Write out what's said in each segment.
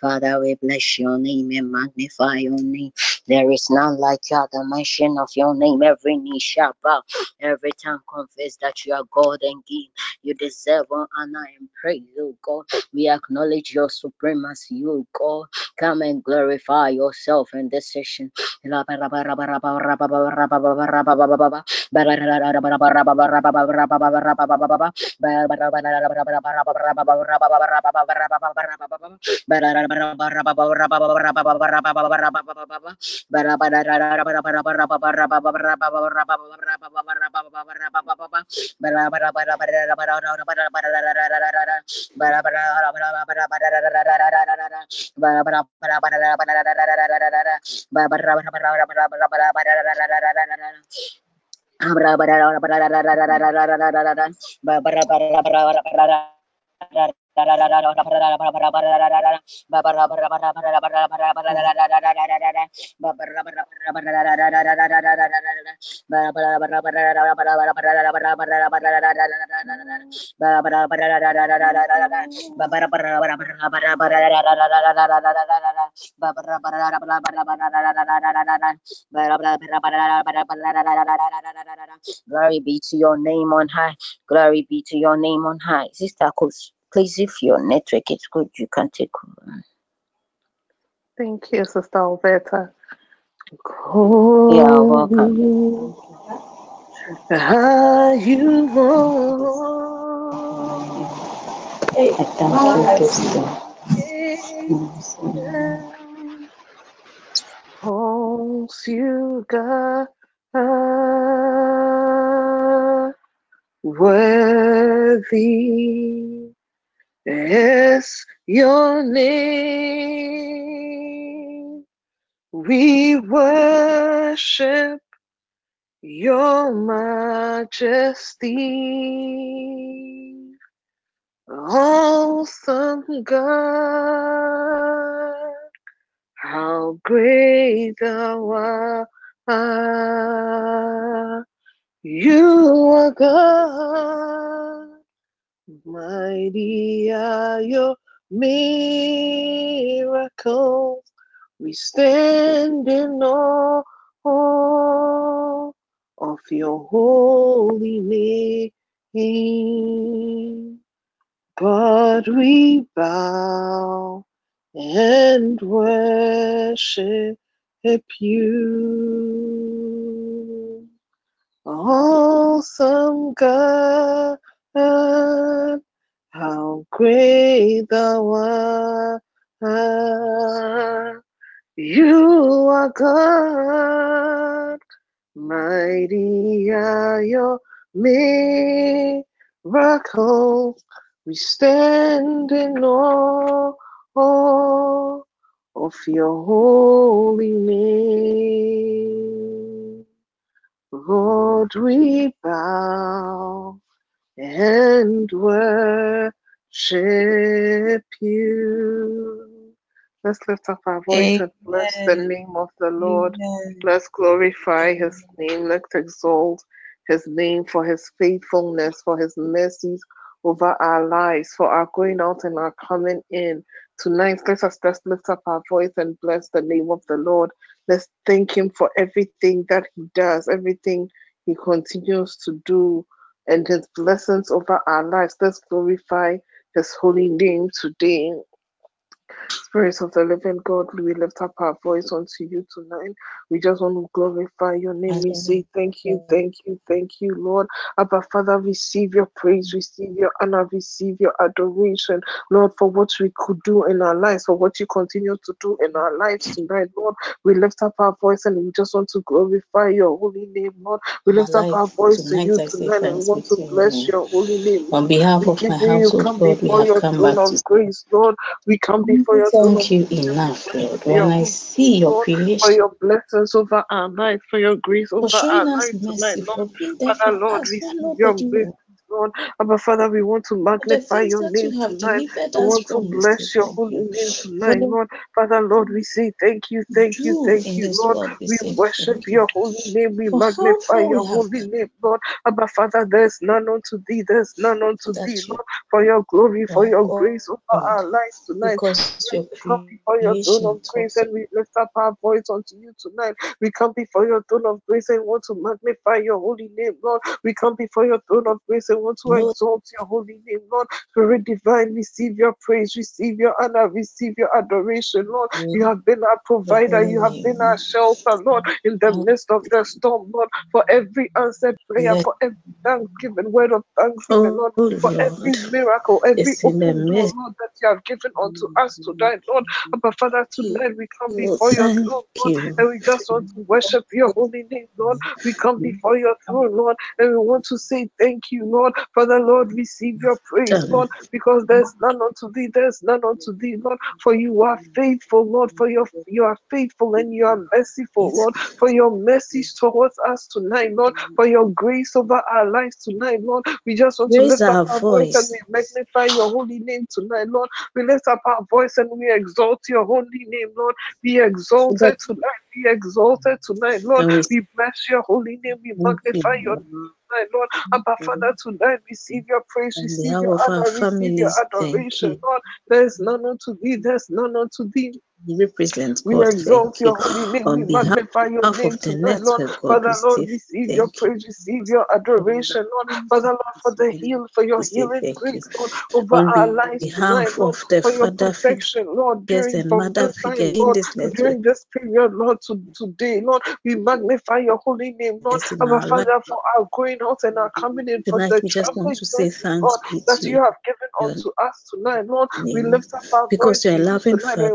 Father, we bless your name and magnify your name. There is none like you the mention of your name. Every knee shall bow, every tongue confess that you are God and King. You deserve all honor and praise, oh God. We acknowledge your supremacy, oh God. Come and glorify yourself in this session. Bara bara bara bara bara bara bara bara bara bara bara bara para Glory be to your name on high. Glory be to your name on high. Sister Kus, please, if your network is good, you can take over. Thank you, Sister Alberta. Yeah, welcome. Are you want? Holds you, God, worthy is your name. We worship your majesty. Awesome God, how great thou art. You are God, mighty are your miracles. We stand in awe of your holy name. But we bow and worship you. Awesome God, how great thou art. You are God, mighty are your miracles. We stand in awe of your holy name. Lord, we bow and worship you. Let's lift up our voice and bless the name of the Lord. Amen. Let's glorify his name. Let's exalt his name for his faithfulness, for his mercies over our lives, for our going out and our coming in. Tonight, let us just lift up our voice and bless the name of the Lord. Let's thank him for everything that he does, everything he continues to do, and his blessings over our lives. Let's glorify his holy name today. Spirit of the living God, we lift up our voice unto you tonight. We just want to glorify your name. We say thank you, thank you, thank you, Lord. Abba Father, receive your praise, receive your honor, receive your adoration, Lord, for what we could do in our lives, for what you continue to do in our lives tonight, Lord. We lift up our voice and we just want to glorify your holy name, Lord. We My lift up our voice to you tonight and we want to bless your holy name, On behalf We of my household, Lord, we have come back to grace, Lord. We come before your throne thank you grace we enough, Lord. your When I see your Lord, for creation, your blessings over our life, for your grace for over showing our us life tonight, mercy, Lord. for being there Father, for Lord, us receive when your nobody knows, Lord. But Father, we want to magnify your name tonight. We want to from. We say bless your holy name tonight, Lord. Father, Lord, we say thank you, thank you, thank you, Lord. we worship your holy name. We magnify your holy name, Lord. Abba, Father, there's none unto thee, there's none unto thee, Lord. For your glory, for your grace over our lives tonight. we come before your throne of grace and we lift up our voice unto you tonight. We come before your throne of grace and want to magnify your holy name, Lord. We come before your throne of grace and want to no exalt your holy name, Lord. Spirit divine, receive your praise, receive your honor, receive your adoration, Lord. You have been our provider, you have been our shelter, Lord, in the midst of the storm, Lord, for every answered prayer, for every thanksgiving, word of thanksgiving, oh Lord, for Lord, every miracle, every open door. Lord, that you have given unto us tonight, Lord. But Father, tonight we come before your throne, Lord, and we just want to worship your holy name, Lord. We come before your throne, Lord, and we want to say thank you, Lord. Father, Lord, receive your praise, Lord, because there's none unto thee, there's none unto thee, Lord. For you are faithful, Lord, for your you are faithful and you are merciful, Lord, for your mercies towards us tonight, Lord, for your grace over our lives tonight, Lord. We just want to raise lift up our our voice and we magnify your holy name tonight, Lord. We lift up our voice and we exalt your holy name, Lord. Be exalted tonight. Be exalted tonight, Lord. we bless your holy name. We magnify your you. Tonight, Lord. Abba, Father, tonight receive your praise, receive your honor, receive your adoration. Lord. There's none unto thee, there's none unto thee. We represent We God, exalt your holy name. We On magnify your name of the tonight, Lord. network, God, we Father, Lord, receive your praise, receive your adoration, Lord. Father, Lord, for the heal, for your healing grace, Lord, over our lives tonight, Lord. of the For your father protection, Lord, during from this figure time, in Lord, during this period, Lord, to today, Lord. We magnify your holy name, Lord. Our. Father, for our going out and our coming in, for the we just want traveling to say mercies, Lord, that you have given unto us tonight, Lord. We lift up our Because you're to a you loving father.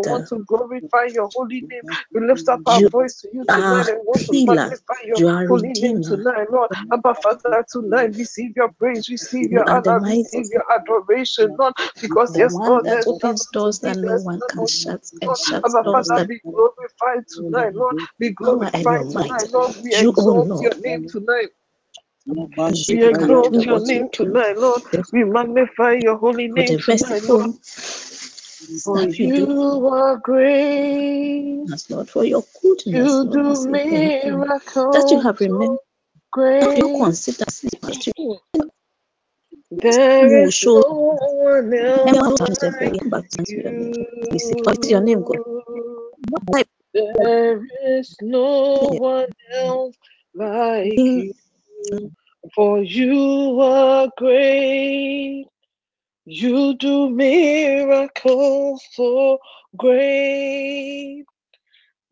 Glorify your holy name. We lift up our You voice to you tonight and want to magnify your You are holy name tonight, Lord. Abba Father, tonight receive your praise, receive You your honor, receive your adoration, Lord. Because the yes, Lord, that opens doors that no one can shut and shuts Abba doors Father, that be glorified tonight, Lord. Be glorified tonight, Lord. We exalt your name tonight. We exalt your name tonight, Lord. We magnify your holy name tonight, Lord. For you do, you are great. us, Lord, for your goodness, You Lord, do you. That you have remembered, you consider you There will show no one else one of us said, like back to your name. God. We say, it's your name, God. you. Like There is no one else like mm. you. For you are great. You do miracles so great.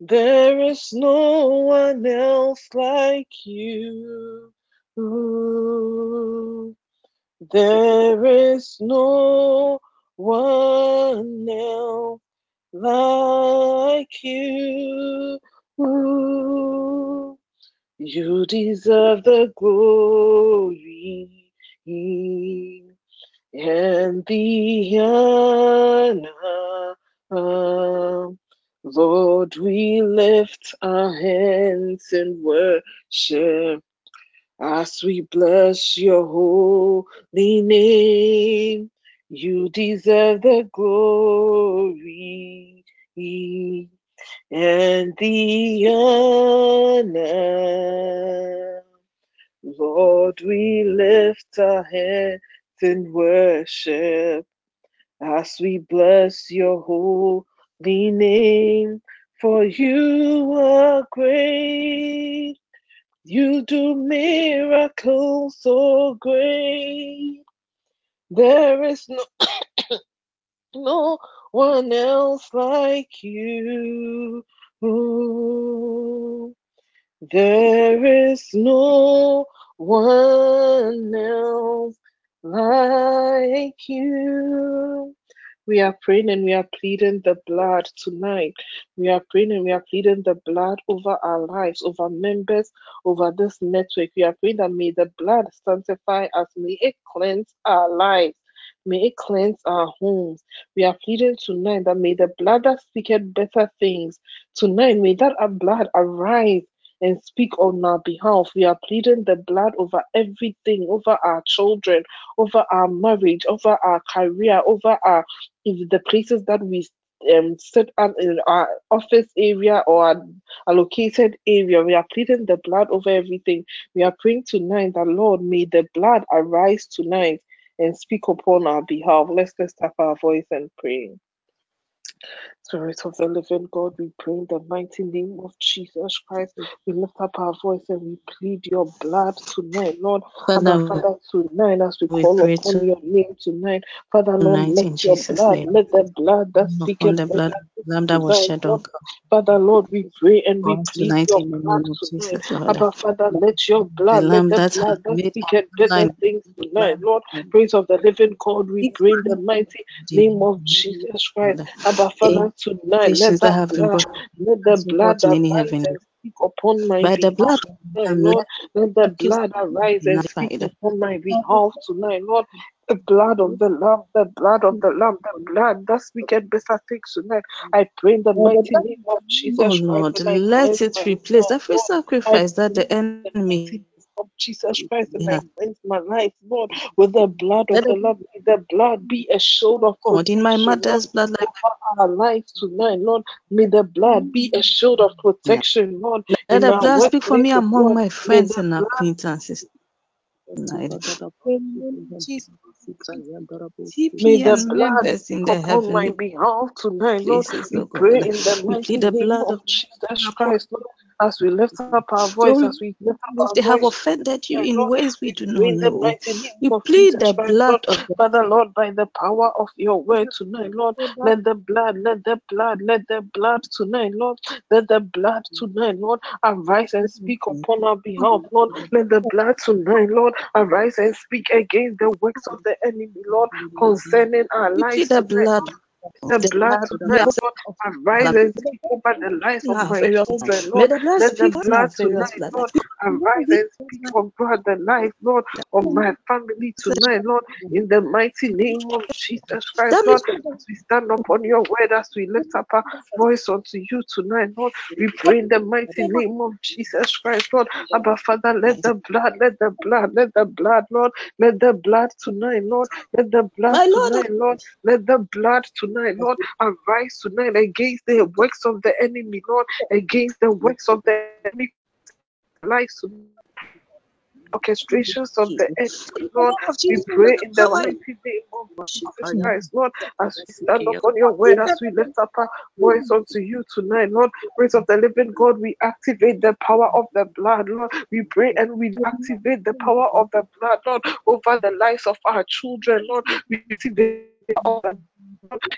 There is no one else like you. There is no one else like you. You deserve the glory and the honor. Lord, we lift our hands in worship as we bless your holy name. You deserve the glory and the honor. Lord, we lift our hands in worship as we bless your holy name. For you are great, you do miracles so great. There is no, no one else like you. There is no one else like you. We are praying and we are pleading the blood tonight. We are praying and we are pleading the blood over our lives, over members, over this network. We are praying that may the blood sanctify us, may it cleanse our lives. May it cleanse our homes. We are pleading tonight that may the blood that speaketh better things, tonight may that blood arise and speak on our behalf. We are pleading the blood over everything, over our children, over our marriage, over our career, over our the places that we um, sit up in our office area or our allocated area. We are pleading the blood over everything. We are praying tonight that Lord, may the blood arise tonight and speak upon our behalf. Let's lift up our voice and pray. Spirit of the living God, we pray in the mighty name of Jesus Christ. We lift up our voice and we plead your blood tonight, Lord. Father, Father, tonight as we we call pray upon your name tonight, Father, Lord, tonight let your Jesus' blood, name. let the blood that speaketh the blood better the things Lamb that was shed on. Father, Lord, we pray and we plead your in the blood name of tonight. Abba, Father, let your blood, let the that blood that speaketh better things tonight, Lord. Praise of the living God, we pray in the mighty name of Jesus Christ. Abba Any Tonight let that that blood, let the blood any heaven. speak upon my By the blood of the tonight, Lamb, Lord. let the blood arise and speak upon my behalf tonight, Lord. The blood of the Lamb, the blood of the Lamb, the blood that speaketh better things tonight. I pray in the mighty name of of the Lamb, oh Jesus Christ Lord, let it replace every sacrifice that the in the mighty enemy of Jesus Christ and I cleanse my life, Lord, with the blood of Let the the Lamb. May the blood be a shield of God in my protection, Lord mother's bloodline, over our lives tonight, Lord. May the blood be a shield of protection, Lord, let in the our blood speak for me workplaces, among Lord. my May friends the and blood acquaintances tonight. Amen. Jesus, May the blood members speak in the upon my heavenly behalf tonight, Lord. places, We oh pray in the We plead mighty the name blood of of Jesus Christ, Lord, as we lift up our voice, as we lift up if our they have voice offended you in ways we We do not know. We plead the blood of the Father, Lord, by the power of your word tonight, Lord, let the blood, let the blood, let the blood tonight, Lord, let the blood tonight, Lord, arise and speak upon our behalf, Lord. Let the blood tonight, Lord, arise and speak against the works of the enemy, Lord, concerning our we lives plead the blood The the blood blood we tonight, have Lord, arise over the lives of my children, Lord. Let the blood tonight. Lord, arise and speak, oh God, the life, Lord, of my family tonight, Lord, in the mighty name of Jesus Christ, Lord, as we stand upon your word, as we lift up our voice unto you tonight, Lord, we pray in the mighty name of Jesus Christ, Lord, Abba Father, let the blood, let the blood, let the blood, Lord, let the blood tonight, Lord, let the blood tonight, Lord, let the blood tonight, Lord, arise tonight against the works of the enemy, Lord, against the works of the enemy lives tonight. orchestrations of the enemy, Lord. We pray in the mighty name of Jesus Christ, Lord, as we stand upon your word, as we lift up our voice unto you tonight, Lord. Praise of the living God, we activate the power of the blood, Lord. We pray and we activate the power of the blood, Lord, over the lives of our children, Lord. We activate the power of the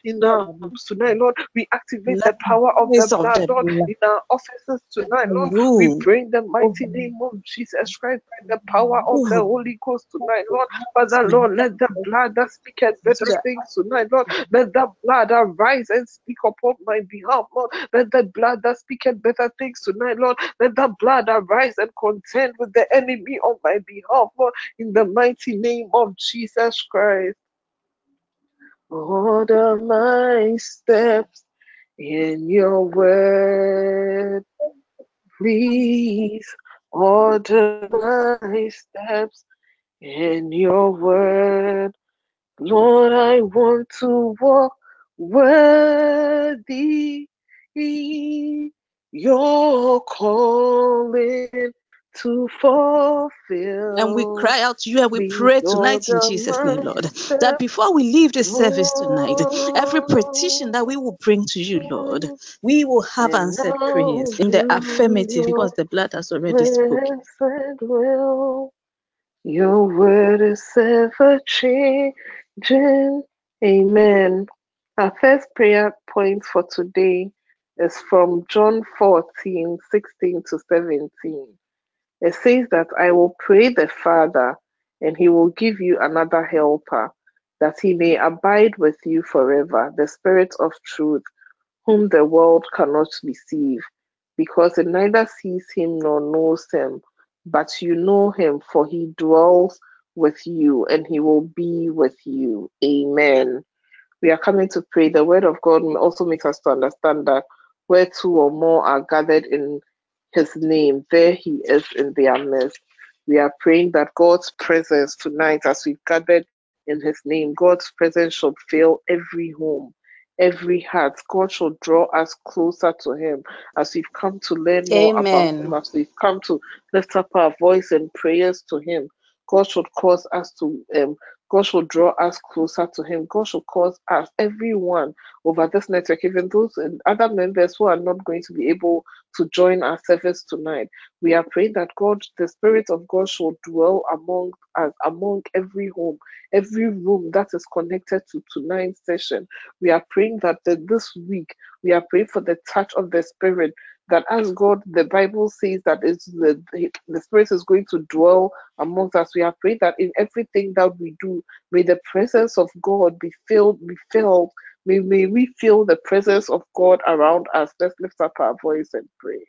in our homes tonight, Lord. We activate the power of the blood, Lord, in our offices tonight, Lord. We room bring the mighty name of Jesus Christ by the power of the Holy Ghost tonight, Lord. Father, Lord, let the blood that speaketh better things tonight, Lord. Let the blood arise and speak upon my behalf, Lord. Let the blood that speaketh better things tonight, Lord. Let the blood arise and contend with the enemy on my behalf, Lord, in the mighty name of Jesus Christ. Order my steps in your word, please. Order my steps in your word. Lord, I want to walk worthy. Your calling to fulfill. And we cry out to you and we pray tonight in Jesus' name, Lord, that before we leave this service tonight, every petition that we will bring to you, Lord, we will have answered prayers in the affirmative because the blood has already spoken. Your word is ever changing. Amen. Our first prayer point for today is from John 14, 16 to 17. It says that I will pray the Father, and he will give you another helper, that he may abide with you forever, the Spirit of truth, whom the world cannot receive, because it neither sees him nor knows him. But you know him, for he dwells with you, and he will be with you. Amen we are coming to pray, the word of God also makes us to understand that where two or more are gathered in his name, there he is in their midst. We are praying that God's presence tonight, as we've gathered in his name, God's presence should fill every home, every heart. God should draw us closer to him as we've come to learn more about him, as we've come to lift up our voice in prayers to him. God should cause us to um, God should draw us closer to Him. God should cause us, everyone over this network, even those and other members who are not going to be able to join our service tonight. We are praying that God, the Spirit of God, should dwell among us, among every home, every room that is connected to tonight's session. We are praying that this week, we are praying for the touch of the Spirit. That as God, the Bible says that it's the, the Spirit is going to dwell amongst us. We have prayed that in everything that we do, may the presence of God be filled, be filled. May, may we feel the presence of God around us. Let's lift up our voice and pray.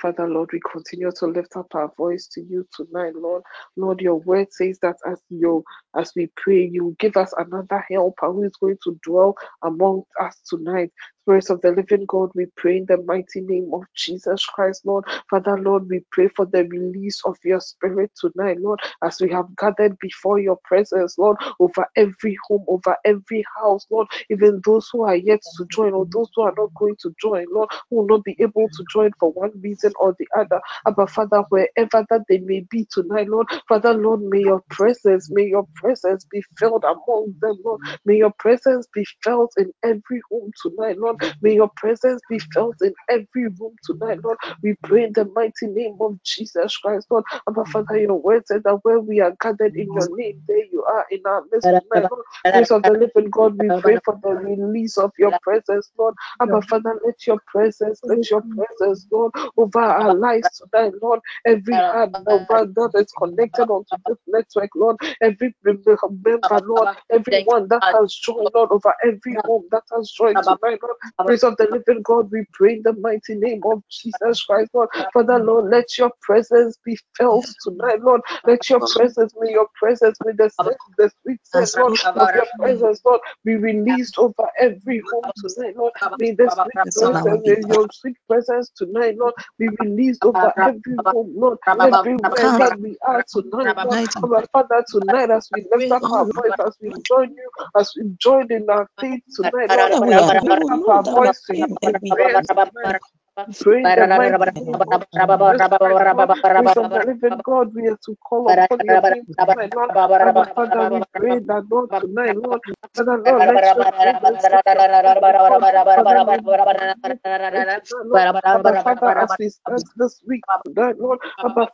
Father, Lord, we continue to lift up our voice to you tonight, Lord. Lord, your word says that as you as we pray, you give us another helper who is going to dwell among us tonight. Spirits of the living God, we pray in the mighty name of Jesus Christ, Lord. Father, Lord, we pray for the release of your spirit tonight, Lord, as we have gathered before your presence, Lord, over every home, over every house, Lord, even those who are yet to join or those who are not going to join, Lord, who will not be able to join for one reason or the other. But Father, wherever that they may be tonight, Lord, Father, Lord, may your presence, may your presence be felt among them, Lord. May your presence be felt in every home tonight, Lord. May your presence be felt in every room tonight, Lord. We pray in the mighty name of Jesus Christ, Lord. Abba Father, your word said that where we are gathered in your name, there you are in our midst tonight, Lord. Praise of the living God, we pray for the release of your presence, Lord. Abba Father, let your presence, let your presence, Lord, over our lives tonight, Lord. Every heart, over that is connected onto this network, Lord. Every member, Lord. Everyone that has joined, Lord, over every home that has joined tonight, Lord. Praise of the living God, we pray in the mighty name of Jesus Christ, Lord. Father, Lord, let your presence be felt tonight, Lord. Let your presence, may your presence, may the the sweet sense, Lord, of your presence, Lord, be released over every home tonight, Lord. May the sweet Yes, on our presence, may your sweet presence tonight, Lord, be released over every home, Lord, everywhere that we are tonight, Lord. Our Father, tonight, as we lift up our voice, as we join you, as we join in our faith tonight, Lord, Where God, we are to call upon Lord. Father, Father, let your tonight,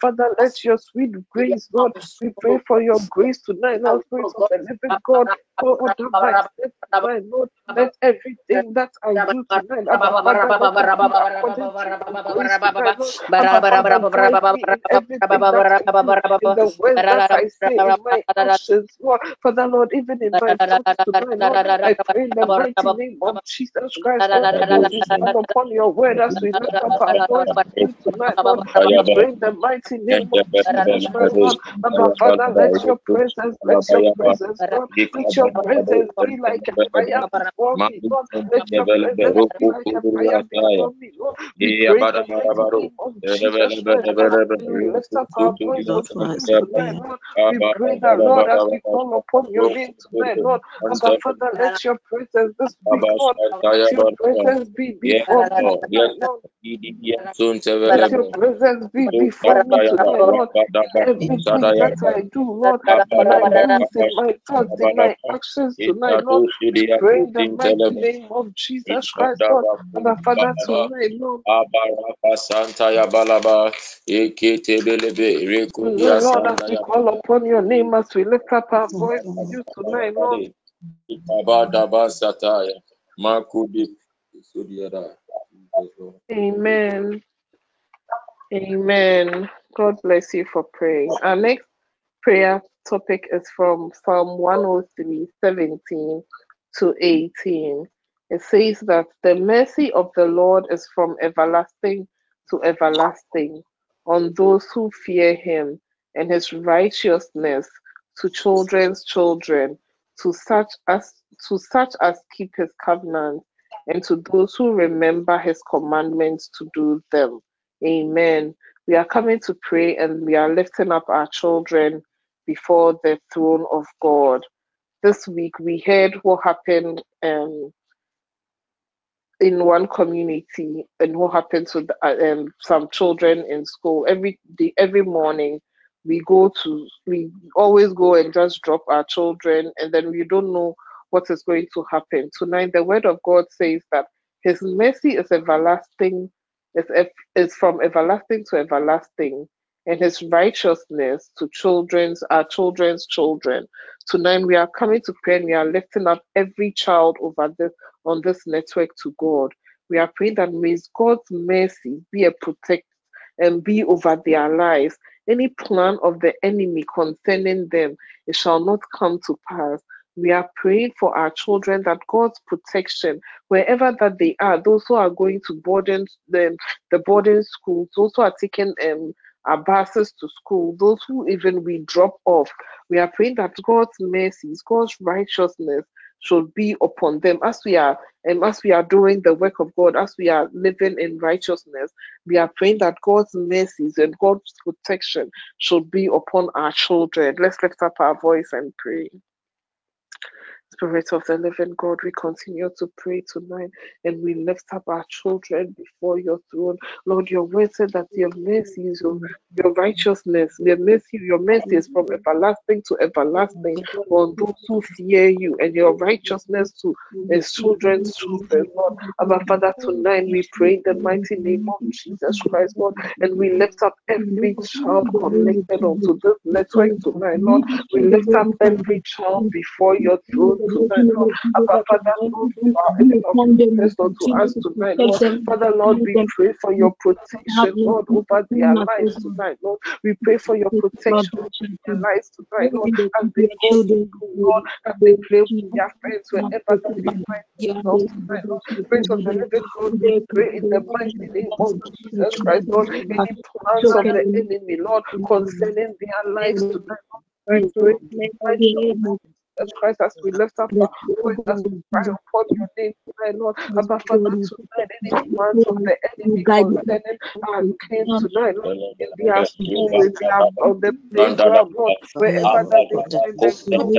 Father, let your sweet grace, Lord, we pray for your grace tonight, Lord, living God. Let everything that I do tonight, let it be according to your grace tonight, Lord. Abba, Father, guide me in everything that I do, in the words that I say, in my actions, Lord. Father, Lord, even in my thoughts tonight, Lord, I pray in the mighty name of Jesus Christ, Lord, as we stand upon your word, as we lift up our voice to you tonight, Lord, we pray in the mighty name of Jesus Christ, Lord. Abba, Father, let your presence, let your presence, Lord, let your presence be like a fire before me, Lord. Let your presence be like a fire before me, Lord. We in the mighty name of Jesus Christ. And we lift up our voice unto you tonight. Lord. We pray that, Lord, as we call upon your name tonight, Lord. Abba, Father, let your presence this week, Lord. Let your presence be before me tonight, Lord. Let your presence be before me tonight, Lord. Everything that I do, Lord, my deeds, in my thoughts, in my actions tonight, Lord. We pray in the mighty name of Jesus Christ, Lord. Abba, Father, tonight, Lord. Santa ya balaba eketebelebe rekudia Lord, as we call upon your name, as we lift up our voice to you tonight, Lord. Makudi sudiada. Amen. Amen. God bless you for praying. Our next prayer topic is from Psalm 103, 17 to 18. It says that the mercy of the Lord is from everlasting to everlasting on those who fear him, and his righteousness to children's children, to such as to such as keep his covenant, and to those who remember his commandments to do them. Amen. We are coming to pray and we are lifting up our children before the throne of God. This week we heard what happened um, in one community and what happens with uh, um, some children in school. Every day, every morning, we go to we always go and just drop our children, and then we don't know what is going to happen. Tonight, the word of God says that His mercy is everlasting, is from everlasting to everlasting, and His righteousness to children's our children's children. Tonight, we are coming to pray and we are lifting up every child over this on this network to God. We are praying that may God's mercy be a protect and be over their lives. Any plan of the enemy concerning them, it shall not come to pass. We are praying for our children that God's protection, wherever that they are, those who are going to boarding them, the boarding schools, those who are taking um, our buses to school, those who even we drop off, we are praying that God's mercies, God's righteousness should be upon them as we are and as we are doing the work of God, as we are living in righteousness, we are praying that God's mercies and God's protection should be upon our children. Let's lift up our voice and pray. Spirit of the living God, we continue to pray tonight and we lift up our children before your throne. Lord, your word said that your mercy is your, your righteousness, your mercy, your mercy is from everlasting to everlasting on those who fear you, and your righteousness to his children's children, Lord. Our Father, tonight we pray in the mighty name of Jesus Christ, Lord, and we lift up every child connected onto this network tonight, Lord. We lift up every child before your throne Father, Lord, unto us tonight, Lord. Father, Lord, we pray for your protection, Lord, over their lives tonight, Lord. We pray for your protection over their lives tonight, Lord, as they go to school, Lord, as they play with their friends, wherever they find themselves tonight, Lord. Prince of the living God, we pray in the mighty name of Jesus Christ, Lord. Any plans of the enemy, Lord, concerning their lives tonight, Lord. We in the Jesus Christ, as we lift up our voice, as we cry upon your name tonight, Lord. Abba Father, tonight, any plans of the enemy concerning our king tonight, Lord, in their school, in their, on the playground, Lord, wherever that they find themselves,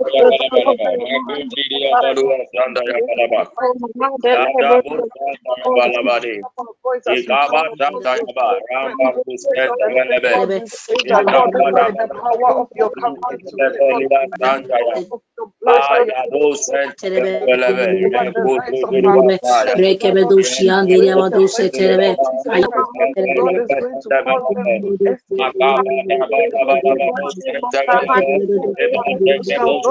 Eko concerning our kids Barafanta tonight Lord Yabalabade. any form of attack of the Ido enemy Lord Santa concerning Yabalabalaba. Makundiria Balua Santa pray in Yabalaba. the mighty name Adabo Santa of Jesus. Yabalabade. Our voice as we Ikaba call upon Santa your Yaba. name tonight, Ramba Lord. Spirit of Kusente the living Velebe. God, we pray that, Lord, by the Ikabadabadaba. power of your covenant tonight, Lord, Lebelia by the Santa power Yaba. of your blood, by your Ayado Santa Velebe. over the lives of our Rekudiria Saya. children tonight, Lord. Yes, We pray in the mighty name of Jesus Christ, Lord. Lord is going to cause them to escape Lord.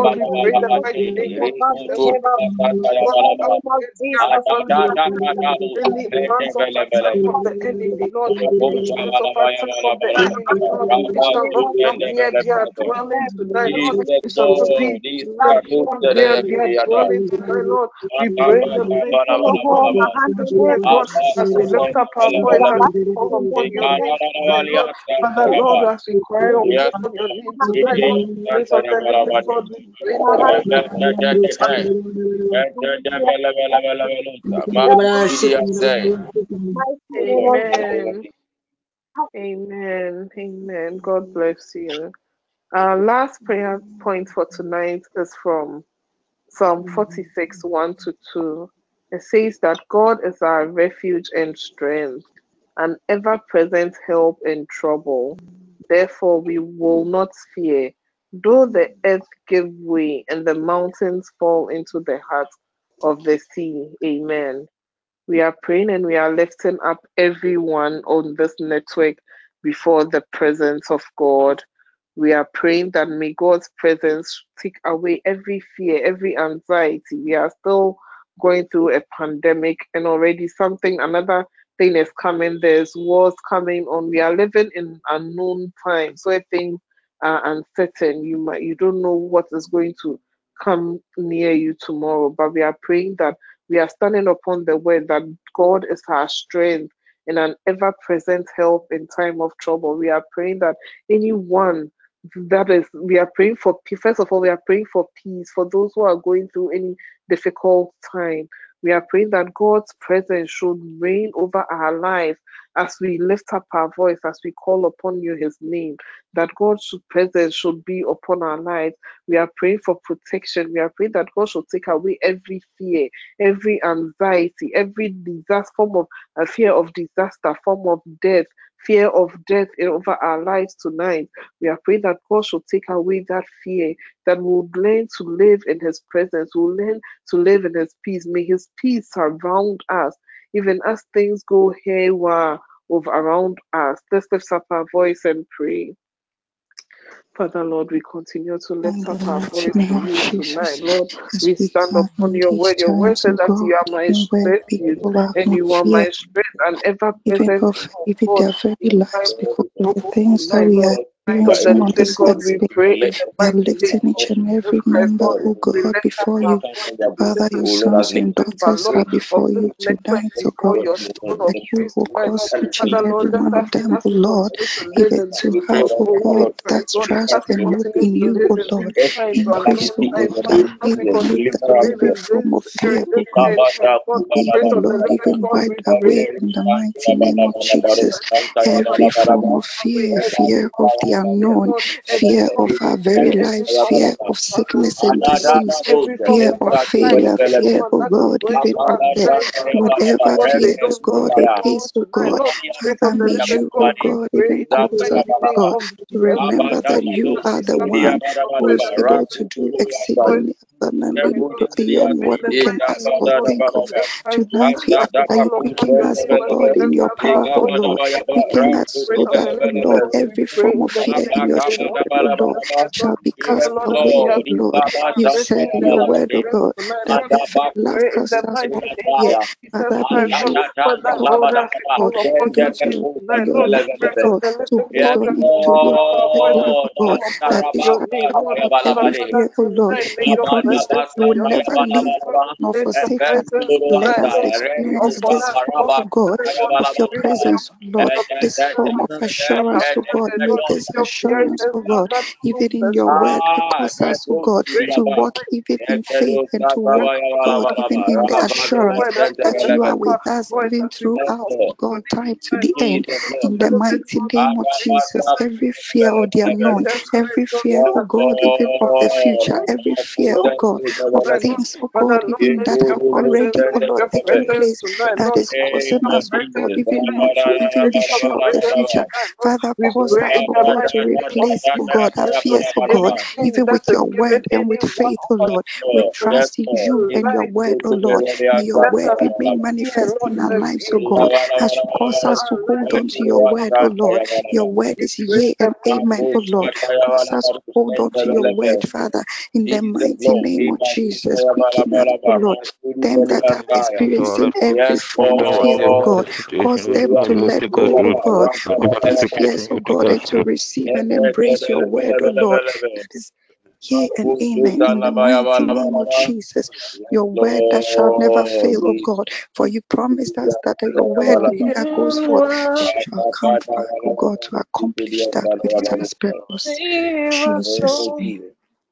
Lord, Spirit of the living we pray the mighty name of Jesus. Lord, we come against their plans tonight. Any plans of the enemy, Lord, any plans of attack of the enemy, Lord, it shall not come near their dwelling tonight, Lord. It shall not be Lord, come near their dwelling tonight, Lord. We pray the mighty name of Jesus Lord, as we lift up our voice, as we call upon your name. Father, Lord, as we cry upon your name tonight, Lord, Prince of the living God, we Amen. Amen. Amen. God bless you. Our last prayer point for tonight is from Psalm 46 1 to 2. It says that God is our refuge and strength, an ever present help in trouble. Therefore, we will not fear, though the earth give way and the mountains fall into the heart of the sea. Amen. We are praying and we are lifting up everyone on this network before the presence of God. We are praying that may God's presence take away every fear, every anxiety. We are still going through a pandemic and already something, another thing is coming. There's wars coming on. We are living in unknown times where things Uh, are uncertain. You might you don't know what is going to come near you tomorrow. But we are praying that we are standing upon the word that God is our strength and an ever present help in time of trouble. We are praying that anyone that is, we are praying for, first of all, we are praying for peace for those who are going through any difficult time. We are praying that God's presence should reign over our lives as we lift up our voice, as we call upon you, His name, that God's presence should be upon our lives. We are praying for protection. We are praying that God should take away every fear, every anxiety, every disaster, form of a fear of disaster, form of death, fear of death over our lives tonight. We are praying that God should take away that fear, that we'll learn to live in His presence, we'll learn to live in His peace. May His peace surround us, even as things go haywire over around us. Let's lift up our voice and pray. Father, Lord, we continue to lift up our voice to you tonight. Lord, we stand upon your word. Your word says that you are my strength, you, people have and you are my strength and ever present even God, their very lives, because of the things that we are For the experiencing this God, we pray in the We are mighty name lifting of each and Jesus every Christ, member, Lord. O We lift up before our you. voices, we Father, lift your up sons and daughters Lord, are of before you tonight, O before God. your throne of That you grace will tonight, cause each and Father, every one of them, O Lord, continue to live even to have, O God, that Lord, trust and hope continue in to you, O Lord. victory in the Increase, O God, Lord, that as we and lift every form of fear, O God. end time, Lord. Away, Spirit O of the Lord, living even God, wipe we away in in the mighty name of Jesus. Every form of fear, fear of the unknown, fear of our very lives, fear of sickness and disease, fear of failure, fear, of God, even of death, whatever fear, oh God, it is, oh God, Father, may you, oh God, even God, remember that you are the one who is able to do exceedingly pray, abundantly Lord, beyond in what we can ask or think of. Tonight we ask to that you quicken us, oh and God, in your power, oh voices Lord. to you. Quicken us so that, the oh living Lord, every form of the fear in your children, oh Lord, Jesus Christ, Lord. shall be Father, cast Lord, as she away, oh Lord. You said in the your word, oh Spirit God, that Lord. if you We love pray in us the as mighty with name fear, of Aya Jesus Father, may Christ, Lord. you, Father, cause Lord, us, as Ashadadabadabadaba. we oh God, call upon your even name to in tonight, your Lord. love, oh Zendekepushadalebelebe. of God, the to living Yes, God, hold on as we into lift your up our perfect voice love, as Lord. oh we God, call upon that it your shall name, shut Lord. out Father, every Asharabadabadabade. Father, fear, oh Lord. You your promise that you will never leave presence, Lord. Rabadabasandayabalabalaba. nor forsake us. Let us Efenduluwata. Lord, be experience this oh God, of your of presence, Lord. This form of assurance, oh God. May this assurance, oh God, even in your night, word, Ah, cause us, oh God, to walk even in faith and to walk, God, even in the assurance word as we that you are with us even as we Yes, throughout, to God, time to the end. Of In the mighty name of Jesus, every fear of the unknown, every fear, oh God, even of the future, every fear, oh God, of things, oh God, even that have already, oh Lord, taken place, that is causing us, oh God, even not to even be sure of the future. Father, cause in oh God, to name replace, oh God, our fears, oh God, even with your word and with faith, oh Lord. We trust in you and your word, oh Lord. May your word be made manifest in our lives, oh God, as you cause us to hold on to your word, oh Lord. Your word is yea and amen, oh Lord. Cause us to hold on to your word, Father, in the mighty Lord. Name of Jesus. Quicken us, oh Lord. Them that are experiencing every form of fear, oh God, cause them to let go, oh God, of these fears, oh God, and to receive and embrace your word, oh Lord. That is Yea and amen in the mighty name of Jesus. Your word that shall never Lord. fail, oh God. For you promised us that your word, that goes forth, shall come back, oh God, to accomplish that which it has purpose. Jesus' name.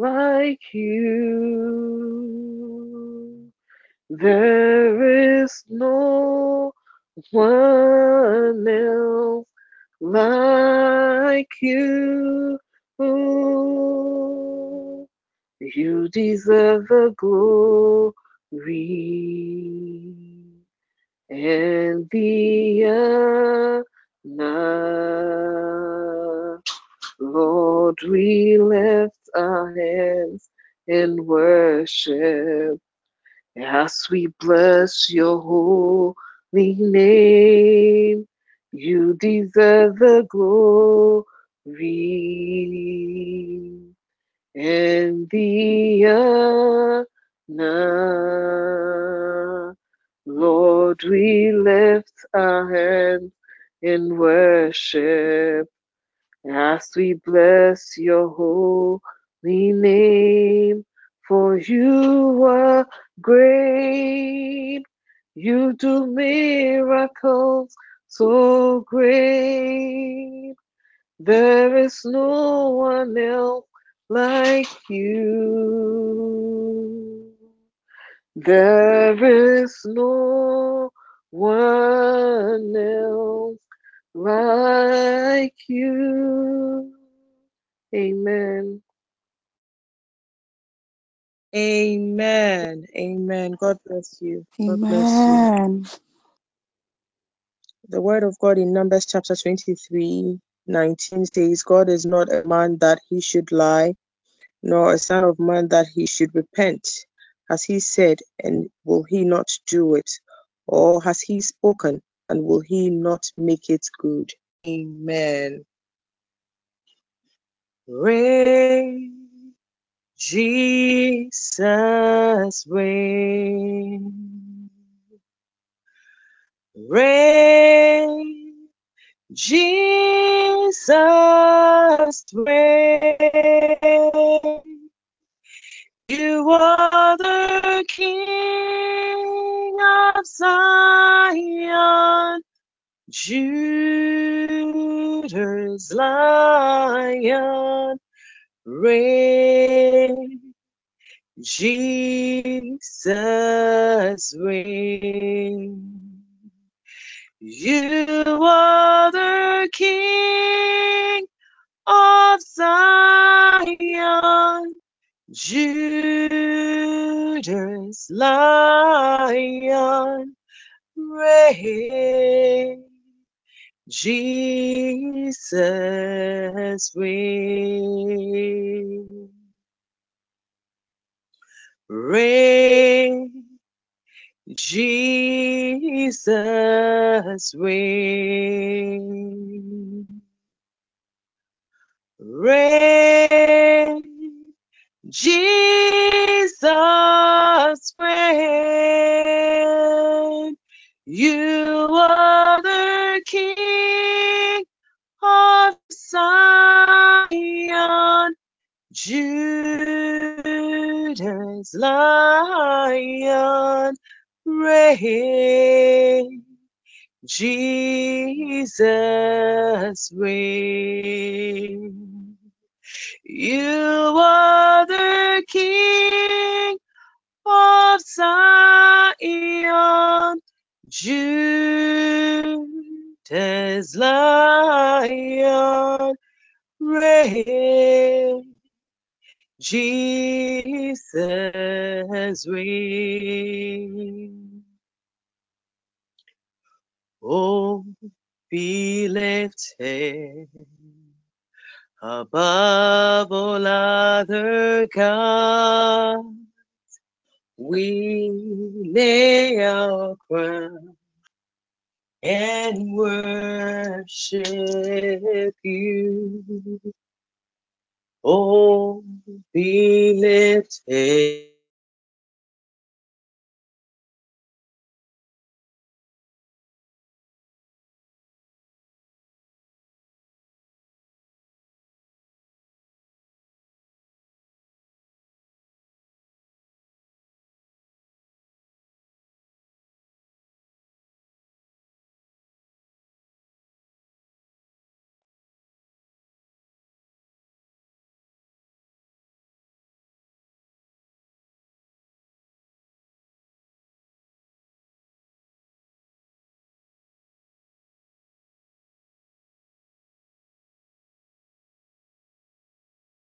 like you. There is no one else like you. You deserve the glory and the honor. Lord, we lift our hands in worship as we bless your holy name. You deserve the glory and the honor. Lord, we lift our hands in worship as we bless your holy name. For you are great, you do miracles so great. There is no one else like you. There is no one else like you. Amen. Amen. Amen. God bless you. God bless you. Amen. The word of God in Numbers chapter 23, 19 says, God is not a man that he should lie, nor a son of man that he should repent. Has he said, and will he not do it? Or has he spoken, and will he not make it good? Amen. Reign, Jesus, reign. Reign, Jesus, reign. You are the King of Zion, Judah's Lion, reign, Jesus reign. You are the King of Zion, Judah's Lion, reign. Jesus reign. Reign. Jesus reign. Reign. Jesus reign. You are the King of Zion, Judah's Lion, reign. Jesus reign. You are the King of Zion, Judah's Lion, reign. Jesus reign. Oh, be lifted above all other gods. We lay our crown and worship you. Oh, be lifted.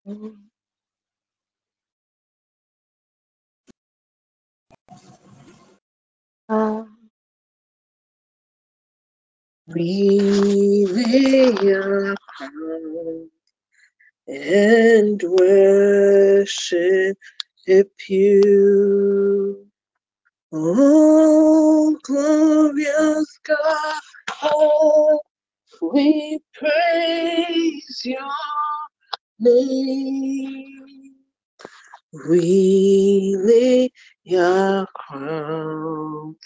We lay our crown and worship you. Oh, glorious God, oh, we praise your We lay your crown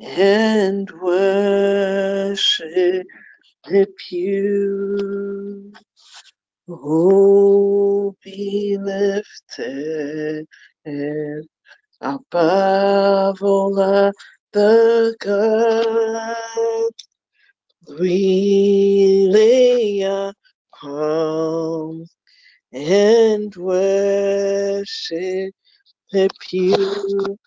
and worship you. Oh, be lifted above all the gods. We lay our crowns and worship you.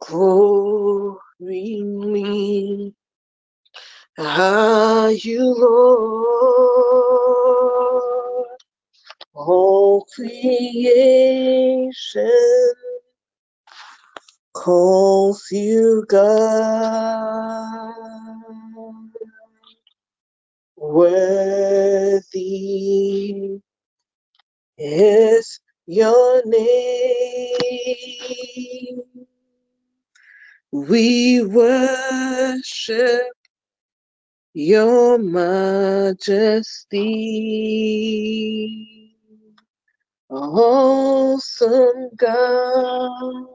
Glory me, are you Lord? All creation calls you God. Worthy is your name. We worship your majesty. Awesome God,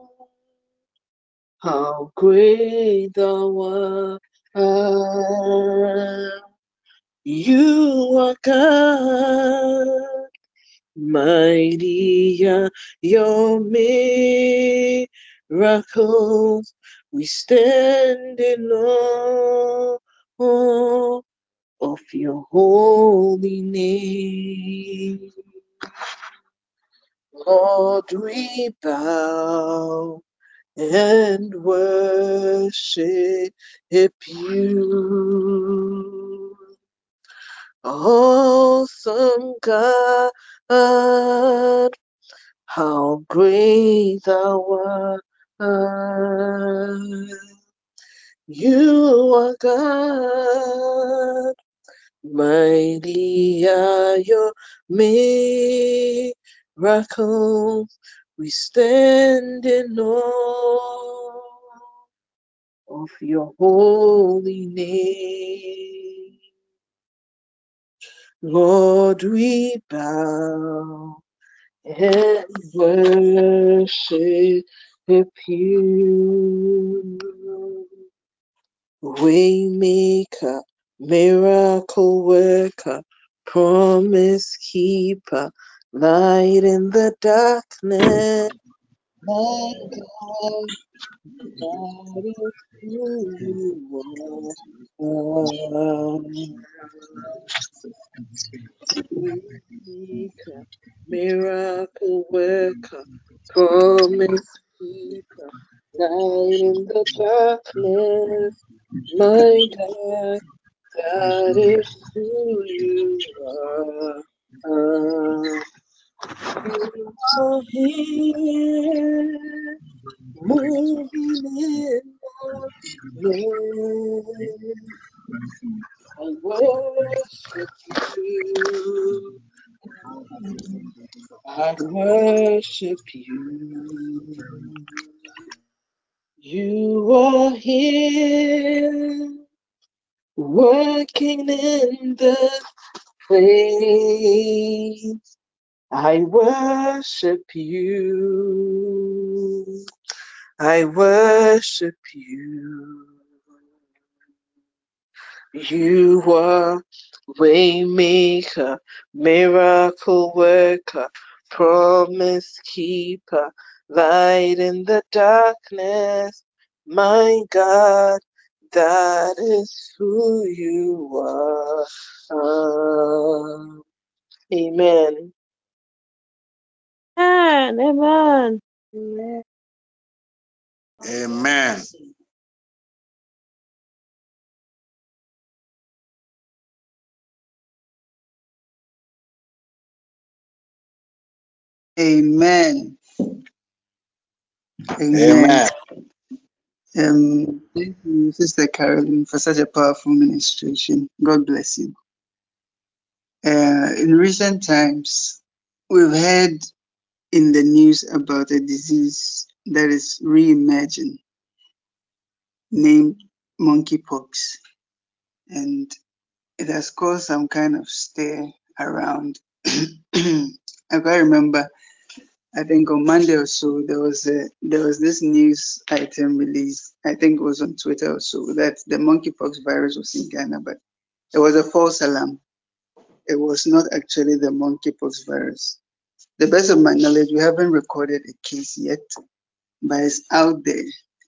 how great thou art. You are God, mighty are your miracles. We stand in awe of your holy name. Lord, we bow and worship you. Awesome God, how great thou art. You are God, mighty are your miracles. We stand in awe of your holy name. Lord, we bow and worship you. Waymaker, miracle worker, promise keeper, light in the darkness. My God, that is who you are. Miracle worker, promise keeper, light in the darkness. My God, that is who you are. You are here, moving in the. I worship you. I worship you. You are here, working in the place. I worship you. I worship you. You are waymaker, miracle worker, promise keeper, light in the darkness. My God, that is who you are. Amen. Amen. Amen. Amen. Amen. Amen. Amen. Amen. Um, thank you, Sister Carolyn, for such a powerful ministration. God bless you. Uh, in recent times, we've heard in the news about a disease that is re-emerging named monkeypox, and it has caused some kind of stir around. I quite remember I think on Monday or so there was a there was this news item released. I think it was on Twitter or so that the monkeypox virus was in Ghana, but it was a false alarm. It was not actually the monkeypox virus. The best of my knowledge, we haven't recorded a case yet, but it's out there.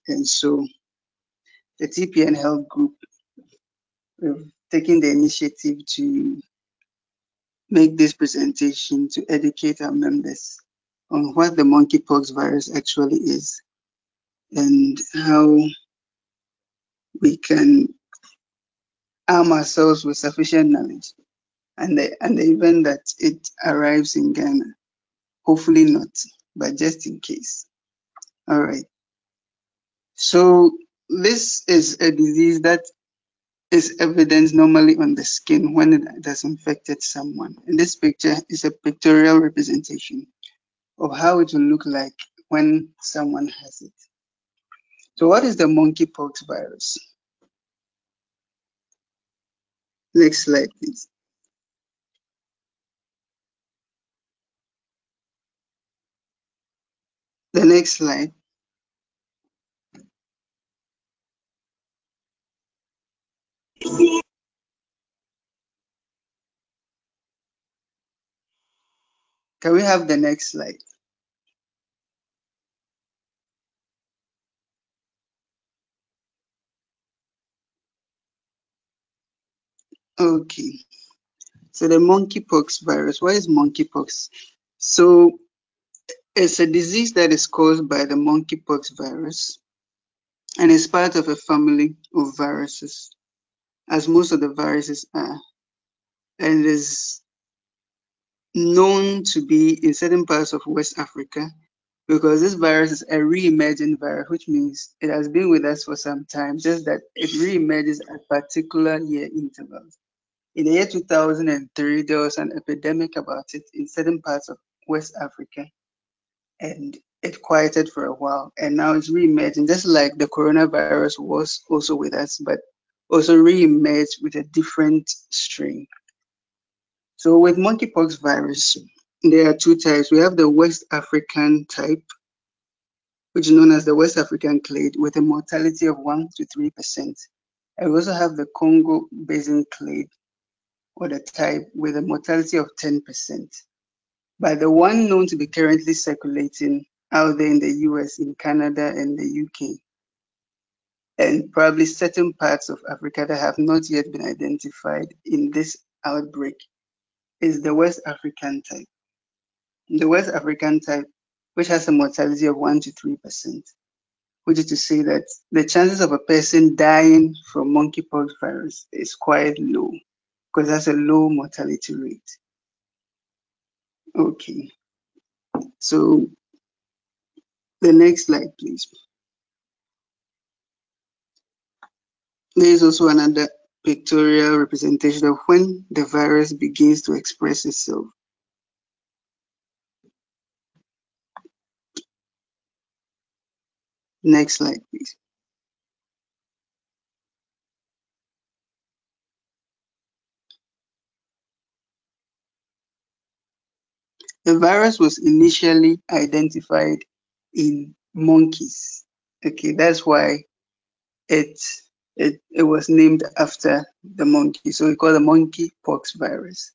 And so the TPN Health Group we've taken the initiative to make this presentation to educate our members on what the monkeypox virus actually is and how we can arm ourselves with sufficient knowledge and the, and the event that it arrives in Ghana. Hopefully not, but just in case. All right. So this is a disease that is evident normally on the skin when it has infected someone. And this picture is a pictorial representation of how it will look like when someone has it. So what is the monkeypox virus? Next slide, please. The next slide. Can we have the next slide? Okay. So the monkeypox virus. What is monkeypox? So it's a disease that is caused by the monkeypox virus and is part of a family of viruses, as most of the viruses are, and is known to be in certain parts of West Africa because this virus is a re-emergent virus, which means it has been with us for some time, just that it re-emerges at particular year intervals. In the year 2003, there was an epidemic about it in certain parts of West Africa, and it quieted for a while, and now it's re-emerging, just like the coronavirus was also with us, but also re-emerged with a different strain. So with monkeypox virus, there are two types. We have the West African type, which is known as the West African clade, with a mortality of 1 to 3%. And we also have the Congo Basin clade, or the type, with a mortality of 10%. But the one known to be currently circulating out there in the US, in Canada, and the UK, and probably certain parts of Africa that have not yet been identified in this outbreak, is the West African type. The West African type, which has a mortality of 1 to 3%, which is to say that the chances of a person dying from monkeypox virus is quite low because that's a low mortality rate. Okay, so the next slide, please. There is also another pictorial representation of when the virus begins to express itself. Next slide, please. The virus was initially identified in monkeys. Okay, that's why it it, it was named after the monkey. So we call the monkey pox virus.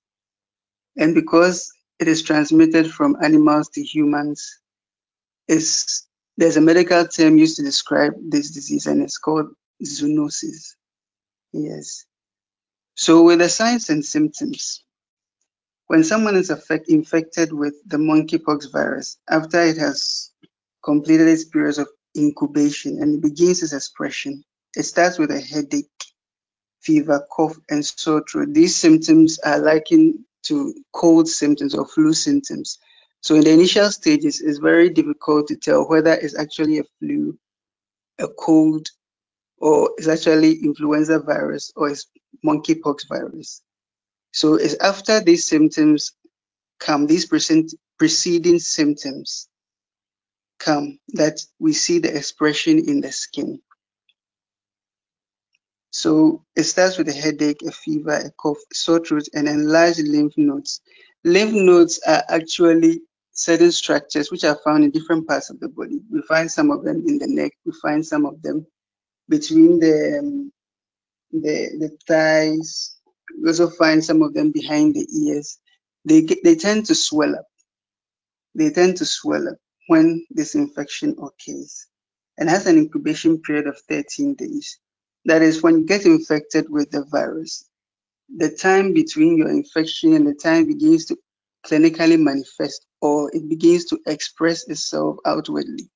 And because it is transmitted from animals to humans, is there's a medical term used to describe this disease, and it's called zoonosis. Yes. So with the signs and symptoms, when someone is affect, infected with the monkeypox virus, after it has completed its period of incubation and begins its expression, it starts with a headache, fever, cough, and sore throat. These symptoms are likened to cold symptoms or flu symptoms. So in the initial stages, it's very difficult to tell whether it's actually a flu, a cold, or it's actually influenza virus or it's monkeypox virus. So it's after these symptoms come, these present, preceding symptoms come that we see the expression in the skin. So it starts with a headache, a fever, a cough, sore throat, and enlarged lymph nodes. Lymph nodes are actually certain structures which are found in different parts of the body. We find some of them in the neck. We find some of them between the um, the, the thighs. We also find some of them behind the ears. They get, they tend to swell up. They tend to swell up when this infection occurs and has an incubation period of 13 days. That is when you get infected with the virus, the time between your infection and the time begins to clinically manifest or it begins to express itself outwardly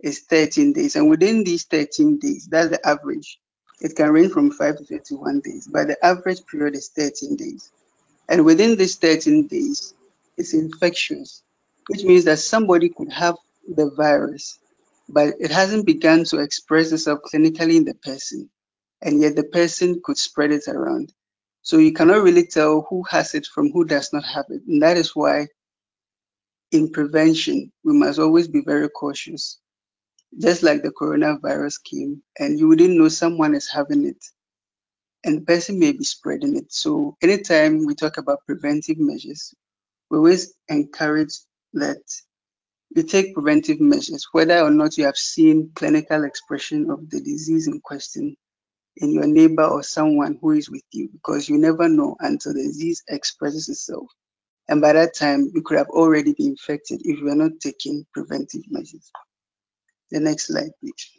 is 13 days. And within these 13 days, that's the average. It can range from 5 to 21 days, but the average period is 13 days. And within these 13 days, it's infectious, which means that somebody could have the virus, but it hasn't begun to express itself clinically in the person. and yet the person could spread it around. So you cannot really tell who has it from who does not have it. And that is why in prevention, we must always be very cautious. Just like the coronavirus came and you wouldn't know someone is having it and the person may be spreading it. So anytime we talk about preventive measures, we always encourage that you take preventive measures, whether or not you have seen clinical expression of the disease in question in your neighbor or someone who is with you, because you never know until the disease expresses itself. And by that time, you could have already been infected if you are not taking preventive measures. The next slide, please.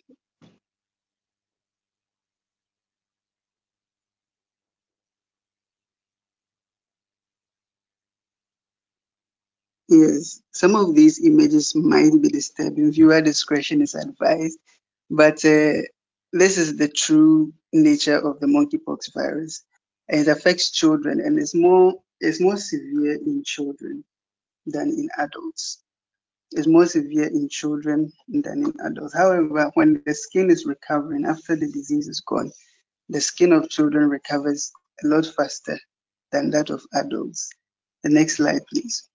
Yes, some of these images might be disturbing. Viewer discretion is advised, but uh, this is the true nature of the monkeypox virus. It affects children and it's more it's more severe in children than in adults. It's more severe in children than in adults. However, when the skin is recovering after the disease is gone, the skin of children recovers a lot faster than that of adults. The next slide, please.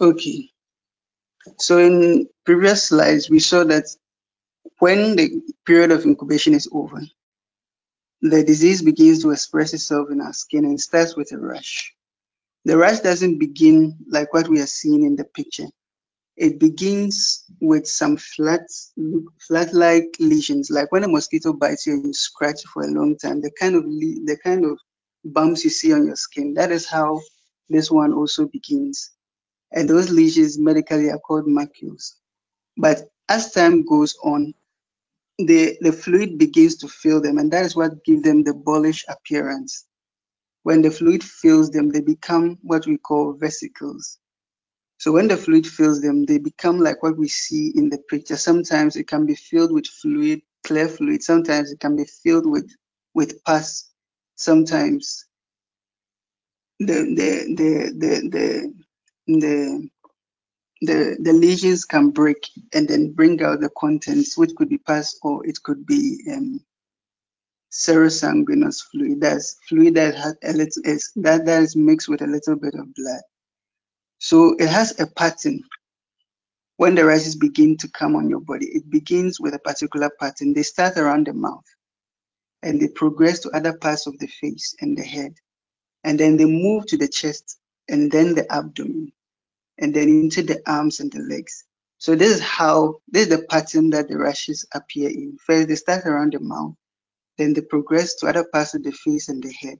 Okay, so in previous slides, we saw that when the period of incubation is over, the disease begins to express itself in our skin and starts with a rash. The rash doesn't begin like what we are seeing in the picture. It begins with some flat, flat-like lesions, like when a mosquito bites you and you scratch for a long time. The kind of the kind of bumps you see on your skin. That is how this one also begins and those lesions medically are called macules. But as time goes on, the, the fluid begins to fill them, and that is what gives them the bullous appearance. When the fluid fills them, they become what we call vesicles. So when the fluid fills them, they become like what we see in the picture. Sometimes it can be filled with fluid, clear fluid. Sometimes it can be filled with with pus. Sometimes the the the the the, the the, the lesions can break and then bring out the contents, which could be pus or it could be um, serosanguinous fluid. That's fluid that has a little is that, that is mixed with a little bit of blood. So it has a pattern. When the rashes begin to come on your body, it begins with a particular pattern. They start around the mouth and they progress to other parts of the face and the head. And then they move to the chest and then the abdomen and then into the arms and the legs. So this is how, this is the pattern that the rashes appear in. First, they start around the mouth, then they progress to other parts of the face and the head.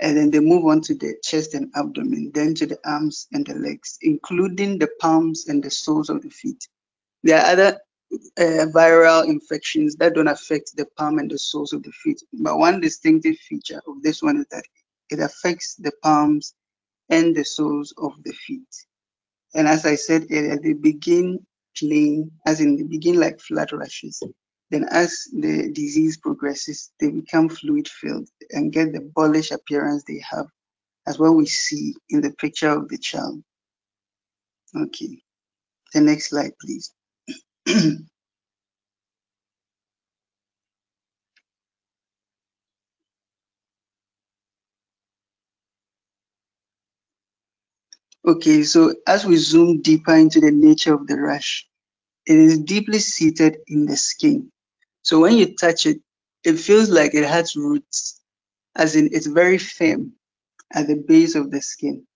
And then they move on to the chest and abdomen, then to the arms and the legs, including the palms and the soles of the feet. There are other uh, viral infections that don't affect the palm and the soles of the feet. But one distinctive feature of this one is that it affects the palms and the soles of the feet. And as I said earlier, they begin plain, as in they begin like flat rashes. Then as the disease progresses, they become fluid filled and get the bullous appearance they have, as what we see in the picture of the child. Okay, the next slide, please. okay, so as we zoom deeper into the nature of the rash, it is deeply seated in the skin. So when you touch it, it feels like it has roots, as in it's very firm at the base of the skin.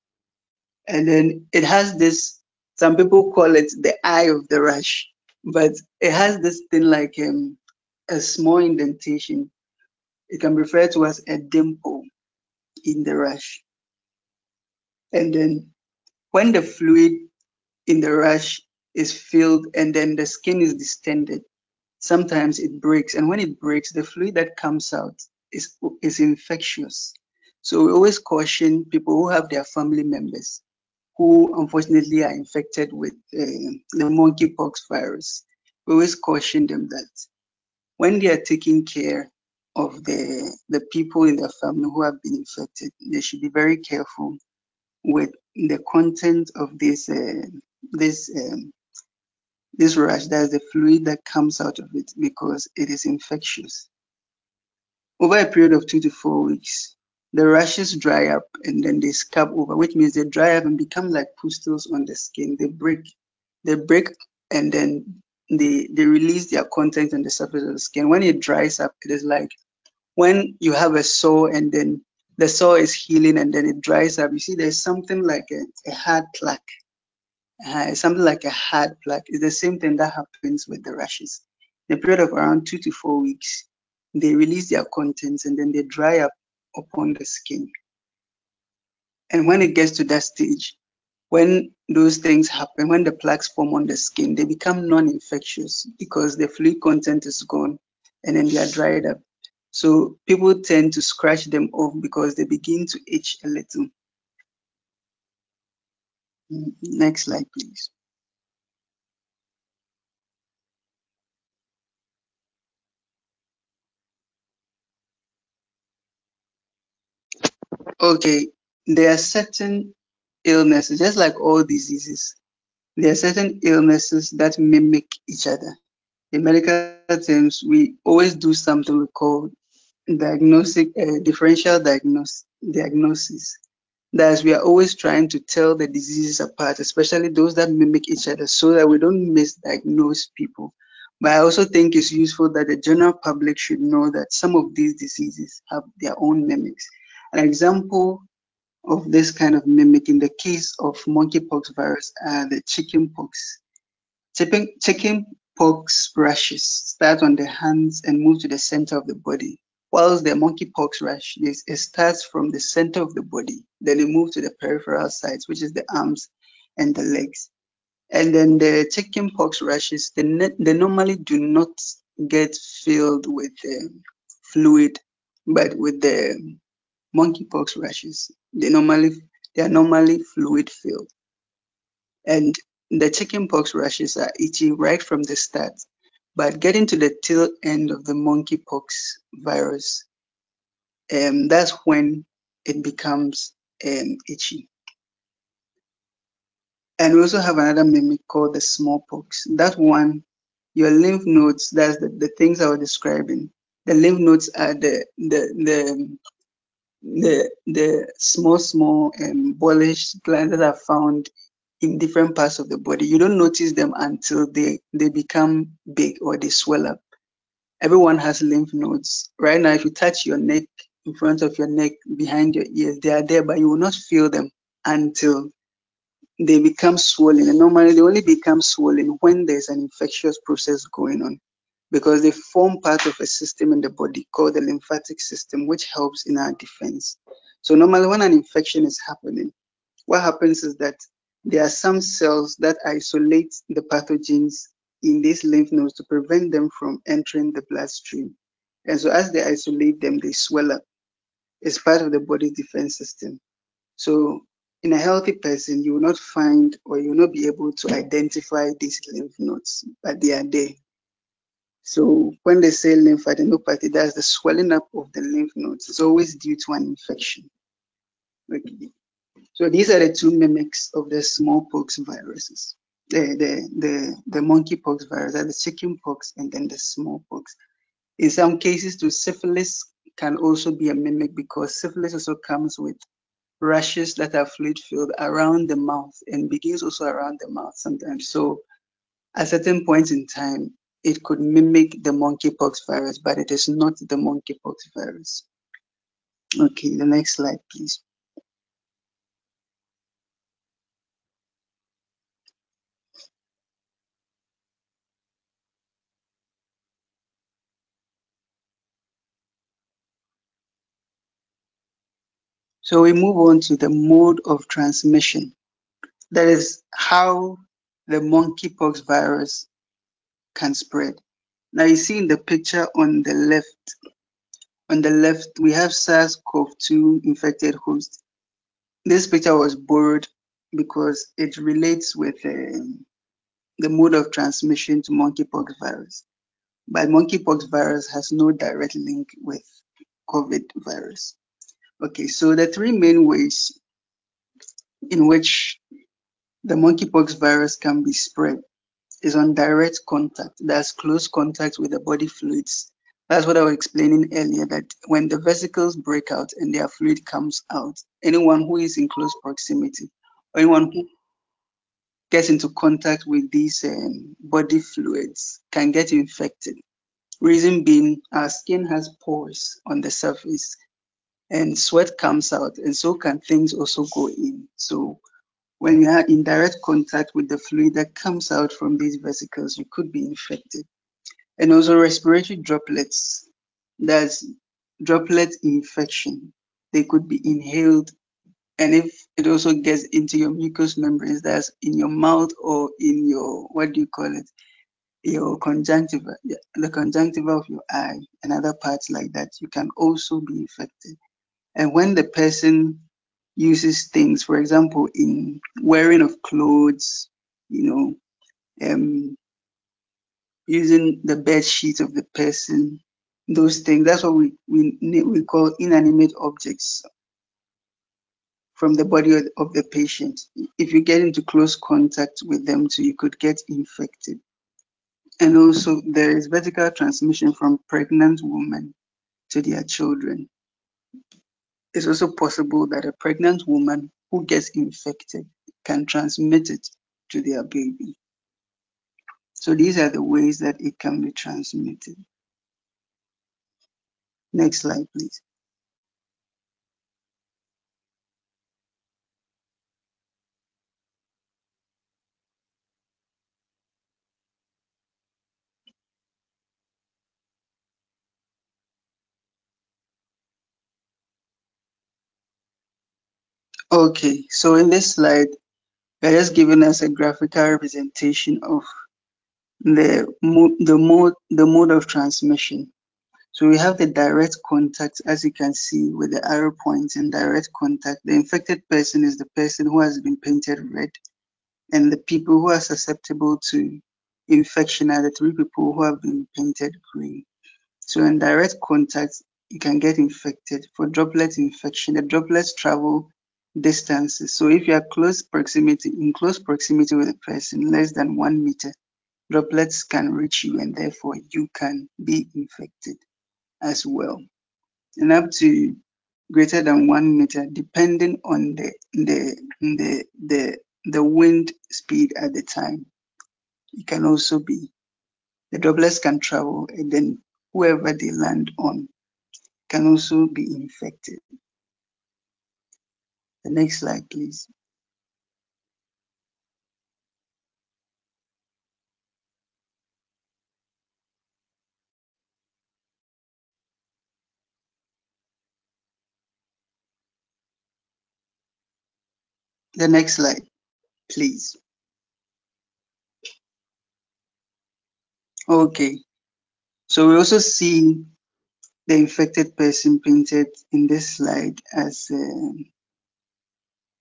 And then it has this, some people call it the eye of the rash, but it has this thing like um, a small indentation. It can be referred to as a dimple in the rash. And then when the fluid in the rash is filled and then the skin is distended, sometimes it breaks. And when it breaks, the fluid that comes out is, is infectious. So we always caution people who have their family members who unfortunately are infected with uh, the monkeypox virus. We always caution them that when they are taking care of the the people in their family who have been infected, they should be very careful with the content of this uh, this um, this rash. That's the fluid that comes out of it because it is infectious. Over a period of two to four weeks, the rashes dry up and then they scab over, which means they dry up and become like pustules on the skin. They break, they break, and then they they release their content on the surface of the skin. When it dries up, it is like when you have a sore and then the sore is healing and then it dries up. You see, there's something like a, a hard plaque. Uh, something like a hard plaque. It's the same thing that happens with the rashes. In a period of around two to four weeks, they release their contents and then they dry up upon the skin. And when it gets to that stage, when those things happen, when the plaques form on the skin, they become non-infectious because the fluid content is gone and then they are dried up. So people tend to scratch them off because they begin to itch a little. Mm, Next slide, please. Okay, there are certain illnesses, just like all diseases, there are certain illnesses that mimic each other. In medical terms, we always do something we call diagnostic uh, differential diagnosis. That is, we are always trying to tell the diseases apart, especially those that mimic each other, so that we don't misdiagnose people. But I also think it's useful that the general public should know that some of these diseases have their own mimics. An example of this kind of mimic in the case of monkeypox virus are the chickenpox. Chicken, chickenpox rashes start on the hands and move to the center of the body, whilst the monkeypox rash is, it starts from the center of the body, then it moves to the peripheral sites, which is the arms and the legs. And then the chickenpox rashes, they, they normally do not get filled with um, fluid, but with the monkeypox rashes, they normally they are normally fluid filled. And the chickenpox rashes are itchy right from the start, but getting to the tail end of the monkeypox virus, um, that's when it becomes um, itchy. And we also have another mimic called the smallpox. That one, your lymph nodes, that's the, the things I was describing. The lymph nodes are the the the the the small small um, bullish glands that are found in different parts of the body. You don't notice them until they they become big or they swell up. Everyone has lymph nodes. Right now, if you touch your neck, in front of your neck, behind your ears, they are there, but you will not feel them until they become swollen. And normally, they only become swollen when there's an infectious process going on because they form part of a system in the body called the lymphatic system, which helps in our defense. So normally when an infection is happening, what happens is that there are some cells that isolate the pathogens in these lymph nodes to prevent them from entering the bloodstream. And so as they isolate them, they swell up. It's part of the body's defense system. So in a healthy person, you will not find or you will not be able to identify these lymph nodes, but they are there. So when they say lymphadenopathy, that's the swelling up of the lymph nodes. It's always due to an infection. Okay. So these are the two mimics of the smallpox viruses. The the the, the monkeypox virus, the chickenpox, and then the smallpox. In some cases, too, syphilis can also be a mimic because syphilis also comes with rashes that are fluid filled around the mouth and begins also around the mouth sometimes. So at certain points in time, it could mimic the monkeypox virus, but it is not the monkeypox virus. Okay, the next slide, please. So we move on to the mode of transmission. That is how the monkeypox virus can spread. Now you see in the picture on the left, on the left, we have SARS-CoV-2 infected host. This picture was borrowed because it relates with um, the mode of transmission to monkeypox virus. but monkeypox virus has no direct link with COVID virus. Okay, so the three main ways in which the monkeypox virus can be spread is on direct contact. That's close contact with the body fluids. That's what I was explaining earlier, that when the vesicles break out and their fluid comes out, anyone who is in close proximity, anyone who gets into contact with these um, body fluids can get infected. Reason being, our skin has pores on the surface and sweat comes out, and so can things also go in. So when you are in direct contact with the fluid that comes out from these vesicles, you could be infected. And also respiratory droplets, that's droplet infection. They could be inhaled. And if it also gets into your mucous membranes, that's in your mouth or in your, what do you call it? Your conjunctiva, the conjunctiva of your eye and other parts like that, you can also be infected. And when the person uses things, for example, in wearing of clothes, you know, um, using the bed sheet of the person, those things. That's what we we we call inanimate objects from the body of, the patient. If you get into close contact with them, too, you could get infected. And also, there is vertical transmission from pregnant women to their children. It's also possible that a pregnant woman who gets infected can transmit it to their baby. So these are the ways that it can be transmitted. Next slide, please. Okay, so in this slide, they're just giving us a graphical representation of the mode, the mode, the mode of transmission. So we have the direct contact, as you can see with the arrow points in direct contact. The infected person is the person who has been painted red, and the people who are susceptible to infection are the three people who have been painted green. So in direct contact, you can get infected. For droplet infection, the droplets travel distances. So if you are close proximity, in close proximity with a person, less than one meter, droplets can reach you and therefore you can be infected as well. And up to greater than one meter, depending on the the the the, the wind speed at the time, it can also be the droplets can travel and then whoever they land on can also be infected. The next slide, please. The next slide, please. Okay, so we also see the infected person painted in this slide as um,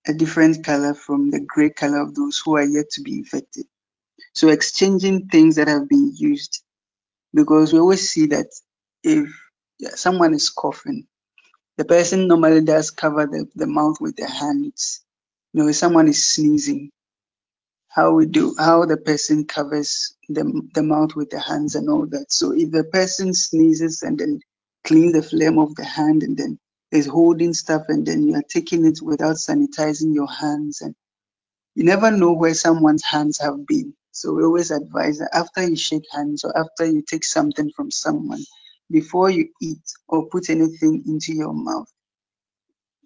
a different color from the gray color of those who are yet to be infected. So exchanging things that have been used, because we always see that if someone is coughing, the person normally does cover the, the mouth with their hands. You know, if someone is sneezing, how we do how the person covers the, the mouth with the hands and all that. So if the person sneezes and then clean the phlegm of the hand and then is holding stuff and then you are taking it without sanitizing your hands and you never know where someone's hands have been. So we always advise that after you shake hands or after you take something from someone, before you eat or put anything into your mouth,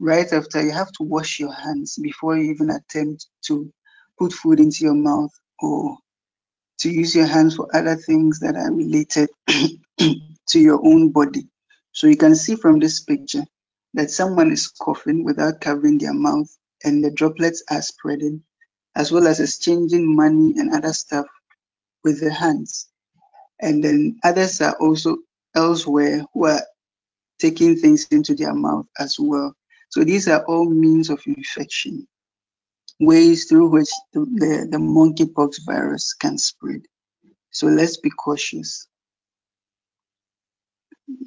right after you have to wash your hands before you even attempt to put food into your mouth or to use your hands for other things that are related to your own body. So you can see from this picture that someone is coughing without covering their mouth and the droplets are spreading, as well as exchanging money and other stuff with their hands. And then others are also elsewhere who are taking things into their mouth as well. So these are all means of infection, ways through which the, the, the monkeypox virus can spread. So let's be cautious.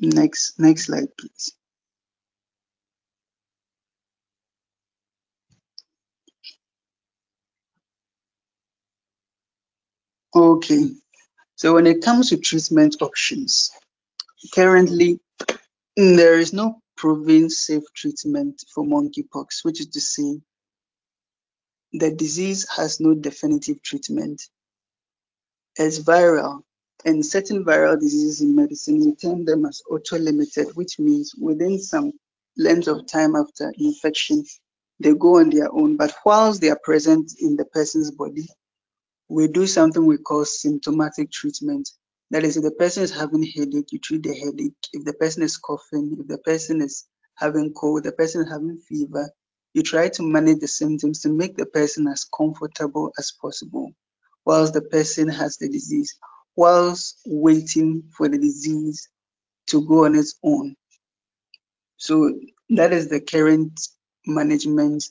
Next, next slide, please. Okay, so when it comes to treatment options, currently mm, there is no proven safe treatment for monkeypox, which is to say the disease has no definitive treatment. It's viral, and certain viral diseases in medicine, we term them as auto-limited, which means within some length of time after infection, they go on their own. But whilst they are present in the person's body, we do something we call symptomatic treatment. That is, if the person is having headache, you treat the headache. If the person is coughing, if the person is having cold, the person is having fever, you try to manage the symptoms to make the person as comfortable as possible whilst the person has the disease, whilst waiting for the disease to go on its own. So that is the current management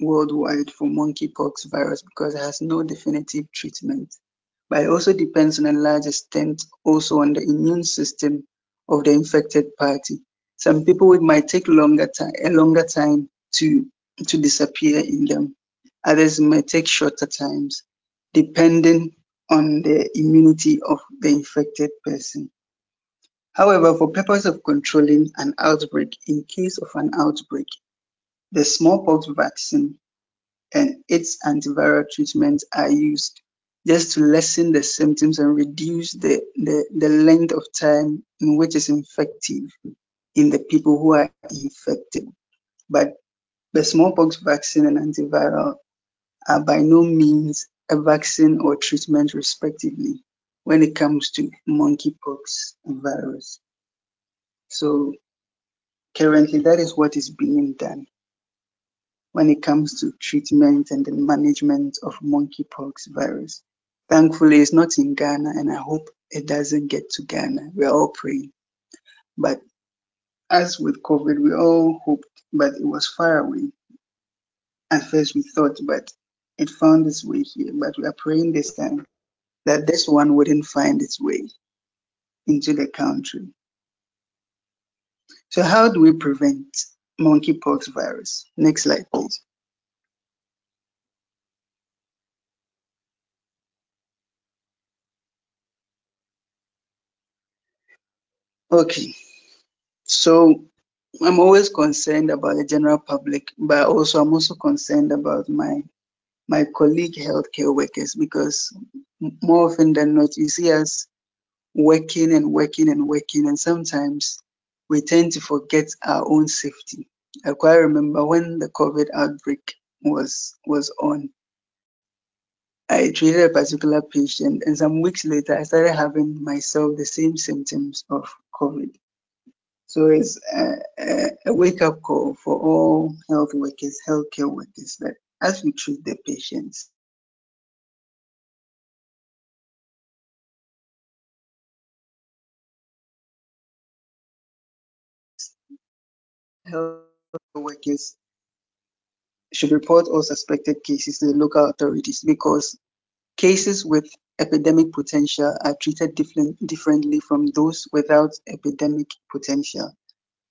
worldwide for monkeypox virus because it has no definitive treatment. But it also depends on a large extent also on the immune system of the infected party. Some people it might take longer time a longer time to to disappear in them. Others might take shorter times, depending on the immunity of the infected person. However, for purpose of controlling an outbreak, in case of an outbreak, the smallpox vaccine and its antiviral treatment are used just to lessen the symptoms and reduce the, the, the length of time in which it's infective in the people who are infected. But the smallpox vaccine and antiviral are by no means a vaccine or treatment, respectively, when it comes to monkeypox virus. So currently, that is what is being done when it comes to treatment and the management of monkeypox virus. Thankfully, it's not in Ghana, and I hope it doesn't get to Ghana. We're all praying. But as with COVID, we all hoped, but it was far away. At first, we thought, but it found its way here. But we are praying this time that this one wouldn't find its way into the country. So, how do we prevent monkeypox virus? Next slide, please. Okay, so I'm always concerned about the general public, but also I'm also concerned about my my colleague healthcare workers because more often than not, you see us working and working and working, and sometimes we tend to forget our own safety. I quite remember when the COVID outbreak was was on. I treated a particular patient, and some weeks later, I started having myself the same symptoms of COVID. So it's a, a, wake up call for all health workers, healthcare workers, that as we treat the patients, health workers should report all suspected cases to the local authorities because cases with epidemic potential are treated different, differently from those without epidemic potential.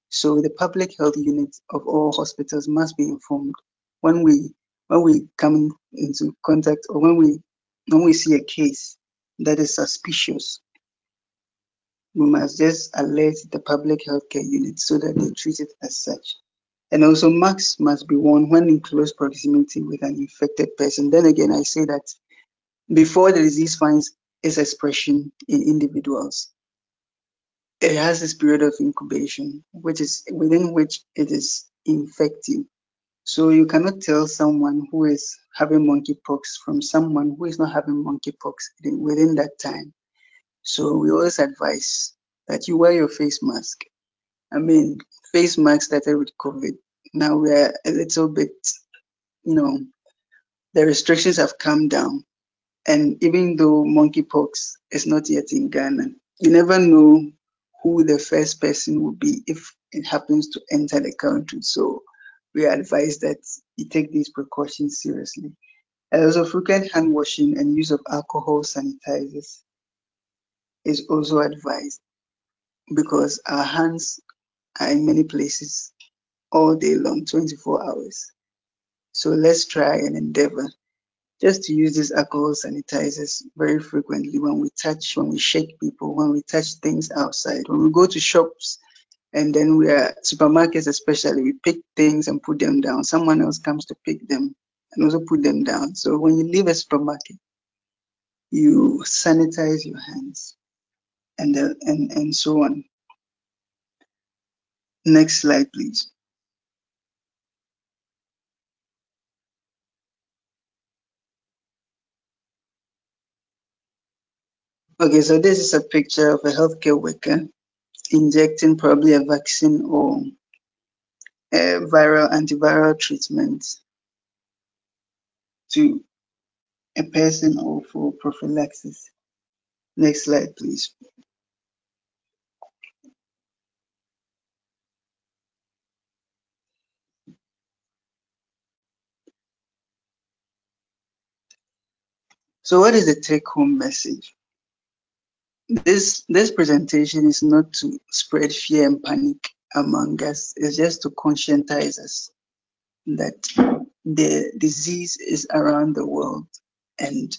So the public health unit of all hospitals must be informed when we when we come into contact or when we when we see a case that is suspicious. We must just alert the public healthcare unit so that they treat it as such. And also masks must be worn when in close proximity with an infected person. Then again, I say that before the disease finds its expression in individuals, it has this period of incubation, which is within which it is infecting. So you cannot tell someone who is having monkeypox from someone who is not having monkeypox within that time. So we always advise that you wear your face mask. I mean, face mask started with COVID. Now we're a little bit, you know, the restrictions have come down. And even though monkeypox is not yet in Ghana, you never know who the first person will be if it happens to enter the country. So we advise that you take these precautions seriously. And also frequent hand washing and use of alcohol sanitizers is also advised. because our hands are in many places all day long, 24 hours. So let's try and endeavor just to use these alcohol sanitizers very frequently when we touch, when we shake people, when we touch things outside, when we go to shops and then we are supermarkets especially, we pick things and put them down. Someone else comes to pick them and also put them down. So when you leave a supermarket, you sanitize your hands and, the, and, and so on. Next slide, please. Okay, so this is a picture of a healthcare worker injecting probably a vaccine or a viral antiviral treatment to a person or for prophylaxis. Next slide, please. So what is the take home message? This this presentation is not to spread fear and panic among us. It's just to conscientize us that the disease is around the world and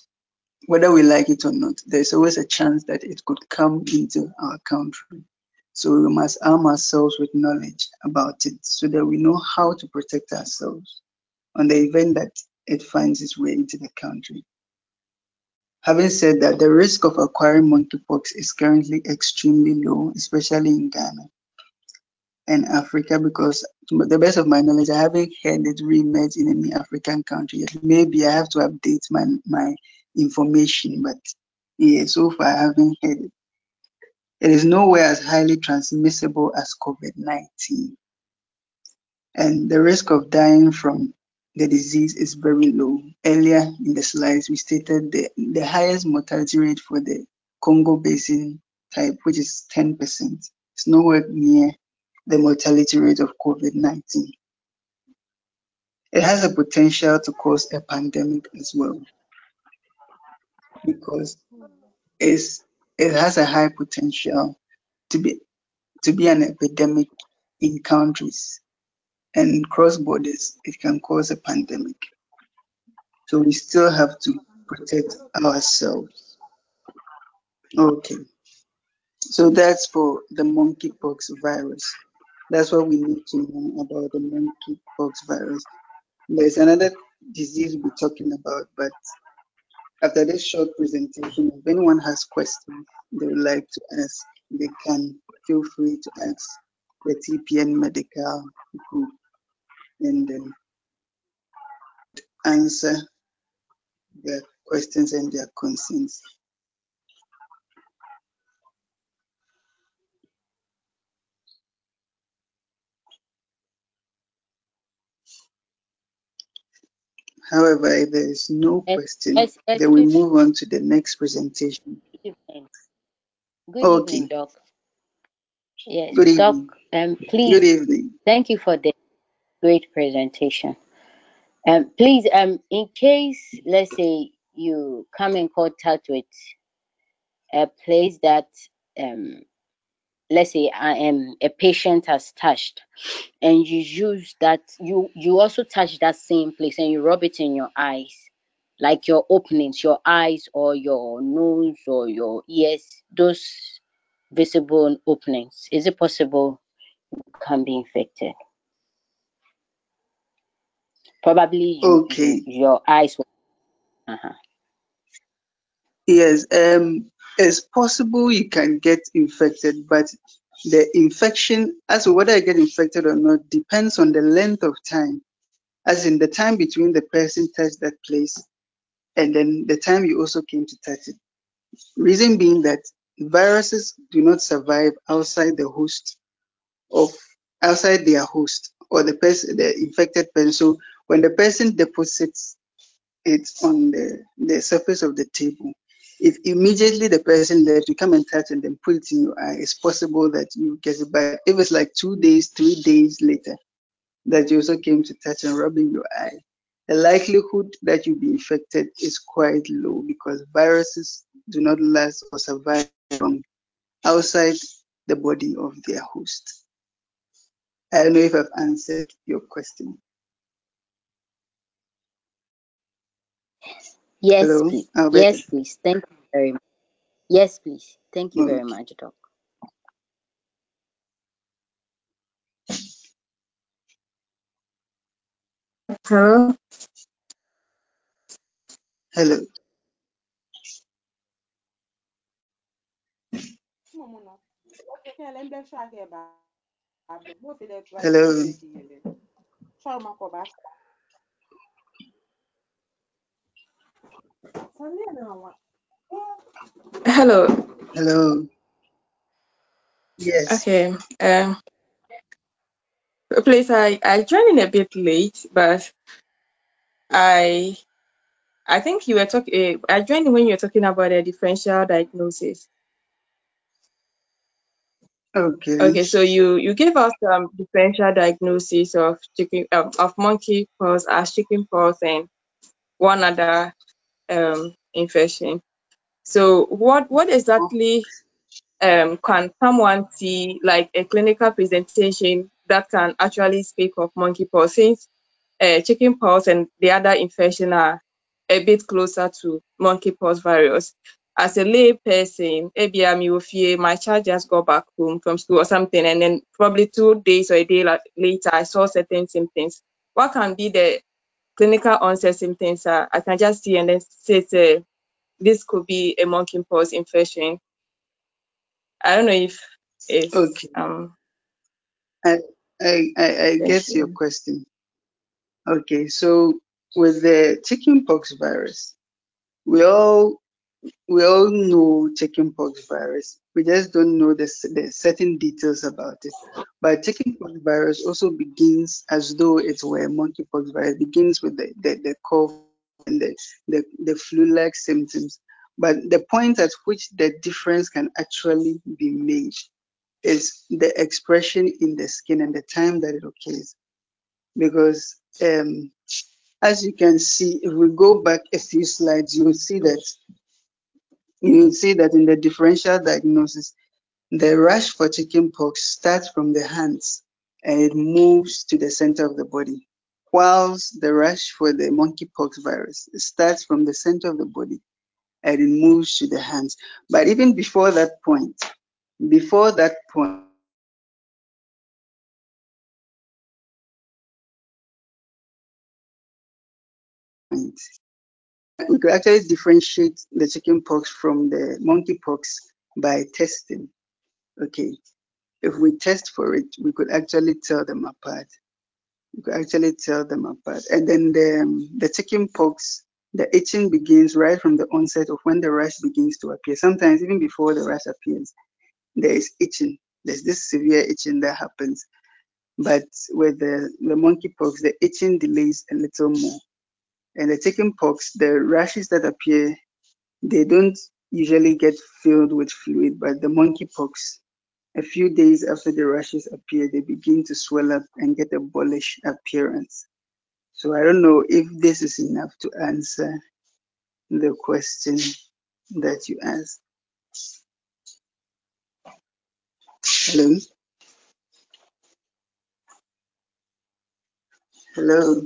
whether we like it or not, there's always a chance that it could come into our country. So we must arm ourselves with knowledge about it so that we know how to protect ourselves on the event that it finds its way into the country. Having said that, the risk of acquiring monkeypox is currently extremely low, especially in Ghana and Africa, because to the best of my knowledge, I haven't heard it reemerge in any African country yet. Maybe I have to update my, my information, but yeah, so far I haven't heard it. It is nowhere as highly transmissible as COVID 19. And the risk of dying from the disease is very low. Earlier in the slides, we stated the, the highest mortality rate for the Congo Basin type, which is 10%. It's nowhere near the mortality rate of COVID 19. It has a potential to cause a pandemic as well because it's, it has a high potential to be to be an epidemic in countries and cross borders. It can cause a pandemic. So we still have to protect ourselves. Okay. So that's for the monkeypox virus. That's what we need to know about the monkeypox virus. There's another disease we're talking about, but after this short presentation, if anyone has questions they would like to ask, they can feel free to ask the TPN medical group and then answer their questions and their concerns. However, if there is no question, yes, then we move on to the next presentation. Good evening. Good Okay. evening, Doc. Yes, Good evening. Doc, um, Good evening. thank you for the great presentation. Um, please, um, in case, let's say you come in contact with a place that, um, let's say I am a patient has touched, and you use that, you you also touch that same place and you rub it in your eyes, like your openings, your eyes or your nose or your ears, those visible openings. Is it possible you can be infected? Probably you, Okay. you your eyes. will- Uh-huh. Yes. Um, it's possible you can get infected, but the infection, as to whether I get infected or not, depends on the length of time, as in the time between the person touched that place and then the time you also came to touch it. Reason being that viruses do not survive outside the host of outside their host or the person the infected person. So when the person deposits it on the, the surface of the table, if immediately the person left, you come and touch and then put it in your eye, it's possible that you get it. But if it's like two days, three days later, that you also came to touch and rubbing your eye, the likelihood that you'll be infected is quite low because viruses do not last or survive long outside the body of their host. I don't know if I've answered your question. Yes, Hello, please. Alberta. Yes, please. Thank you very much. Yes, please. Thank you very much, Doc. Hello. Hello. Hello. Hello. Hello. Yes. Okay. Um, please, I I joined in a bit late, but I I think you were talking. I joined when you were talking about a differential diagnosis. Okay. Okay, so you you gave us um differential diagnosis of chicken um, of monkey pox as chicken pox and one other um infection. So what what exactly um can someone see like a clinical presentation that can actually speak of monkeypox since uh, chickenpox and the other infection are a bit closer to monkeypox virus. As a lay person, maybe I'm fear my child just got back home from school or something, and then probably two days or a day later, I saw certain symptoms. What can be the clinical onset symptoms? Uh, I can just see and then say, say this could be a monkeypox infection. I don't know if it's Okay. um I I I, I get your question. Okay, so with the chickenpox virus, we all we all know chickenpox virus. We just don't know the, the certain details about it. But chickenpox virus also begins as though it were monkeypox virus. It begins with the, the, the cough and the, the, the flu-like symptoms. But the point at which the difference can actually be made is the expression in the skin and the time that it occurs. Because um, as you can see, if we go back a few slides, you will see that you see that in the differential diagnosis, the rash for chickenpox starts from the hands and it moves to the center of the body, whilst the rash for the monkeypox virus starts from the center of the body and it moves to the hands. But even before that point, before that point, we could actually differentiate the chickenpox from the monkeypox by testing. Okay, if we test for it, we could actually tell them apart. We could actually tell them apart. And then the, um, the chicken pox, the itching begins right from the onset of when the rash begins to appear. Sometimes even before the rash appears, there is itching. There's this severe itching that happens. But with the, the monkeypox, the itching delays a little more. And the chicken pox, the rashes that appear, they don't usually get filled with fluid, but the monkeypox, a few days after the rashes appear, they begin to swell up and get a bullous appearance. So I don't know if this is enough to answer the question that you asked. Hello? Hello?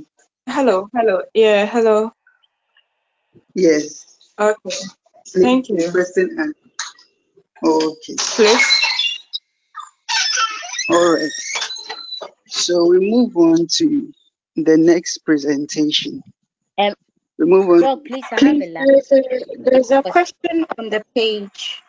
Hello, hello. Yeah, hello. Yes. Okay, Please, thank you. question and okay. Please. All right. So we move on to the next presentation. Um, We move on. Doc, please, I have Please, a there is last a, there's a question. question on the page.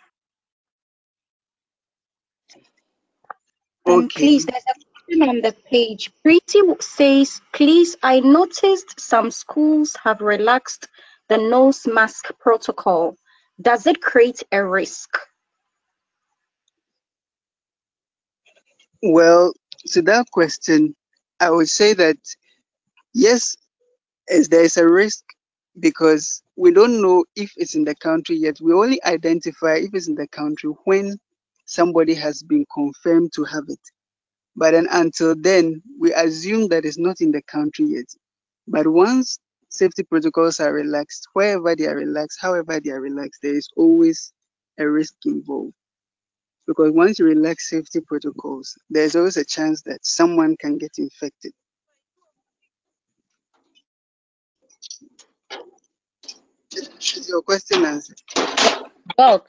Um, Okay. please, there's a question on the page. Pretty says, please, I noticed some schools have relaxed the nose mask protocol. Does it create a risk? Well, to that question, I would say that yes, there is a risk because we don't know if it's in the country yet. We only identify if it's in the country when somebody has been confirmed to have it. But then until then, we assume that it's not in the country yet. But once safety protocols are relaxed, wherever they are relaxed, however they are relaxed, there is always a risk involved. because once you relax safety protocols, there's always a chance that someone can get infected. Is your question answered? Doc,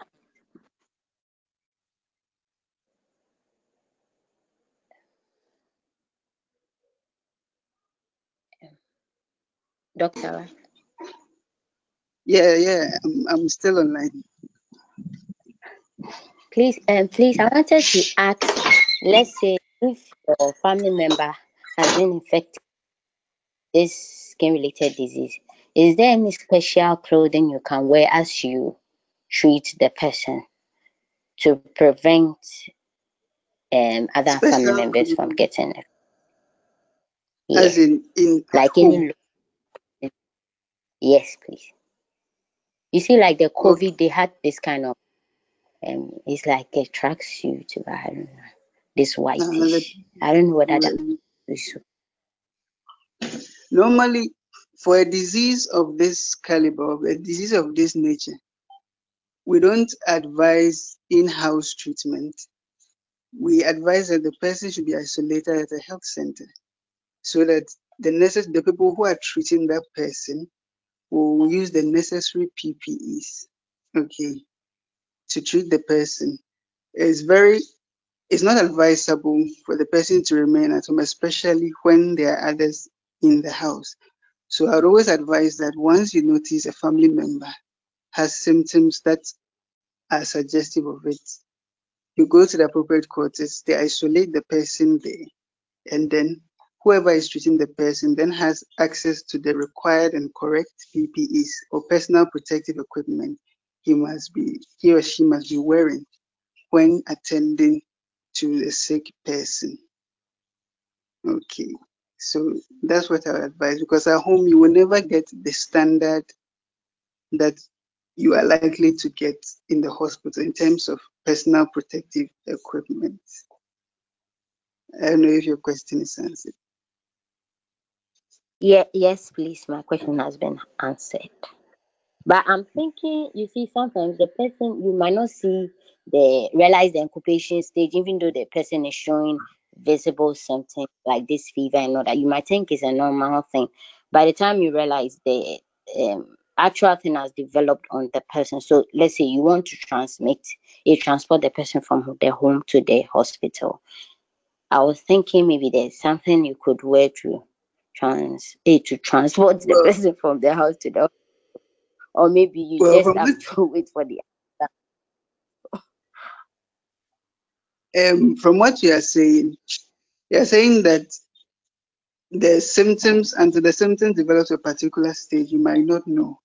Doctor, Yeah, yeah, I'm, I'm still online. please, um, please, I wanted to ask, let's say if your family member has been infected with this skin-related disease, is there any special clothing you can wear as you treat the person to prevent um other family Special members from getting it? as in in like any. Yes, please. You see, like the COVID, they had this kind of um, it's like a tracksuit. I don't know, this whitish. I don't know whether that let- normally, for a disease of this caliber, of a disease of this nature, we don't advise in-house treatment. We advise that the person should be isolated at a health center so that the nurses, the people who are treating that person will use the necessary PPEs, okay, to treat the person. It's very it's not advisable for the person to remain at home, especially when there are others in the house. So I would always advise that once you notice a family member has symptoms that are suggestive of it, you go to the appropriate quarters, they isolate the person there, and then whoever is treating the person then has access to the required and correct PPEs or personal protective equipment he must be he or she must be wearing when attending to a sick person. Okay. So that's what I would advise because at home you will never get the standard that you are likely to get in the hospital in terms of personal protective equipment. I don't know if your question is answered. Yeah, yes, please. My question has been answered. But I'm thinking, you see, sometimes the person you might not see the realize the incubation stage, even though the person is showing visible symptoms like this fever and all that. You might think it's a normal thing. By the time you realize the um, actual thing has developed on the person. So let's say you want to transmit, you transport the person from their home to the hospital. I was thinking maybe there's something you could wear to trans eh, to transport the Well, person from the house to the or maybe you well, just have to wait for the um, from what you are saying, you are saying that the symptoms until the symptoms develop to a particular stage, you might not know.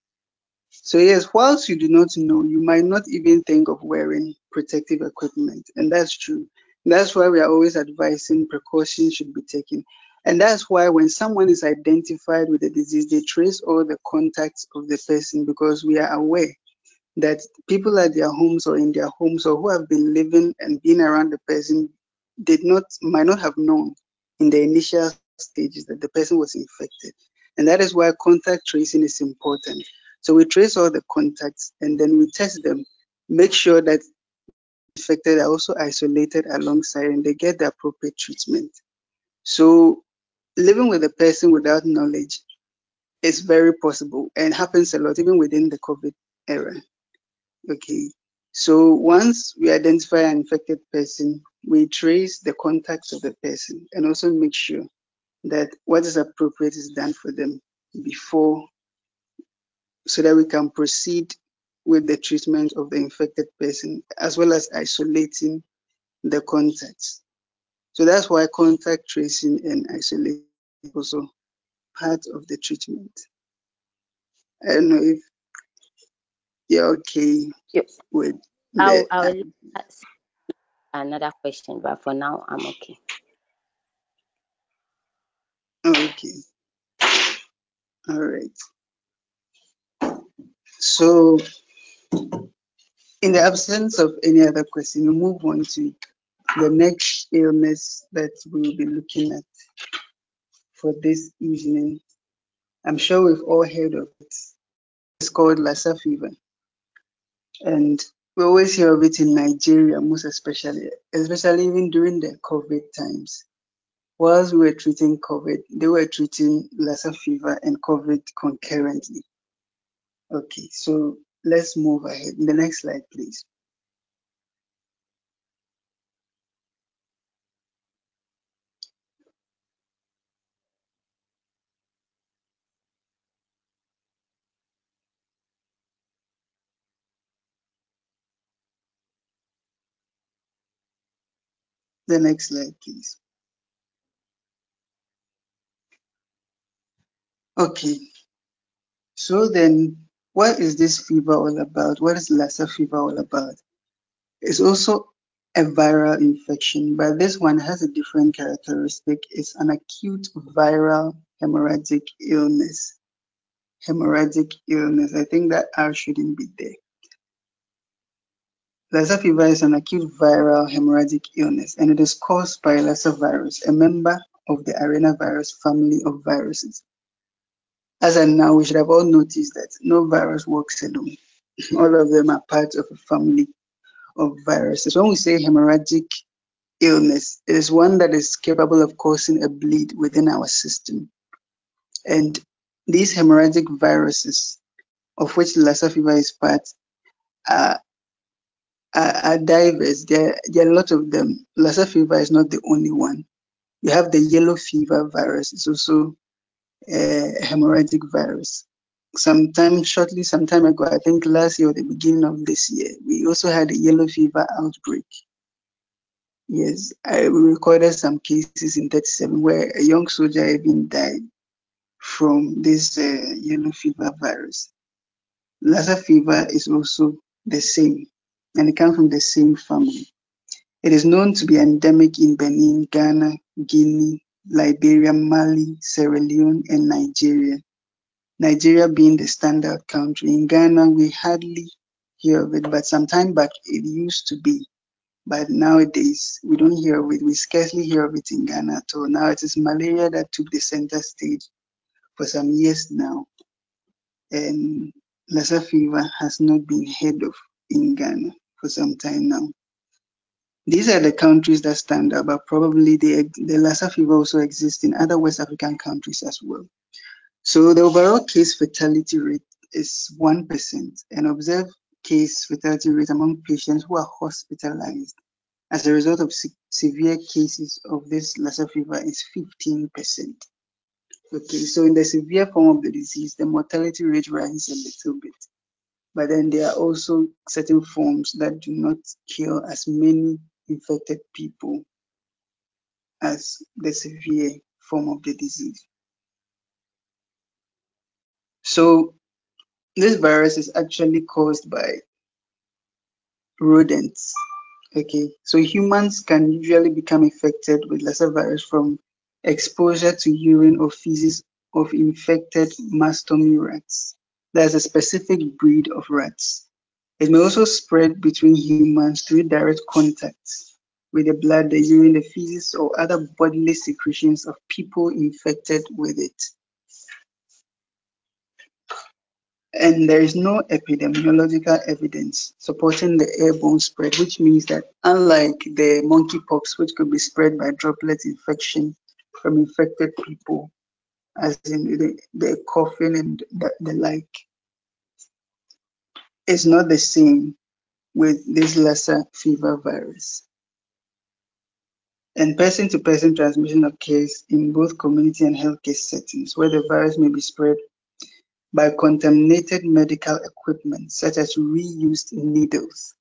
So yes, whilst you do not know, you might not even think of wearing protective equipment, and that's true. That's why we are always advising precautions should be taken. And that's why when someone is identified with the disease, they trace all the contacts of the person because we are aware that people at their homes or in their homes or who have been living and been around the person did not might not have known in the initial stages that the person was infected. And that is why contact tracing is important. So we trace all the contacts and then we test them, make sure that infected are also isolated alongside and they get the appropriate treatment. So living with a person without knowledge is very possible and happens a lot even within the COVID era. Okay. So once we identify an infected person, we trace the contacts of the person and also make sure that what is appropriate is done for them before so that we can proceed with the treatment of the infected person as well as isolating the contacts. So that's why contact tracing and isolation is also part of the treatment. I don't know if you're okay you. with I'll the I'll ask another question, but for now I'm okay. okay. All right. So in the absence of any other question, we move on to the next illness that we will be looking at for this evening. I'm sure we've all heard of it. It's called Lassa fever. And we always hear of it in Nigeria, most especially, especially even during the COVID times. Whilst we were treating COVID, they were treating Lassa fever and COVID concurrently. Okay, so let's move ahead. The next slide, please. The next slide, please. Okay, so then what is this fever all about? What is Lassa fever all about? It's also a viral infection, but this one has a different characteristic. It's an acute viral hemorrhagic illness. Hemorrhagic illness. I think that R shouldn't be there. Lassa fever is an acute viral hemorrhagic illness, and it is caused by Lassa virus, a member of the arenavirus family of viruses. As and now, we should have all noticed that no virus works alone. All of them are part of a family of viruses. When we say hemorrhagic illness, it is one that is capable of causing a bleed within our system. And these hemorrhagic viruses, of which Lassa fever is part, are, are, diverse. There, there are a lot of them. Lassa fever is not the only one. You have the yellow fever virus. It's also a hemorrhagic virus. Sometime shortly, some time ago, I think last year or the beginning of this year, we also had a yellow fever outbreak. Yes, I recorded some cases in 37 where a young soldier even died from this uh, yellow fever virus. Lassa fever is also the same, and it comes from the same family. It is known to be endemic in Benin, Ghana, Guinea, Liberia, Mali, Sierra Leone, and Nigeria. Nigeria being the standout country. In Ghana, we hardly hear of it, but some time back it used to be. But nowadays, we don't hear of it. We scarcely hear of it in Ghana at all. Now it is malaria that took the center stage for some years now. And Lassa fever has not been heard of in Ghana for some time now. These are the countries that stand out, but probably the, the Lassa fever also exists in other West African countries as well. So the overall case fatality rate is 1%, and observed case fatality rate among patients who are hospitalized as a result of se severe cases of this Lassa fever is 15%. Okay, so in the severe form of the disease, the mortality rate rises a little bit. But then there are also certain forms that do not kill as many infected people as the severe form of the disease. So this virus is actually caused by rodents. Okay, so humans can usually become infected with Lassa virus from exposure to urine or feces of infected mastomy rats. There's a specific breed of rats. It may also spread between humans through direct contact with the blood, the urine, the feces, or other bodily secretions of people infected with it. and there is no epidemiological evidence supporting the airborne spread, which means that unlike the monkeypox, which could be spread by droplet infection from infected people, as in the, the coughing and the, the like, it's not the same with this Lassa fever virus. And person to person transmission occurs in both community and healthcare settings where the virus may be spread by contaminated medical equipment such as reused needles.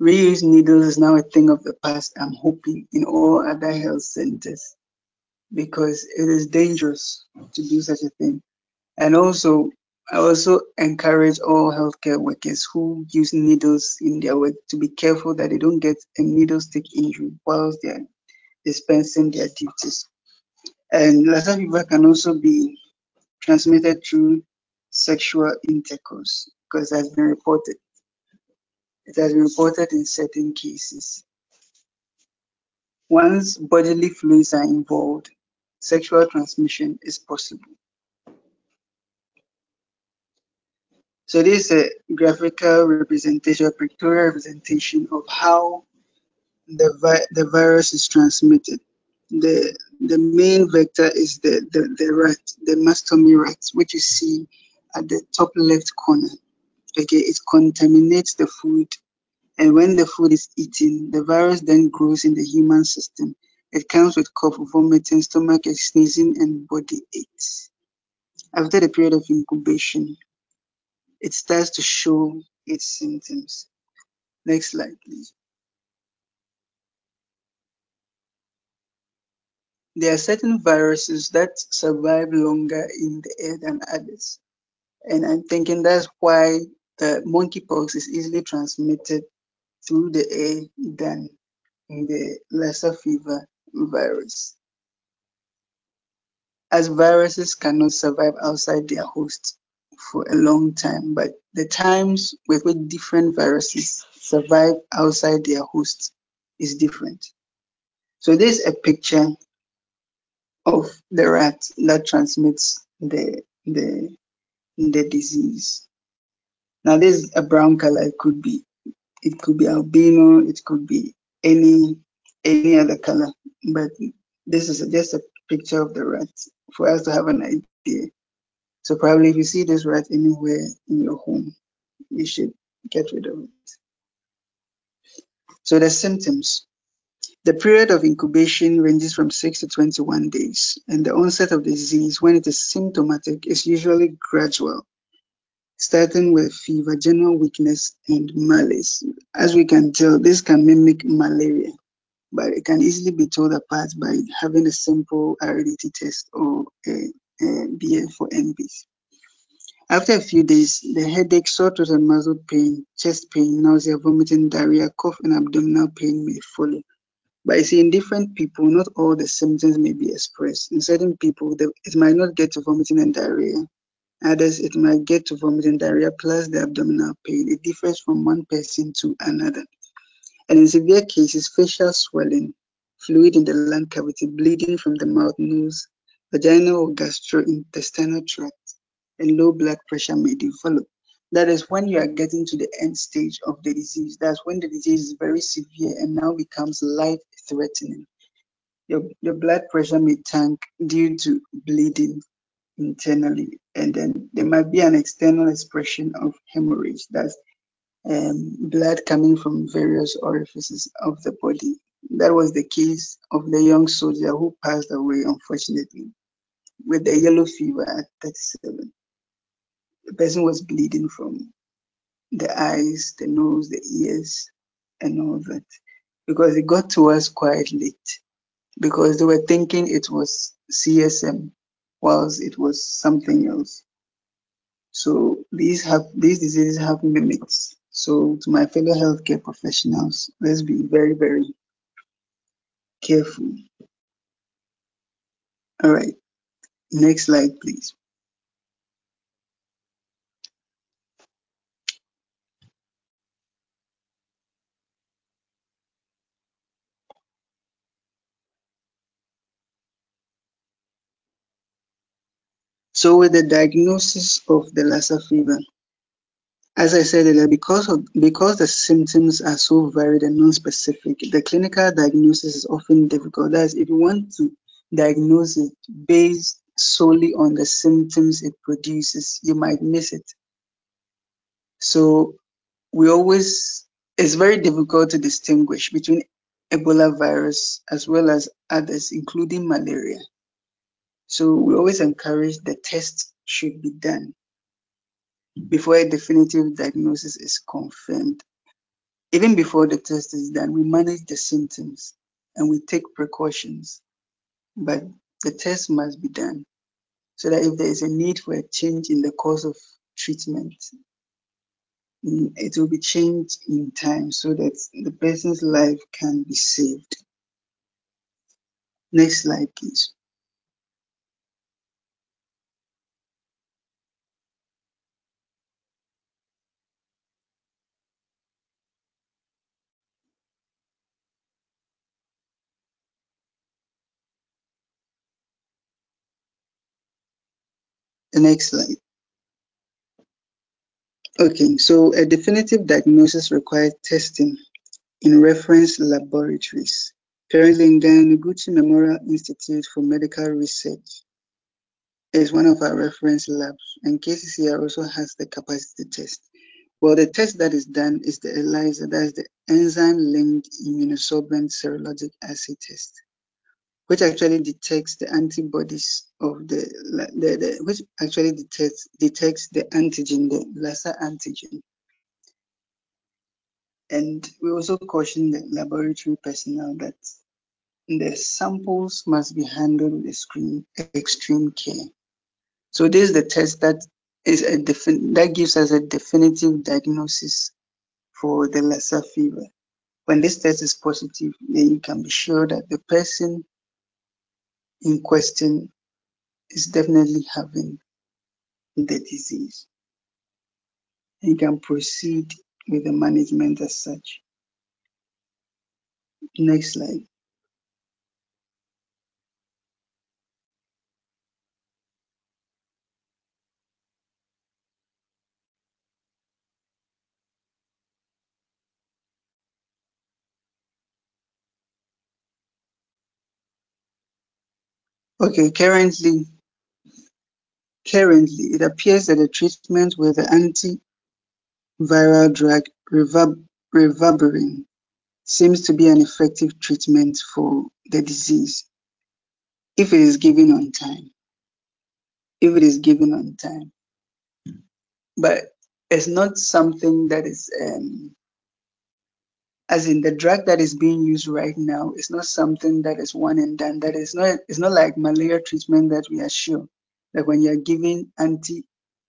Reused needles is now a thing of the past, I'm hoping, in all other health centers because it is dangerous to do such a thing. And also, I also encourage all healthcare workers who use needles in their work to be careful that they don't get a needle stick injury whilst they're dispensing their duties. And Lassa fever can also be transmitted through sexual intercourse because it has been reported. It has been reported in certain cases. Once bodily fluids are involved, sexual transmission is possible. So this is a graphical representation, a pictorial representation of how the, vi- the virus is transmitted. The, the main vector is the, the, the rat, the mastomy rat, which you see at the top left corner. Okay, it contaminates the food, and when the food is eaten, the virus then grows in the human system. It comes with cough, vomiting, stomach ache, sneezing, and body aches. After the period of incubation, it starts to show its symptoms. Next slide, please. There are certain viruses that survive longer in the air than others. And I'm thinking that's why uh, monkeypox is easily transmitted through the air than in the Lassa fever virus. As viruses cannot survive outside their host for a long time, but the times with which different viruses survive outside their host is different. So this is a picture of the rat that transmits the the the disease. Now this is a brown color. It could be it could be albino. It could be any any other color. But this is just a picture of the rat for us to have an idea. So probably if you see this rat anywhere in your home, you should get rid of it. So the symptoms. The period of incubation ranges from 6 to 21 days, and the onset of the disease, when it is symptomatic, is usually gradual, starting with fever, general weakness, and malaise. As we can tell, this can mimic malaria, but it can easily be told apart by having a simple RDT test or a, a BF for MPs. After a few days, the headache, sore throat and muscle pain, chest pain, nausea, vomiting, diarrhea, cough, and abdominal pain may follow. But you see, in different people, not all the symptoms may be expressed. In certain people, it might not get to vomiting and diarrhea. Others, it might get to vomiting, diarrhea, plus the abdominal pain. It differs from one person to another. And in severe cases, facial swelling, fluid in the lung cavity, bleeding from the mouth, nose, vaginal or gastrointestinal tract, and low blood pressure may develop. That is when you are getting to the end stage of the disease. That's when the disease is very severe and now becomes life threatening. Your, your blood pressure may tank due to bleeding internally, and then there might be an external expression of hemorrhage. That's um, blood coming from various orifices of the body. That was the case of the young soldier who passed away, unfortunately, with the yellow fever at 37 the person was bleeding from the eyes, the nose, the ears, and all that because it got to us quite late because they were thinking it was CSM whilst it was something else. So these have these diseases have mimics. So to my fellow healthcare professionals, let's be very, very careful. All right, next slide, please. So with the diagnosis of the Lassa fever, as I said earlier, because of because the symptoms are so varied and non-specific, the clinical diagnosis is often difficult. That is, if you want to diagnose it based solely on the symptoms it produces, you might miss it. So we always it's very difficult to distinguish between Ebola virus as well as others, including malaria. So we always encourage the test should be done before a definitive diagnosis is confirmed. Even before the test is done, we manage the symptoms and we take precautions. But the test must be done so that if there is a need for a change in the course of treatment, it will be changed in time so that the person's life can be saved. Next slide, please. The next slide. Okay, so a definitive diagnosis requires testing in reference laboratories. Currently in Ghana, Noguchi Memorial Institute for Medical Research is one of our reference labs, and KCCR also has the capacity test. Well, the test that is done is the ELISA, that's the enzyme-linked immunosorbent serologic assay test, which actually detects the antibodies of the, the, the which actually detects detects the antigen, the Lassa antigen. And we also caution the laboratory personnel that the samples must be handled with extreme, extreme care. So this is the test that is a that gives us a definitive diagnosis for the Lassa fever. When this test is positive, then you can be sure that the person in question is definitely having the disease. You can proceed with the management as such. Next slide. Okay, currently, currently it appears that the treatment with the antiviral drug ribavirin seems to be an effective treatment for the disease if it is given on time. If it is given on time, but it's not something that is um, as in the drug that is being used right now is not something that is one and done. That is not it's not like malaria treatment that we are sure that when you're giving anti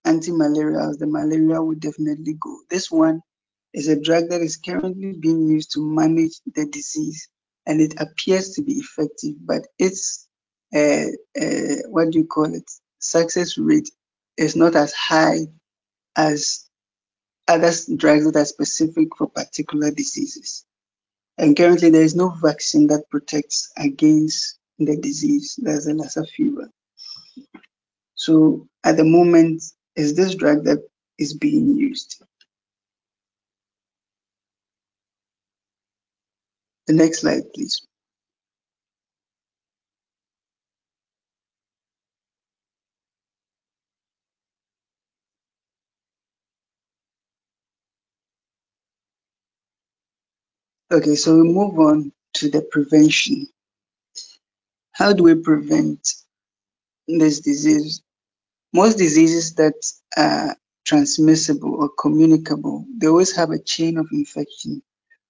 anti-malarials, the malaria will definitely go. This one is a drug that is currently being used to manage the disease and it appears to be effective, but its uh, uh, what do you call it? Success rate is not as high as other drugs that are specific for particular diseases. And currently, there is no vaccine that protects against the disease. There's a Lassa fever. So at the moment, is this drug that is being used. The next slide, please. Okay, so we move on to the prevention. How do we prevent this disease? Most diseases that are transmissible or communicable, they always have a chain of infection.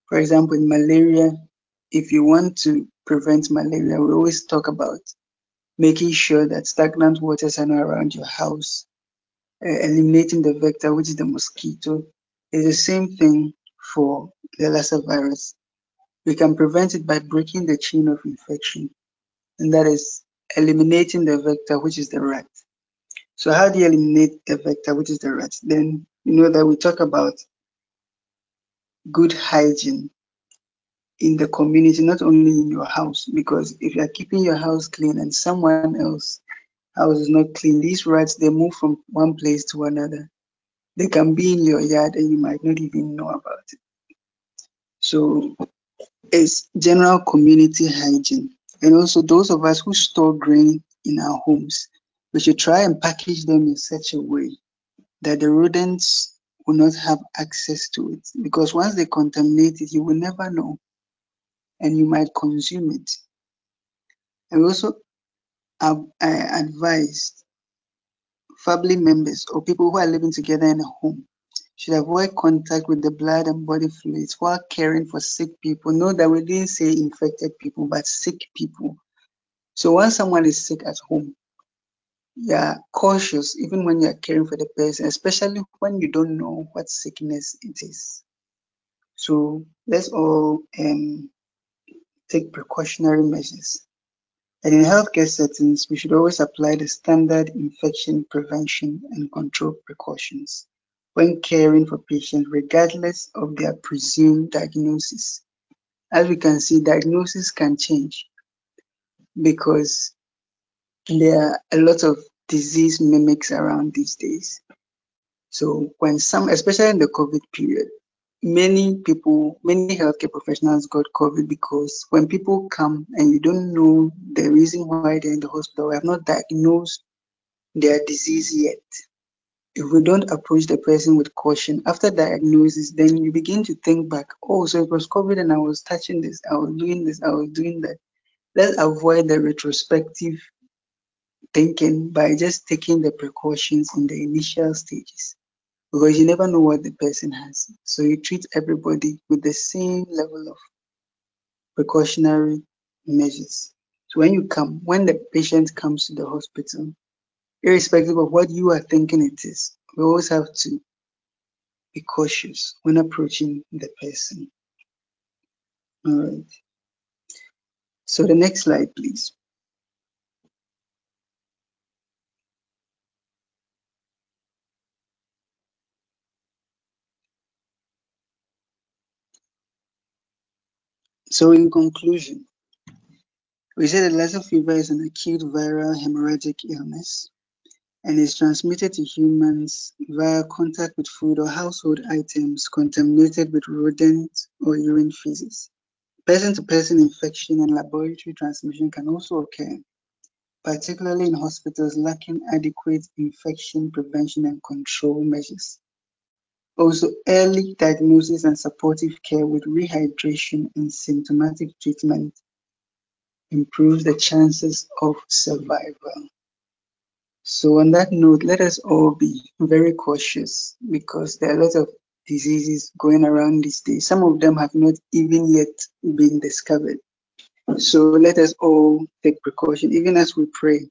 For example, in malaria, if you want to prevent malaria, we always talk about making sure that stagnant waters are not around your house, uh, eliminating the vector, which is the mosquito. It's the same thing for the Lassa virus. We can prevent it by breaking the chain of infection, and that is eliminating the vector, which is the rat. So how do you eliminate the vector, which is the rat? Then you know that we talk about good hygiene in the community, not only in your house, because if you are keeping your house clean and someone else house is not clean, these rats they move from one place to another. They can be in your yard and you might not even know about it. So it's general community hygiene. And also those of us who store grain in our homes, we should try and package them in such a way that the rodents will not have access to it. Because once they contaminate it, you will never know and you might consume it. And also uh, advised family members or people who are living together in a home should avoid contact with the blood and body fluids while caring for sick people. Know that we didn't say infected people, but sick people. So when someone is sick at home, you're cautious even when you're caring for the person, especially when you don't know what sickness it is. So let's all um, take precautionary measures. And in healthcare settings, we should always apply the standard infection prevention and control precautions when caring for patients, regardless of their presumed diagnosis. As we can see, diagnosis can change because there are a lot of disease mimics around these days. So when some, especially in the COVID period, many people, many healthcare professionals got COVID because when people come and you don't know the reason why they're in the hospital, we have not diagnosed their disease yet. If we don't approach the person with caution after diagnosis, then you begin to think back, oh, so it was COVID and I was touching this, I was doing this, I was doing that. Let's avoid the retrospective thinking by just taking the precautions in the initial stages because you never know what the person has. So you treat everybody with the same level of precautionary measures. So when you come, when the patient comes to the hospital, irrespective of what you are thinking it is, we always have to be cautious when approaching the person. All right. So the next slide, please. So in conclusion, we said that Lassa fever is an acute viral hemorrhagic illness and is transmitted to humans via contact with food or household items contaminated with rodent or urine feces. Person-to-person infection and laboratory transmission can also occur, particularly in hospitals lacking adequate infection prevention and control measures. Also, early diagnosis and supportive care with rehydration and symptomatic treatment improves the chances of survival. So, on that note, let us all be very cautious because there are a lot of diseases going around these days. Some of them have not even yet been discovered. So, let us all take precaution, even as we pray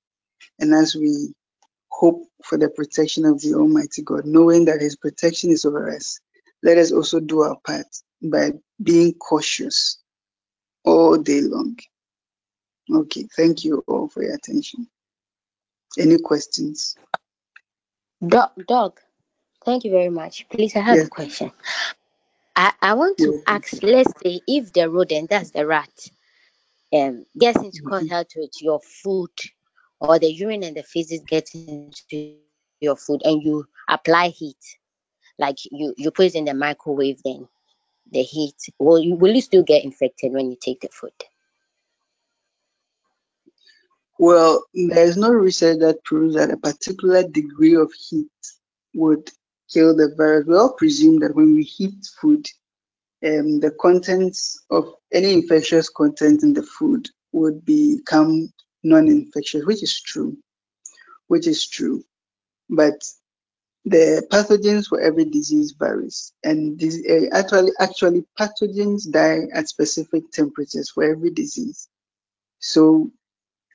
and as we hope for the protection of the Almighty God, knowing that His protection is over us. Let us also do our part by being cautious all day long. Okay, thank you all for your attention. Any questions? Doc, Doc, thank you very much. Please, I have Yes. a question. I, I want to Yes. ask, let's say, if the rodent, that's the rat, um, gets into Mhm. contact with your food or the urine and the feces get into your food and you apply heat, like you, you put it in the microwave, then the heat, will you, will you still get infected when you take the food? Well, there's no research that proves that a particular degree of heat would kill the virus. We all presume that when we heat food, um, the contents of any infectious content in the food would become non-infectious, which is true, which is true. But the pathogens for every disease varies, and this, uh, actually, actually, pathogens die at specific temperatures for every disease. So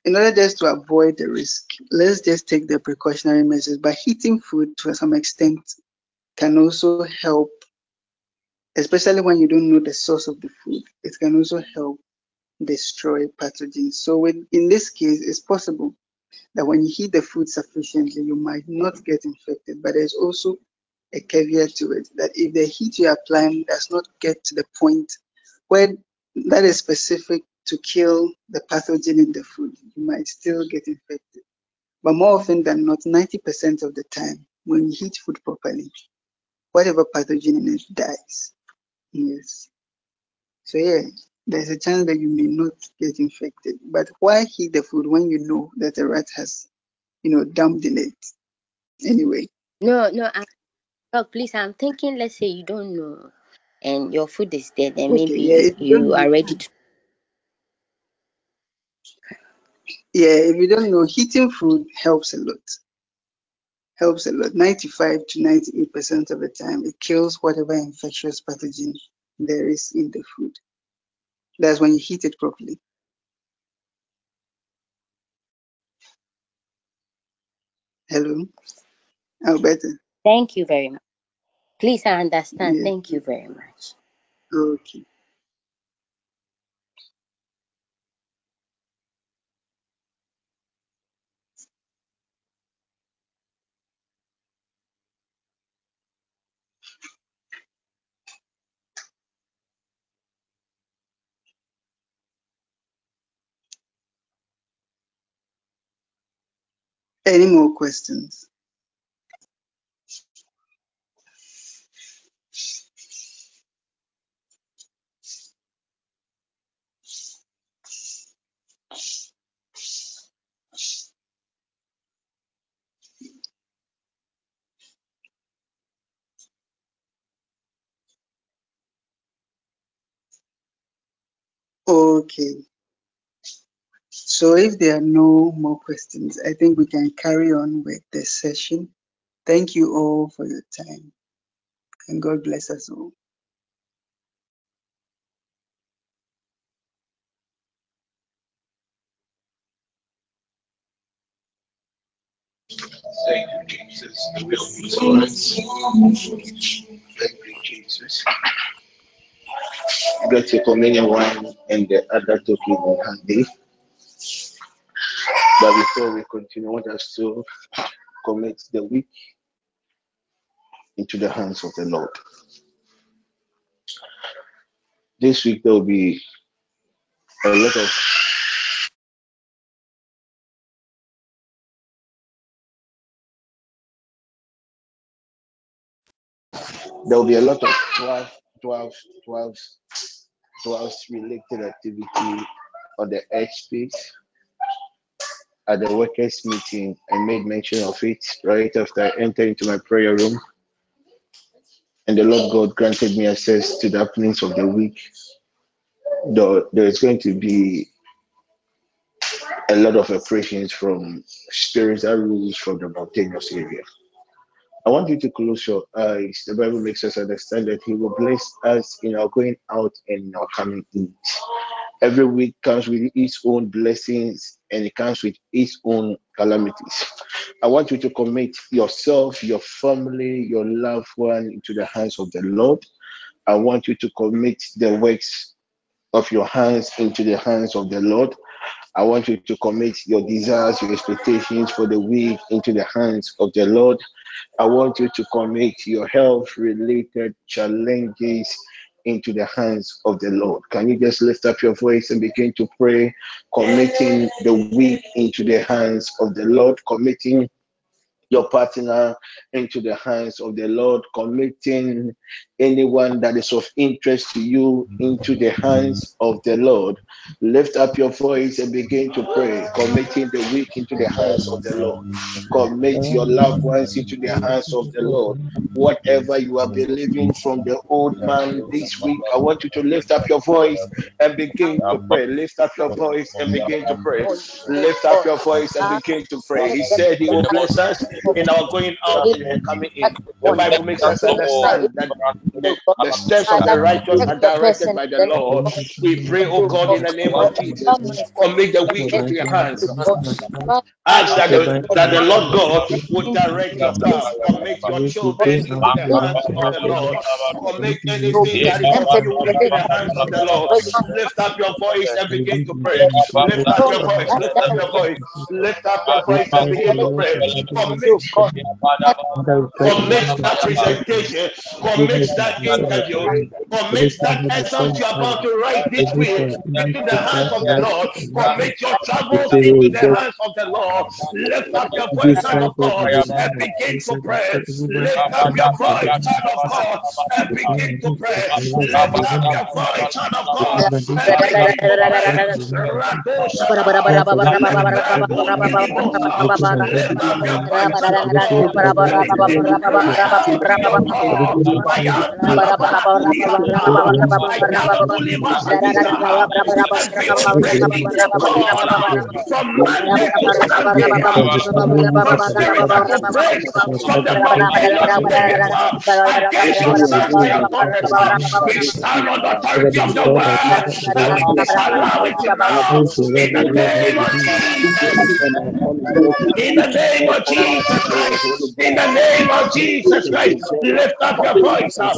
in order just to avoid the risk, let's just take the precautionary measures. But heating food to some extent can also help, especially when you don't know the source of the food. It can also help destroy pathogens. So with, in this case, it's possible that when you heat the food sufficiently, you might not get infected. But there's also a caveat to it that if the heat you're applying does not get to the point where that is specific to kill the pathogen in the food, you might still get infected. But more often than not, 90% of the time, when you heat food properly, whatever pathogen in it dies. Yes. So yeah, there's a chance that you may not get infected. But why heat the food when you know that the rat has, you know, dumped in it? Anyway. No, no, I, Doc, please, I'm thinking, let's say you don't know and your food is dead, and Okay, maybe if you you are ready to. Yeah, if you don't know, heating food helps a lot. Helps a lot. 95 to 98% of the time, it kills whatever infectious pathogen there is in the food. That's when you heat it properly. Hello, Alberta. Thank you very much. Please, I understand. Yeah. Thank you very much. Okay. Any more questions? Okay. So if there are no more questions, I think we can carry on with the session. Thank you all for your time and God bless us all. Thank you, Jesus. The will of the Thank you, Jesus. Get your communion wine and the other token in handy. But before we continue, I want us to commit the week into the hands of the Lord. This week there will be a lot of there will be a lot of 12, 12, 12, 12 related activity on the edge space at the workers meeting. I made mention of it right after I entered into my prayer room. And the Lord God granted me access to the happenings of the week. Though there is going to be a lot of operations from spirits that rules from the mountainous area. I want you to close your eyes. The Bible makes us understand that He will bless us in our going out and in our coming in. Every week comes with its own blessings and it comes with its own calamities. I want you to commit yourself, your family, your loved one into the hands of the Lord. I want you to commit the works of your hands into the hands of the Lord. I want you to commit your desires, your expectations for the week into the hands of the Lord. I want you to commit your health related challenges into the hands of the Lord. Can you just lift up your voice and begin to pray, committing the week into the hands of the Lord, committing your partner into the hands of the Lord, committing anyone that is of interest to you into the hands of the Lord. Lift up your voice and begin to pray, committing the week into the hands of the Lord. Commit your loved ones into the hands of the Lord. Whatever you are believing from the old man this week, I want you to lift up your voice and begin to pray. Lift up your voice and begin to pray. Lift up your voice and begin to pray. He said he will bless us in our going out and coming in. The Bible makes us understand that the, the steps of the righteous are directed by the Lord. We pray, oh God, in the name of Jesus, commit the week into your hands. Ask that the, that the Lord God would direct your path. Commit your children into the hands of the Lord. Commit anything that is of you into the hands of the Lord. Lift up your voice and begin to pray. Lift up your voice. Lift up your voice. Lift up your voice and begin to pray. Commit Commit that presentation, commit that interview, commit that exam you're about to write this week into the hands of the Lord. Commit your travels into the hands of the Lord. Lift up your voice, child of God, and begin to pray. Lift up your voice, child of God, and begin to pray. Lift up your voice, child of God, and begin to pray. Up oh uh, uh, in the name of Jesus. In the name of Jesus Christ. In the name of Jesus Christ. Lift up your voice uh,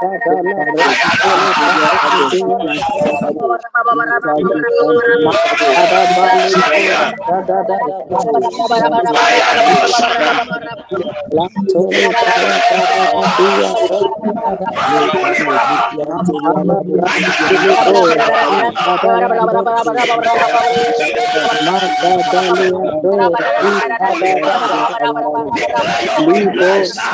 Thank Leave us,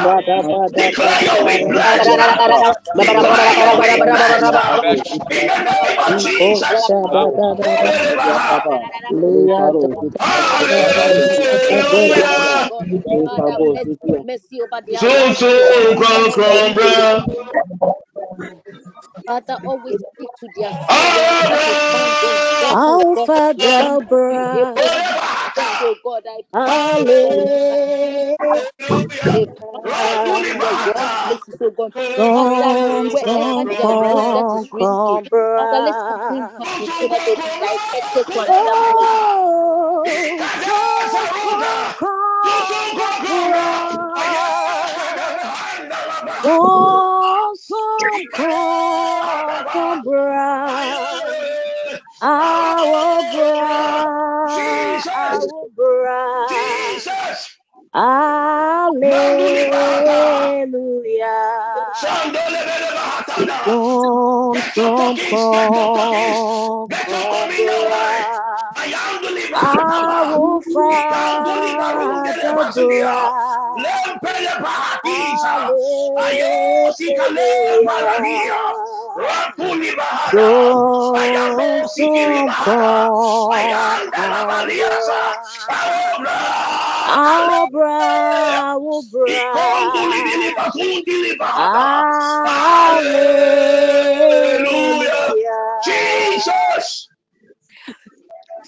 Zoom, zoom. Father, always speak to their Alpha Delbra. Oh God, I Oh, so cold. Get your som tokens, get your Lempele bahatisa. Ayo, sikale baladia. Hallelujah. Bahada. Som Ayano sikili som bahada. krom baliasa. bra. Ayobra. Hallelujah. Abra Ikonguli wobra. bahada. Hallelujah. Hallelujah. Jesus.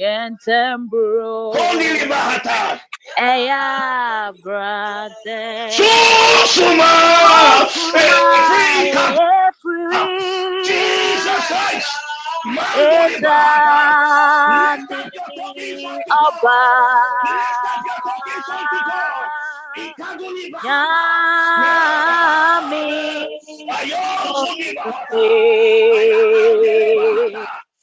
Sunsume Sunsume. Hey. Yentembro Kondiliba hata. Eya brother Susuma. Susuma Africa. Jesus Christ. Manduliba hata. Lift Ejani up your talking unto Ọba. Lift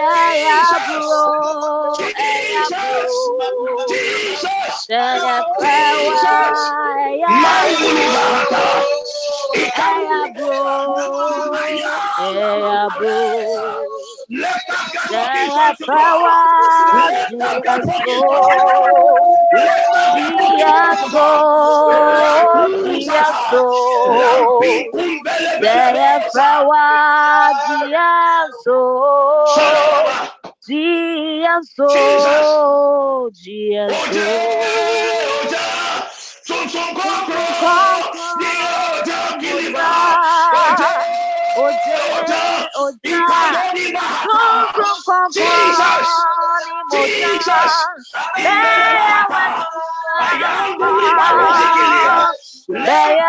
talking unto God. Ikaguliba hata. Nyame Yes. Ayosuliba Sunsume hata. Ayahandeliba. Eya bro Eya hata. brother Ayadesa hata. Jesus. Yefrawa. Ayabro. Manduliba hata. Eya bro, eya bro, Yefrawa. eya frawa, Ayabro. eya Mayondeleba bro, hata. eya Jesus. bro, eya Jesus. bro, Jesus. Jesus. Jesus. oja kong, kiliba. oja,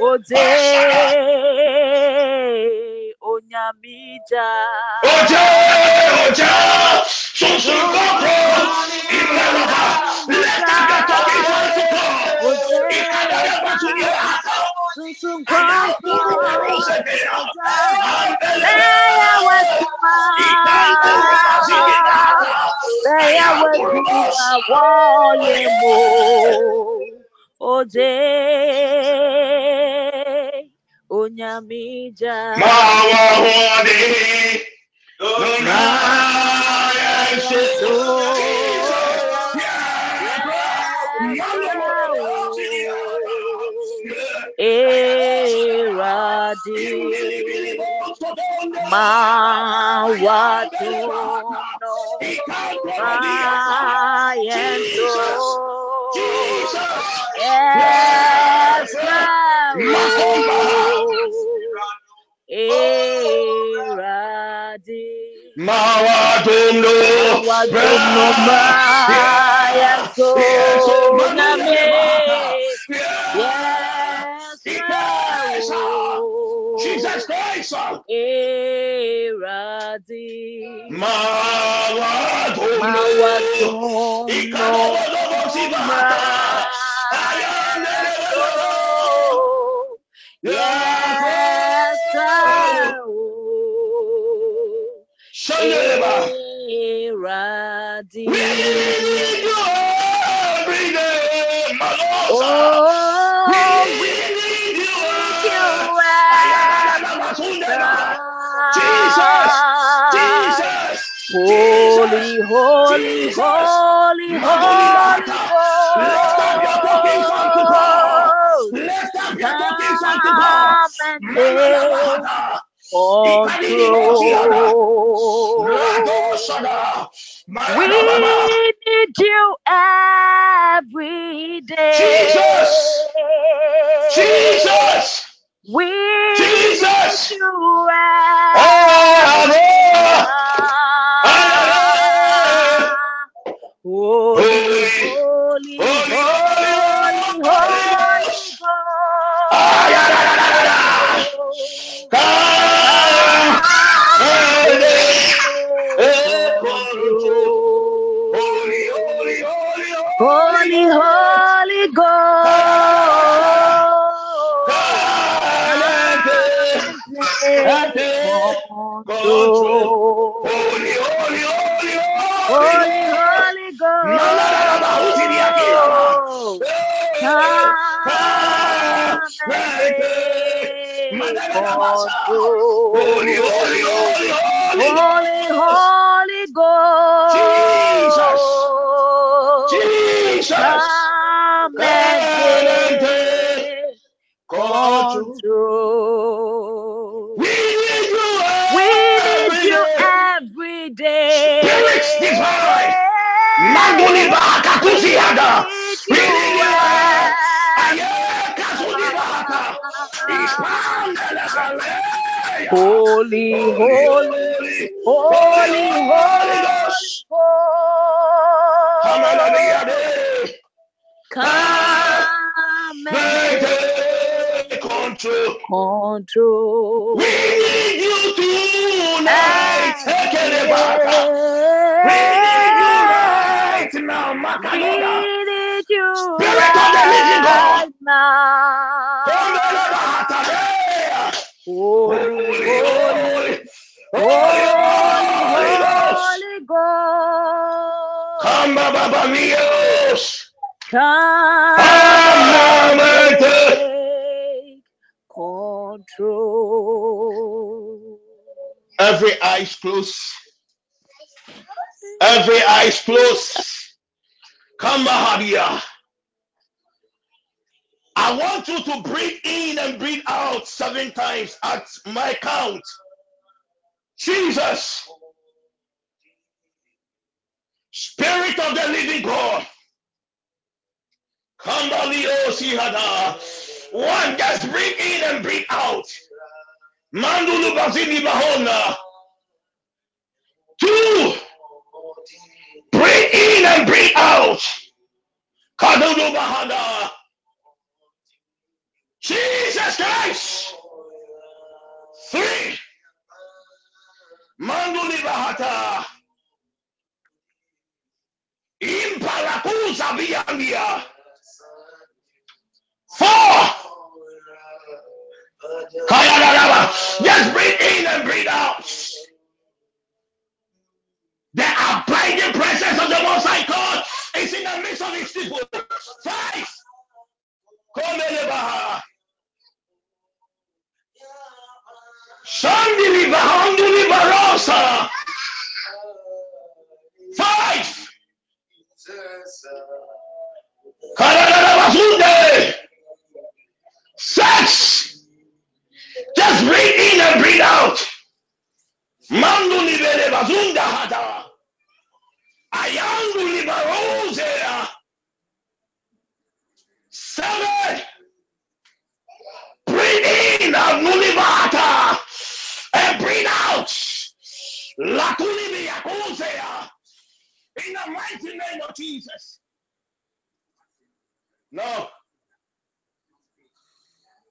Oje, oje. Oje, Ashada. onyamija. Oja, oja, sun sun Tum tum kokro, kong, imbeleba. ni Lift moja. up your talking phone to God. Oje, Ikadele oja, basuni bahata. tum tum kong Ayangulu kong, ni barusikilia. moja. Ambelebe. Beya wejuma, Ikangulu basiki bahata. beya Ayangulu wejuma, bos. woyemo. Oje, onyamija. Mawahode. Nuna eradi bo sotonde le bahata. Ayambele bahata. mawatumno Ikankolo diata. Jesus. Jesus. yes Yes. Makomba. eradi Mawadomno, Mawatumno bra, maya yeah, so yes, oh, nyame oh, manule bahata, yeah, yes yes, oh. Jesus Christ, oh. eradi. Mawadomno, Mawatumno Ikadobodobo sibahata, maya so Ayandelebelebo, yes, yes Shandeleba. Eh, we need you every day. We Oh, we need you. Jesus. Jesus, Holy, holy, Jesus. holy, holy. Lift up your talking song to God. Lift up your talking song to God. Come and take. Ikadini Mosiada. control. Rago Shada. We need you every day. Jesus. Jesus. We need Jesus. you every. Oh, holy, Holy, holy, holy, holy, holy, control. Holy, holy, holy, holy Holy. Holy. Ghost, Hey, come come and and take. take Mandarabasa. Holy, holy, holy, holy Holy, Ghost. Jesus, Jesus, come and come and take take control. Aye, Kasuni Baka. hour. Ispandelebeleya. Holy, Holy, holy, holy, holy, holy, holy holy Ghost. Ghost. Hamanadiade. Ah, Come take take control. We need you tonight. Ah. Take it back. We need you right now, We Makadoda. need you Spirit of the living God. now. Holy, Holy, holy, holy, holy, holy, holy Ghost. holy Ghost. Come, Baba. Come take control. Every eyes closed. Every eyes closed. Come, Mahadia. I want you to breathe in and breathe out seven times at my count. Jesus, Spirit of the living God. Come, Balio Sihada. One, just breathe in and breathe out. Mandulu Bazini Bahona. Two, breathe in and breathe out. Kadudu Bahada. Jesus Christ. Three, Manduli Bahata. Impalakuza. Four. Just breathe in and breathe out. The abiding presence of the Most High God is in the midst of His people. Five, Five, Six, just breathe in and breathe out. Manduli Bele Bazunda Hata. Ayanduli Barosea. Seven, breathe in Nulibata and breathe out. Lakulibi Yakuzea. In the mighty name of Jesus. Now,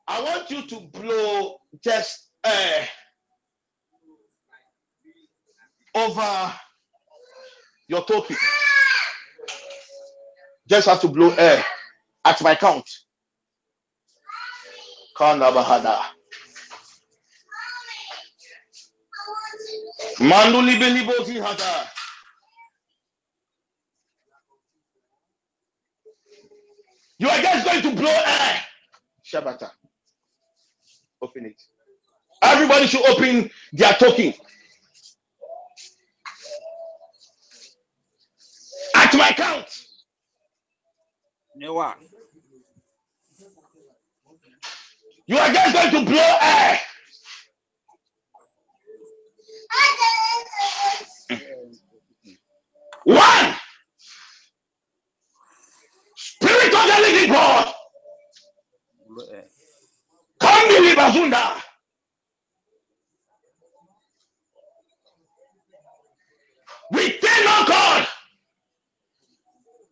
I want you to blow just air over your token. Just have to blow air at my count. Kanda Bahada. Manduli Belibozi Hada. You are just going to blow air. Shabata. Open it. Everybody should open their token. At my count. Newa. You are just going to blow air. One. Spirit of the living God. Believe Bazunda. We thank our God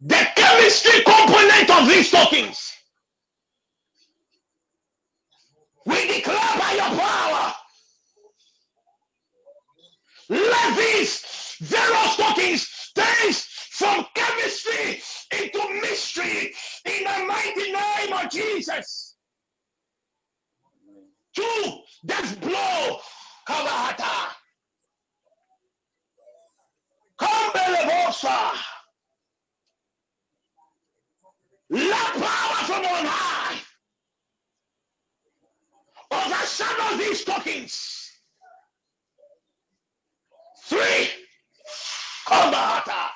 the chemistry component of these tokens. We declare by your power, let these zero tokens change from chemistry into mystery in the mighty name of Jesus. Two, death blow. Kavahata. Kambelebosa. Let power from on high overshadow these tokens. Three, Kavahata.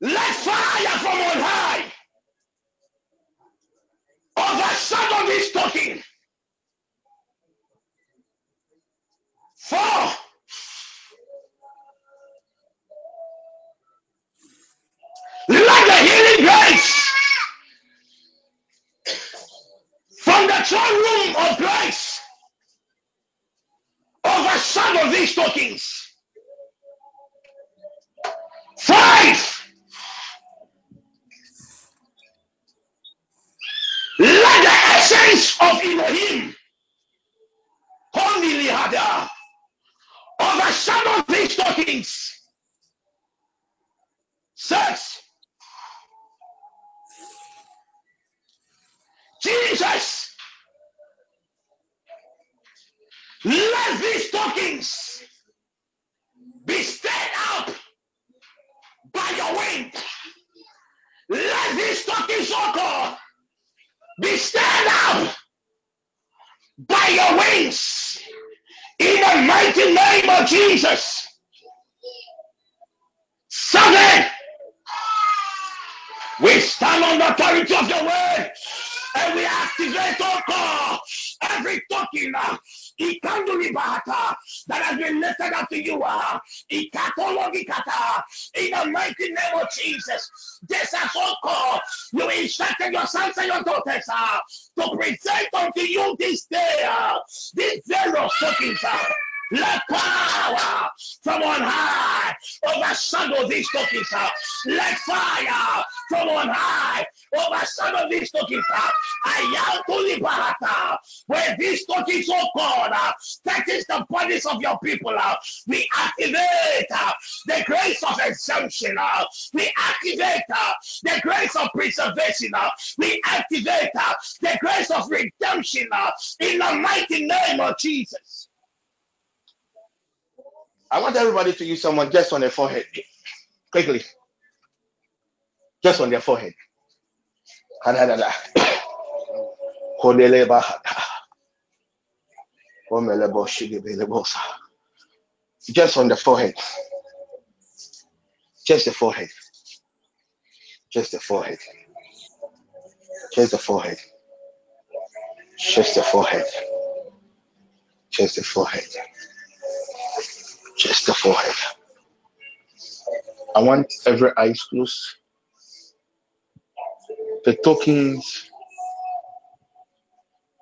Let fire from on high overshadow this token. Four, let the healing grace from the throne room of grace overshadow these tokens. Five, let the essence of Elohim, Holy Hada, uh, overshadow these tokens. Six, Jesus, let these tokens be stirred up by your wind. Let these oh God, be stirred up by your wings. In the mighty name of Jesus. Seven, we stand on the authority of your word and we activate, oh God, every token, ikandulibata, that has been lifted up to you. Uh, in the mighty name of Jesus. This has, oh God, you instructed your sons and your daughters uh, to present unto you this day, uh, this tokens. Uh, let power from on high overshadow these tokens. uh, Let fire from on high overshadow these tokens. uh, I am to liberata. Where these tokens, oh God, touches the bodies of your people. We activate the grace of exemption. We activate the grace of preservation. We activate the grace of redemption in the mighty name of Jesus. I want everybody to use someone just on their forehead. Quickly. Just on their forehead. Kadadada. Kodelebahata. Omeleboshigebelebosa. Just on the forehead. Just the forehead. Just the forehead. Just the forehead. Just the forehead. Just the forehead. Just the forehead. I want every eyes closed. The tokens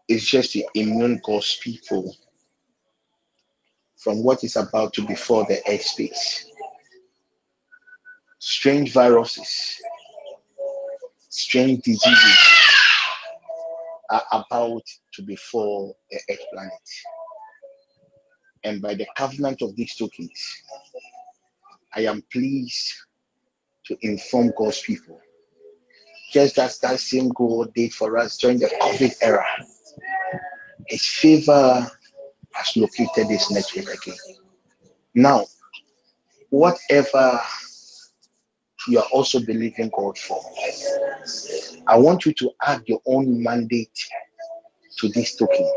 is just the immune God's people from what is about to befall the airspace. Strange viruses, strange diseases are about to befall the earth planet. And by the covenant of these tokens, I am pleased to inform God's people. Just as that same God did for us during the COVID era, His favor has located this network again. Now, whatever you are also believing God for, I want you to add your own mandate to this token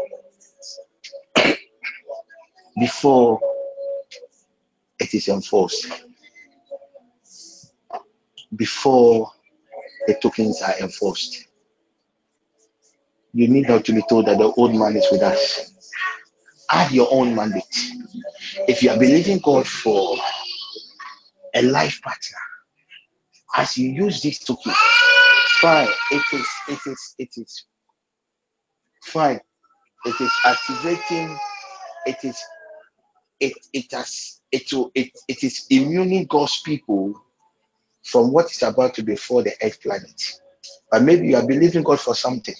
before it is enforced, before the tokens are enforced. You need not to be told that the old man is with us. Add your own mandate. If you are believing God for a life partner, as you use this token, fine. It is. It is. It is fine. It is activating. It is. It. It has. It will. It. It is immuning God's people from what is about to befall the earth planet. But maybe you are believing God for something.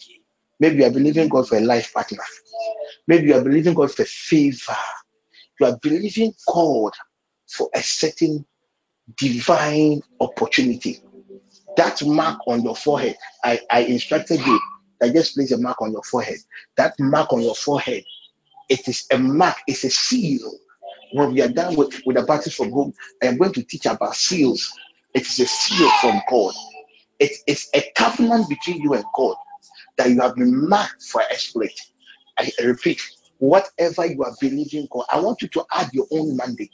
Maybe you are believing God for a life partner. Maybe you are believing God for favor. You are believing God for a certain divine opportunity. That mark on your forehead, I, I instructed you that just place a mark on your forehead. That mark on your forehead, it is a mark, it's a seal. When we are done with, with the baptism from home, I am going to teach about seals. It is a seal from God. It is a covenant between you and God that you have been marked for exploit. I repeat, whatever you are believing God, I want you to add your own mandate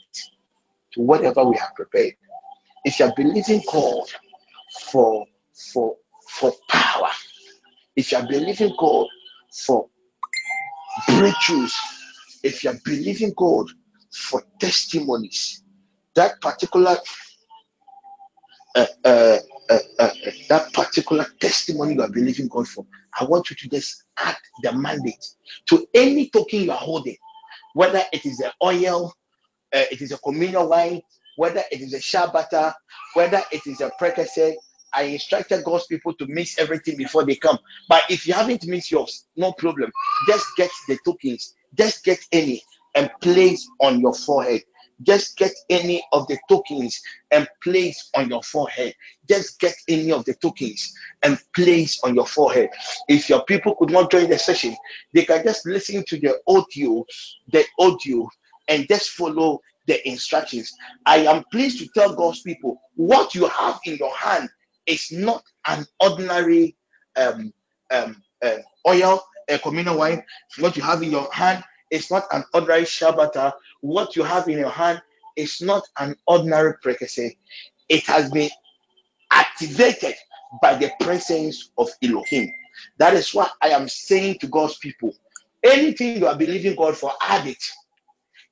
to whatever we have prepared. If you are believing God for for for power, if you are believing God for breakthroughs, if you are believing God for testimonies, that particular uh, uh, uh, uh, that particular testimony you are believing God for, I want you to just add the mandate to any token you are holding, whether it is the oil, uh, it is a communion wine, whether it is a shea butter, whether it is a precursor. I instructed God's people to mix everything before they come. But if you haven't mixed yours, no problem. Just get the tokens, just get any and place on your forehead. Just get any of the tokens and place on your forehead. Just get any of the tokens and place on your forehead. If your people could not join the session, they can just listen to the audio, the audio and just follow the instructions. I am pleased to tell God's people what you have in your hand is not an ordinary um, um, uh, oil, a communal wine. What you have in your hand is not an ordinary shea butter. What you have in your hand is not an ordinary precursor. It has been activated by the presence of Elohim. That is what I am saying to God's people. Anything you are believing God for, add it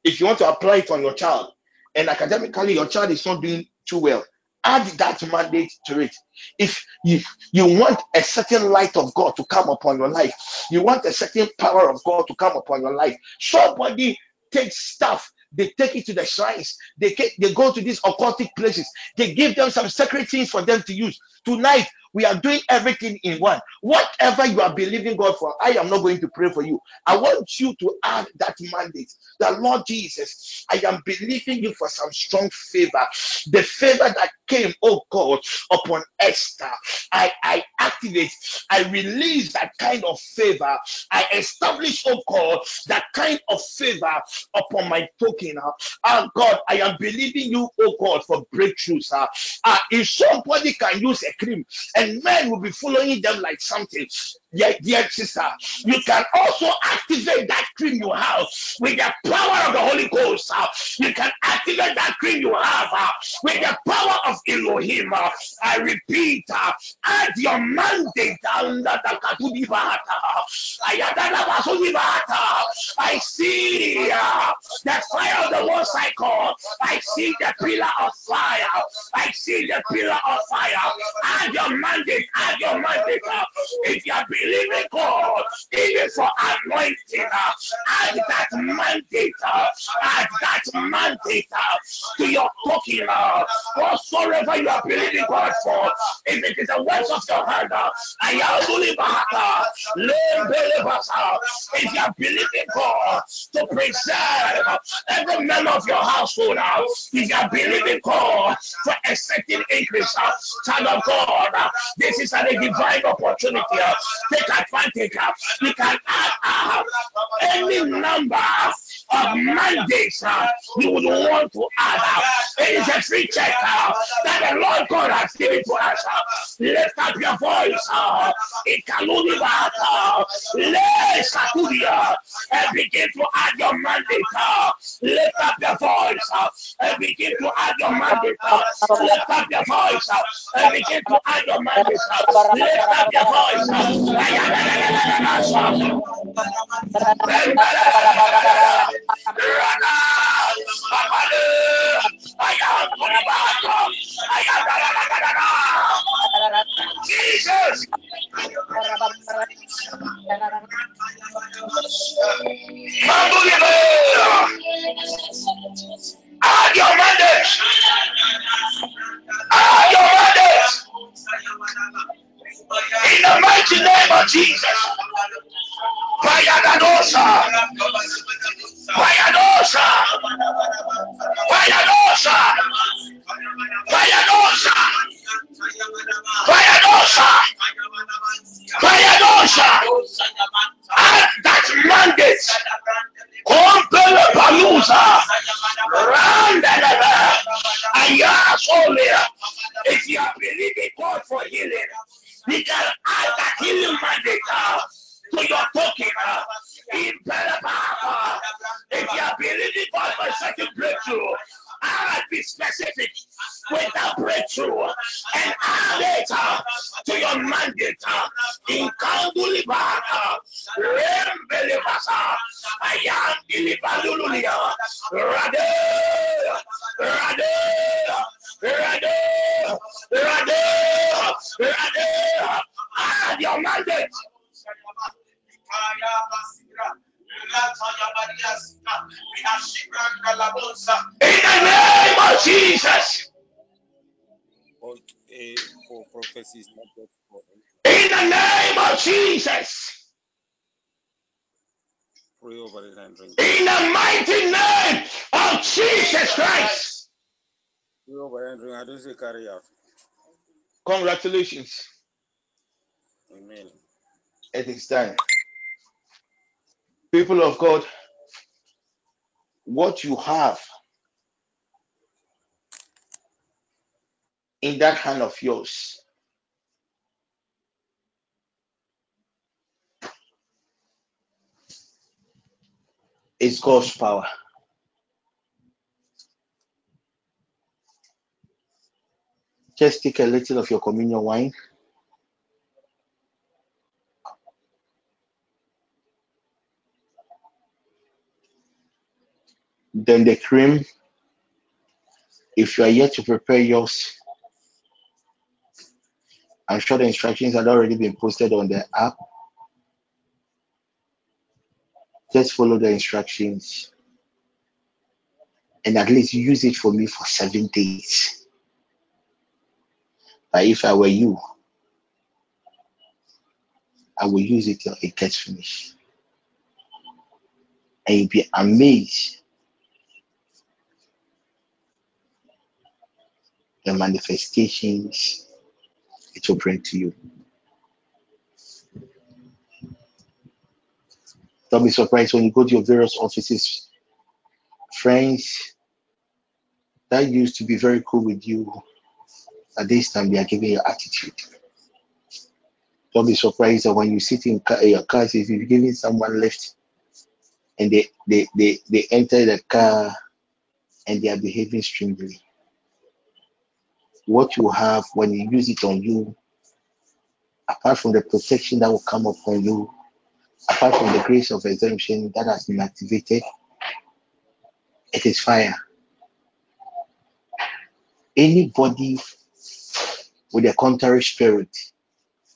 if you want to apply it on your child and academically your child is not doing too well, add that mandate to it. If you, you want a certain light of God to come upon your life, you want a certain power of God to come upon your life, somebody takes stuff. They take it to the shrines. They, they go to these occultic places. They give them some sacred things for them to use. Tonight, we are doing everything in one. Whatever you are believing God for, I am not going to pray for you. I want you to add that mandate. The Lord Jesus, I am believing you for some strong favor. The favor that came, oh God, upon Esther. I, I activate, I release that kind of favor. I establish, oh God, that kind of favor upon my token. Ah, God, I am believing you, oh God, for breakthroughs. Uh, if somebody can use a cream and men will be following them like something, yeah, dear sister, you can also activate that cream you have with the power of the Holy Ghost. You can activate that cream you have uh, with the power of Elohim. Uh, I repeat, uh, add your mandate under the Katudibata. I see uh, the fire of the Most God. I see the pillar of fire. I see the pillar of fire. Add your mandate, add your mandate. If you are believing God, even for anointing, uh, add that mandate, uh, add that mandate uh, to your talking. Uh, whatsoever you are believing God for, if it is the works of your hand. Uh, uh, if you are believing God to preserve every member of your household, if you are believing God for a certain increase, child of God, this is a divine opportunity. Take advantage. You can add uh, any number of mandates uh, you would want to uh, It is a free check uh, that the Lord God has given to us. uh, Lift up your voice. uh, and begin to add your mandate. uh, Lift up your voice uh, and begin to add your mandate. uh, Lift up your voice uh, and begin to add your mandate. uh, Lift up your voice. Jesus. Add your mandate. Add your mandate. In the mighty name of Jesus. Payagadosa. Payadosa. Payadosa. Payadosa. Payadosa. Payadosa. Add that mandate. Compele palusa. Randelebe. Oh Ayasolia. If you are believing God for healing, you can add that healing mandate uh, to your token. Uh, in Pelapa. If you are believing God for a breakthrough, add be specific with that breakthrough and add it uh, to your mandate. Uh, in Kandulibaka. Rembelebasa. Ayam Dilibalululia. Rade. Rade. Your mandate. In the name of Jesus. Okay, for prophecies, not just for In the name of Jesus. pray over it and drink. In the mighty name of Jesus Christ. Over and. I don't say carry out. Congratulations. Amen. It is time. People of God, What you have in that hand of yours is God's power. Just take a little of your communion wine. Then the cream. If you are yet to prepare yours, I'm sure the instructions had already been posted on the app. Just follow the instructions and at least use it for me for seven days. But if I were you, I will use it till it gets finished. And you'll be amazed the manifestations it will bring to you. Don't be surprised when you go to your various offices. Friends that used to be very cool with you, at this time they are giving you attitude. Don't be surprised that when you sit in car, your cars, if you're giving someone lift and they, they, they, they enter the car and they are behaving strangely. What you have when you use it on you, apart from the protection that will come upon you, apart from the grace of exemption that has been activated, it is fire. Anybody with a contrary spirit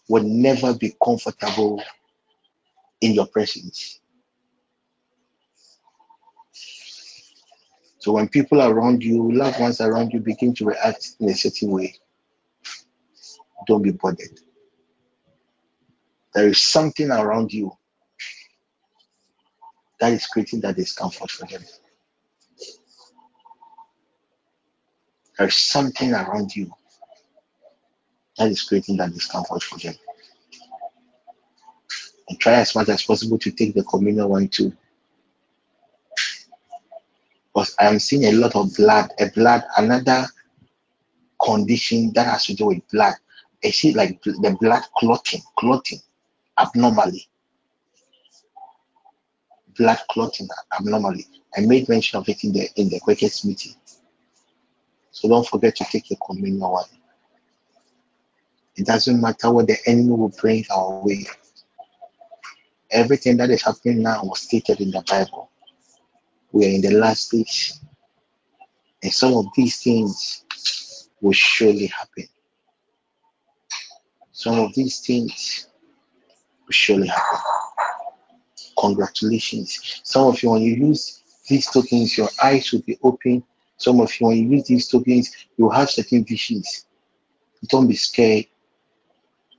will never be comfortable in your presence. So when people around you, loved ones around you begin to react in a certain way, don't be bothered. There is something around you that is creating that discomfort for them. There is something around you that is creating that discomfort for them. And try as much as possible to take the communion one too. Because I am seeing a lot of blood, a blood, another condition that has to do with blood. I see like the blood clotting, clotting abnormally. Blood clotting abnormally. I made mention of it in the in the quickest meeting. So don't forget to take your communion wine. It doesn't matter what the enemy will bring our way. Everything that is happening now was stated in the Bible. We are in the last days, and some of these things will surely happen. Some of these things will surely happen. Congratulations. Some of you, when you use these tokens, your eyes will be open. Some of you, when you use these tokens, you will have certain visions. Don't be scared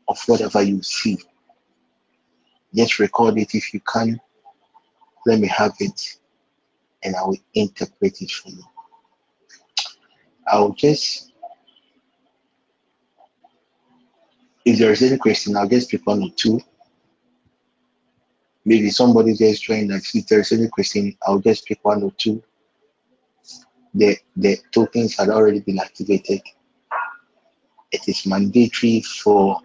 of whatever you see. Just record it if you can. Let me have it and I will interpret it for you. I will just, if there is any question, I'll just pick one or two. Maybe somebody just joined that if there is any question, I'll just pick one or two. The, the tokens had already been activated. It is mandatory for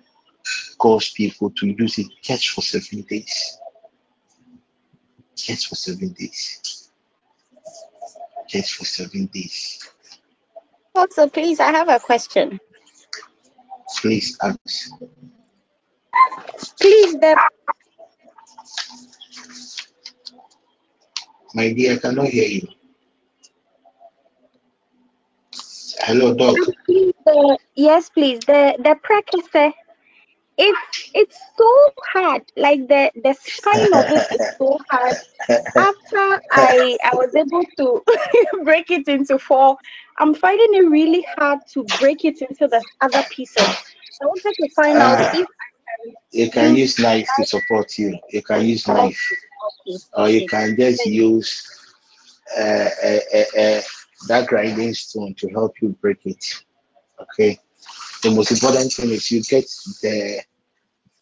God's people to use it just for seven days. Just for seven days. Just for seven days. Also, please, I have a question. Please ask. Please, the My dear, I cannot hear you. Hello, dog. please, the yes, please. The the practice, it's it's so hard. Like the the spine of it is so hard. After I I was able to break it into four, I'm finding it really hard to break it into the other pieces. I wanted to find out Ah, if you can use use knife to support you. You can use knife, or you can just use uh, uh, uh, uh, that grinding stone to help you break it. Okay. The most important thing is you get the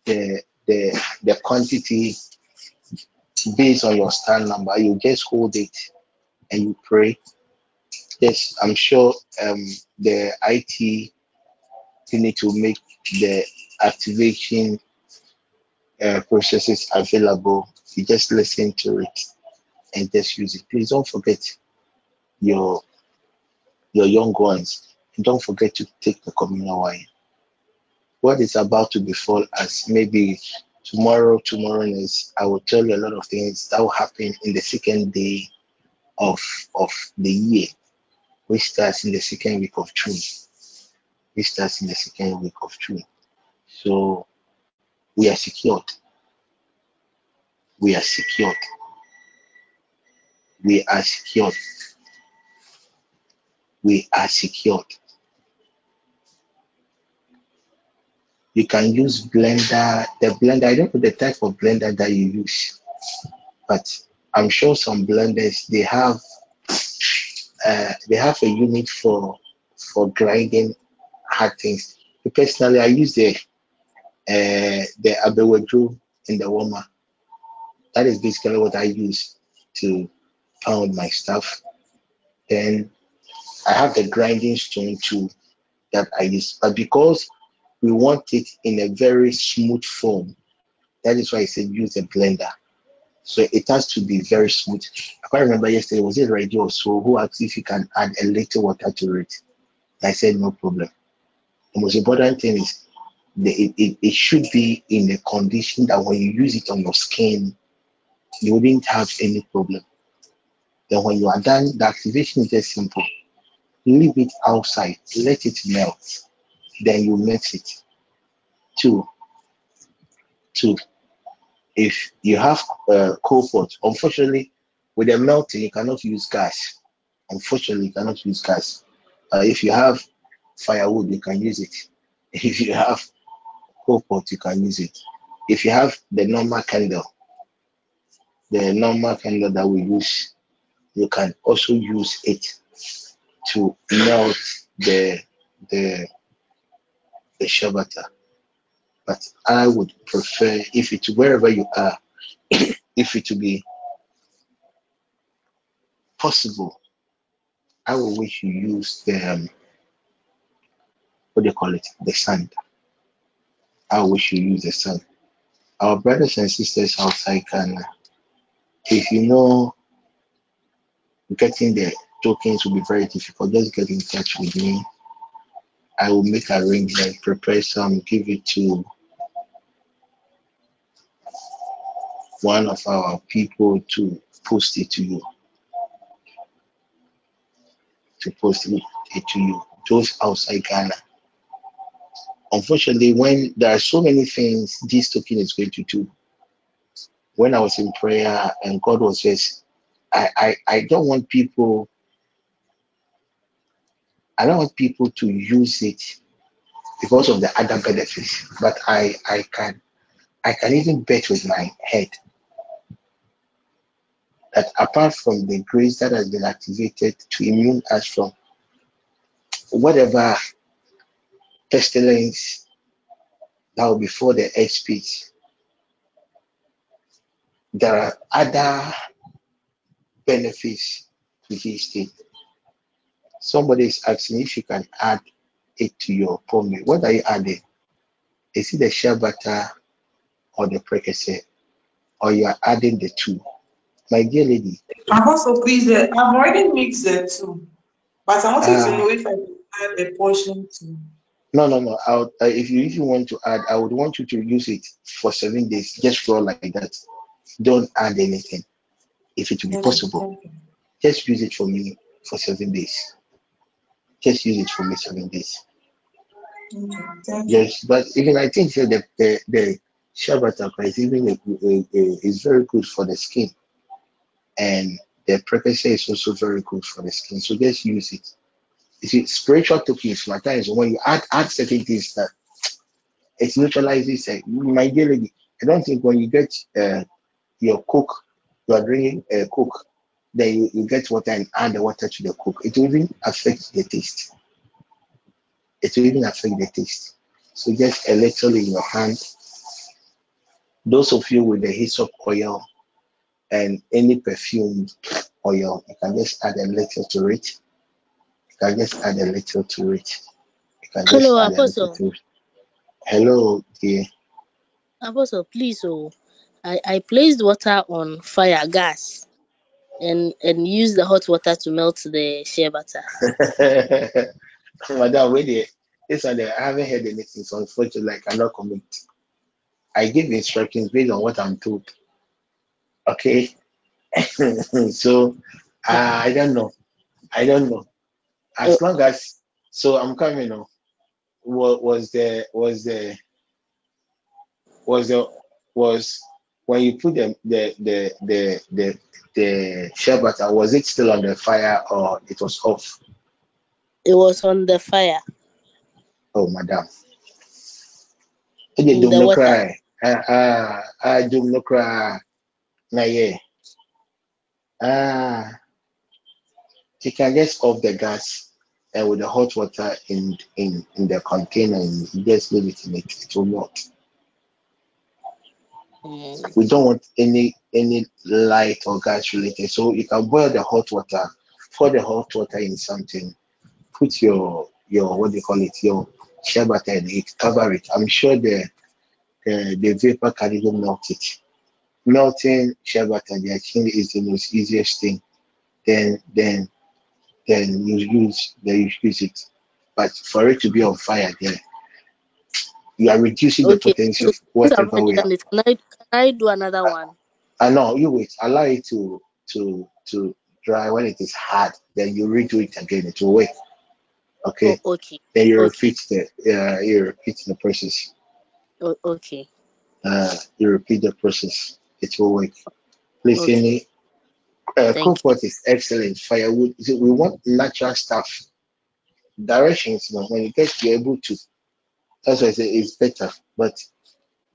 the the the quantity based on your stand number. You just hold it and you pray. Yes, I'm sure um, the IT need to make the activation uh, processes available. You just listen to it and just use it. Please don't forget your your young ones. And don't forget to take the communal wine. What is about to befall us, maybe tomorrow, tomorrow is I will tell you a lot of things that will happen in the second day of of the year, which starts in the second week of June. Which starts in the second week of June. So we are secured. We are secured. We are secured. We are secured. You can use blender. The blender, I don't know the type of blender that you use, but I'm sure some blenders they have uh, they have a unit for for grinding hard things. Personally, I use the uh, the Abewedu in the warmer. That is basically what I use to pound my stuff. Then I have the grinding stone too that I use, but because we want it in a very smooth form, that is why I said use a blender. So it has to be very smooth. I can't remember yesterday, was it radio or so who asked if you can add a little water to it? I said no problem. The most important thing is the, it, it, it should be in a condition that when you use it on your skin, you wouldn't have any problem. Then when you are done, the activation is just simple. Leave it outside, let it melt. Then you mix it. Two, two. If you have a coal pot, unfortunately, with the melting, you cannot use gas. Unfortunately, you cannot use gas. Uh, if you have firewood, you can use it. If you have coal pot, you can use it. If you have the normal candle, the normal candle that we use, you can also use it to melt the the the shea butter. But I would prefer if it wherever you are, if it to be possible, I would wish you use the um, what do you call it, the sand. I wish you use the sand. Our brothers and sisters outside Ghana, if you know getting the tokens will be very difficult, just get in touch with me. I will make arrangement, prepare some, give it to one of our people to post it to you. To post it to you. Those outside Ghana. unfortunately, when there are so many things this token is going to do, when I was in prayer and God was just, I, I, I don't want people, I don't want people to use it because of the other benefits. But I, I can, I can even bet with my head that apart from the grace that has been activated to immune us from whatever pestilence that before the edge speech, there are other benefits to this thing. Somebody is asking if you can add it to your pomade. What are you adding? Is it the shea butter or the precursor? Or you are adding the two? My dear lady, Apostle, please, uh, I've already mixed the two, but I wanted to uh, know if I can add a portion to. no, no, no. Uh, if you if you want to add, I would want you to use it for seven days, just raw like that. Don't add anything, if it will be possible. Just use it for me for seven days. Just use it for me seven days. Okay, thank. Yes, but even I think that the the, the shea butter is even a, a, a, is very good for the skin, and the precursor is also very good for the skin. So just use it. You see, spiritual tokens sometimes when you add add certain things that it neutralizes. Uh, my dear lady, I don't think when you get uh, your cook, you are drinking uh, coke, then you, you get water and add the water to the cook. It will even affect the taste. It will even affect the taste. So just a little in your hand. Those of you with the hyssop oil and any perfumed oil, you can just add a little to it. You can just add a little to it. You can just Hello, add a little Apostle. to. Hello, dear. Apostle, please, oh, I, I placed water on fire, gas, and and used the hot water to melt the shea butter. Madam, wait there. This one there, I haven't heard anything, so unfortunately I cannot comment. I give instructions based on what I'm told. Okay. so uh, I don't know. I don't know. Oh, As long as so I'm coming on. Was, was the was the was the was when you put the the the the the, the shea butter, was it still on the fire or it was off? it was on the fire Oh madam. Ede in dum the no cry. Ah ah ah no cry. Na yeah. Ah you can just off the gas and with the hot water in in in the container and you just leave it in it. It will not. Mm, We don't want any any light or gas related. So you can boil the hot water, pour the hot water in something, put your your what do you call it, your shea butter in it, cover it. I'm sure the the, the vapor can even melt it. Melting shea butter, I think is the most easiest thing. Then then then you use then you use it. But for it to be on fire there, you are reducing the Okay, so of whatever already we are. done it, can I can I do another one? I know you wait, allow it to to to dry when it is hard, then you redo it again, it will work. Oh, Okay. okay, Then you okay, repeat the uh, you repeat the process. oh, okay, Uh, you repeat the process, it will work. Please okay. any uh, Thank you. is excellent. Firewood. We want natural stuff. Directions, you know, when you get you're able to. That's why I say it's better. But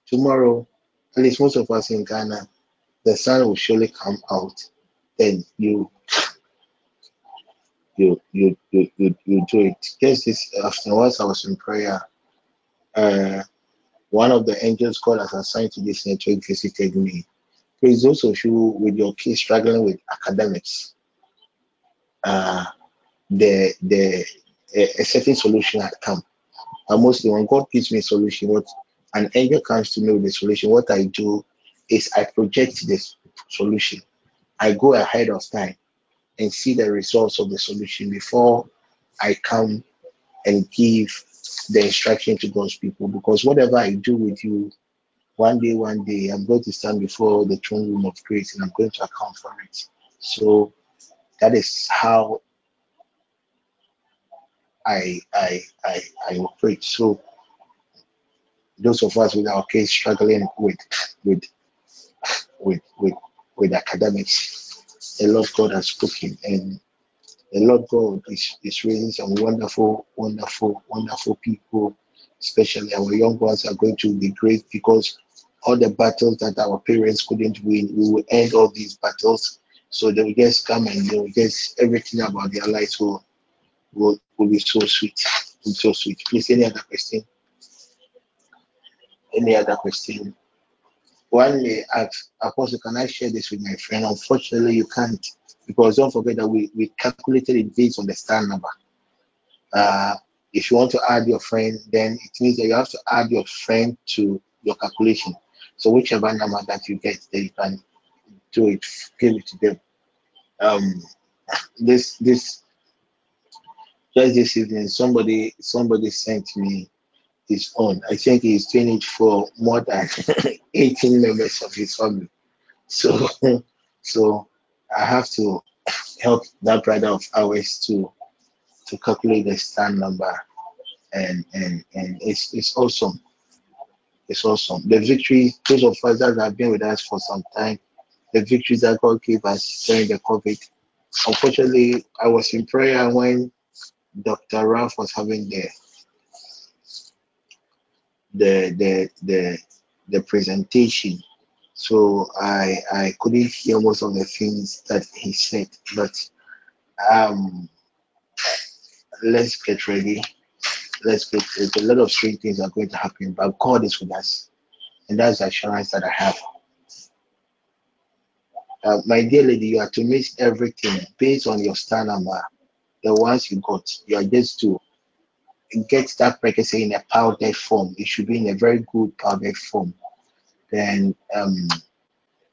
tomorrow, at least most of us in Ghana, the sun will surely come out. and you you you you you, you do it. Just this afterwards I was in prayer. Uh one of the angels God has assigned to this network visited me. Please those of you with your kids struggling with academics, uh the the a, a certain solution had come. And mostly when God gives me a solution, what an angel comes to me with a solution, what I do is I project this solution. I go ahead of time and see the results of the solution before I come and give the instruction to God's people. Because whatever I do with you, one day, one day, I'm going to stand before the throne room of grace and I'm going to account for it. So that is how I I I, I operate. So those of us with our case struggling with with with with with academics. The Lord God has spoken, and the Lord God is, is raising some wonderful, wonderful, wonderful people, especially our young ones are going to be great because all the battles that our parents couldn't win, we will end all these battles. So they will just come and they will just everything about their lives will will, will be so sweet. So sweet. Please, any other question? Any other question? One ask, Apostle, can I share this with my friend? Unfortunately, you can't because don't forget that we, we calculated it based on the star number. Uh, if you want to add your friend, then it means that you have to add your friend to your calculation. So whichever number that you get, then you can do it, give it to them. Um, this this just this evening, somebody somebody sent me his own. I think he's doing it for more than 18 members of his family. So so I have to help that brother of ours to to calculate the stand number and and and it's it's awesome. It's awesome. The victory, those of us that have been with us for some time, the victories that God gave us during the COVID. Unfortunately, I was in prayer when Dr. Ralph was having the the the the, the presentation. So I I couldn't hear most of the things that he said, but um let's get ready. Let's get there's a lot of strange things are going to happen, but God is with us. And that's the assurance that I have. Uh, my dear lady, you are to miss everything based on your star number. The ones you got, you are just to get that pregnancy in a powdered form. It should be in a very good powdered form. Then, um,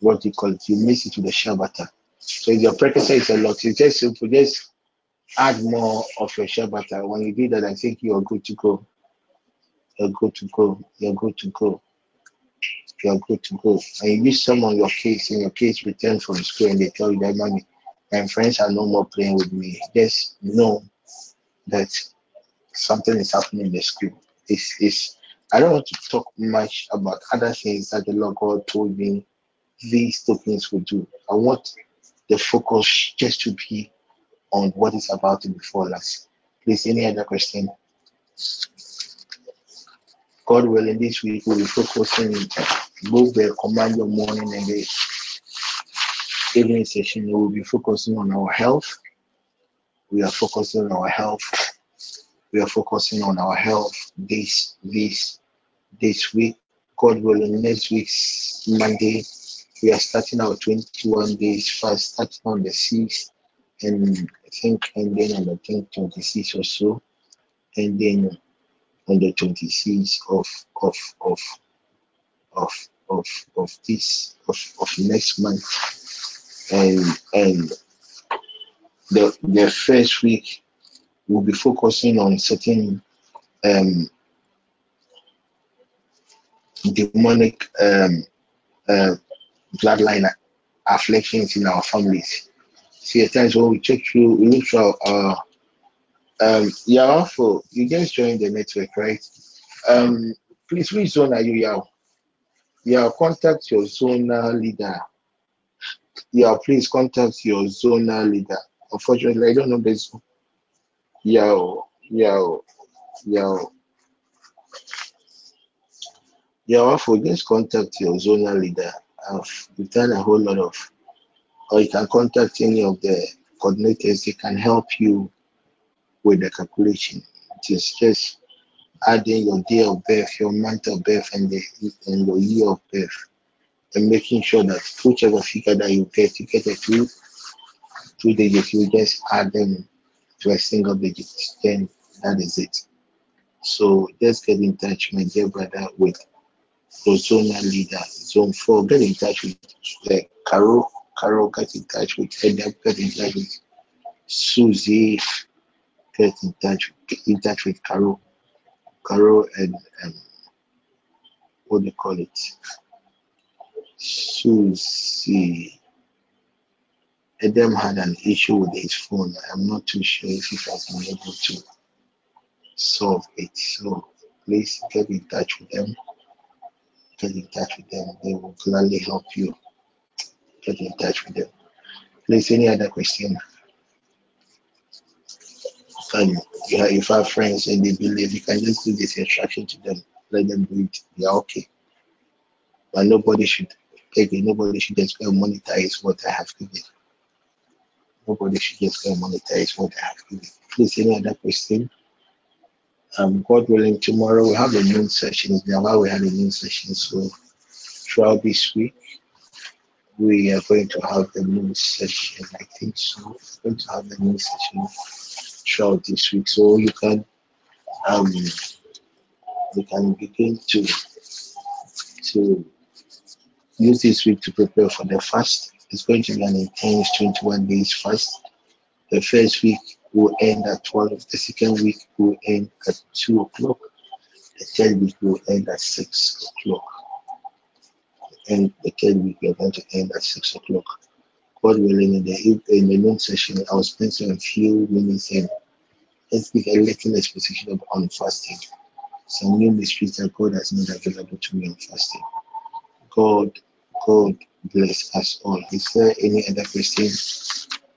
what do you call it? You mix it with the shea butter. So your pregnancy is a lot, it's just simple. Just add more of your shea butter. When you do that, I think you're good to go. You're good to go. You're good to go. You're good to go. And you meet someone your case, and your case return from school, and they tell you that money, my friends are no more playing with me. Just know that something is happening in the school. It's, it's, I don't want to talk much about other things that the Lord God told me these two things will do. I want the focus just to be on what is about to befall us. Please, any other question? God willing, this week we'll be focusing both the command of morning and the evening session. We will be focusing on our health. We are focusing on our health. We are focusing on our health this this this week. God willing, next week's Monday, we are starting our 21 days fast, starting on the 6th, and I think ending on the 10th, 26 or so, and then on the 26th of of of of of of this of, of next month, and and the the first week we'll be focusing on certain um demonic um uh, bloodline afflictions in our families. See, at times when we check through, we look our, um, you just joined the network, right? Um, please, which zone are you, Yao? Yeah, contact your zonal leader. Yeah, please contact your zonal leader. Unfortunately, I don't know this. Yao, Yao, Yao. Yeah, for just contact your zonal leader. I've done a whole lot of, or you can contact any of the coordinators. They can help you with the calculation. It is just adding your day of birth, your month of birth, and the and your year of birth, and making sure that whichever figure that you get, you get a two two digits. You just add them to a single digit. Then that is it. So just get in touch, my dear brother, with zonal leader, zone four. Get in touch with the Carol. Carol, get in touch with Edep. Get in touch with Susie. Get in touch. Get in touch with Carol. Carol and um, what do you call it? Susie. Adam had an issue with his phone. I'm not too sure if he has been able to solve it. So please get in touch with them Get in touch with them. They will gladly help you. Get in touch with them. Please, any other question? And you have, if have friends and they believe, you can just do this instruction to them. Let them do it. They are okay. But nobody should take it. Nobody should just monetize what I have given. Nobody should just go and monetize what I have. Please, any other question? Um, God willing, tomorrow we have a noon session. Now we have a noon session, so throughout this week we are going to have the noon session. I think so. We're going to have the noon session throughout this week, so you can um you can begin to to use this week to prepare for the fast. It's going to be an intense 21 days fast. The first week will end at 12. The second week will end at 2 o'clock. The third week will end at 6 o'clock. And the third week we are going to end at 6 o'clock. God willing, in the, in the noon session, I'll spend a few minutes in let's give a little exposition of, on fasting. Some new mysteries that God has made available to me on fasting. God, God bless us all. Is there any other question?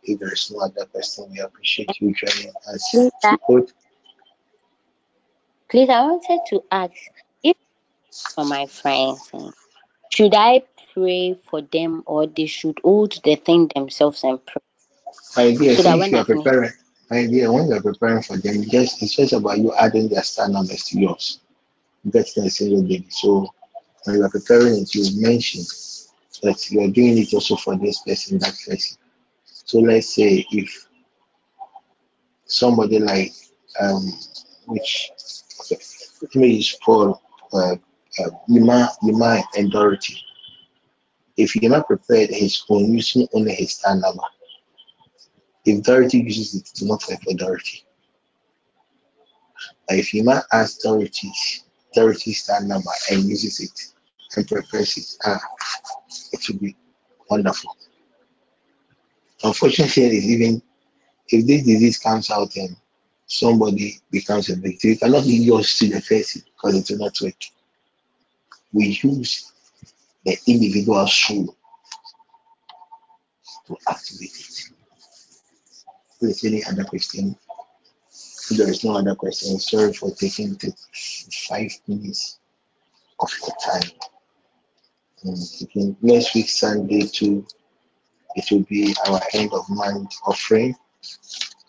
If there is no other question, we appreciate you joining us. Please, I, please, I wanted to ask if for my friends, eh, should I pray for them or they should hold the thing themselves and pray my dear, so so that if when you are preparing, my dear, when you are preparing for them, just it's just about you adding their star numbers to yours. That's the single baby. So when you are preparing it, you mention that you are doing it also for this person, that person. So let's say if somebody like um which let me use Paul uh, uh Yuma, Yuma and Dorothy. If Yuma prepared his own using only his number, if Dorothy uses it, do not for Dorothy. But if Yuma asks Dorothy's Dorothy's number and uses it and prepares it, ah, it will be wonderful. Unfortunately, it's even if this disease comes out and somebody becomes a victim, you cannot give yours to the person because it will not work. We use the individual soul to activate it. Please, any other question? If there is no other question, sorry for taking the five minutes of your time. Again, next week, Sunday, too, it will be our end of month offering.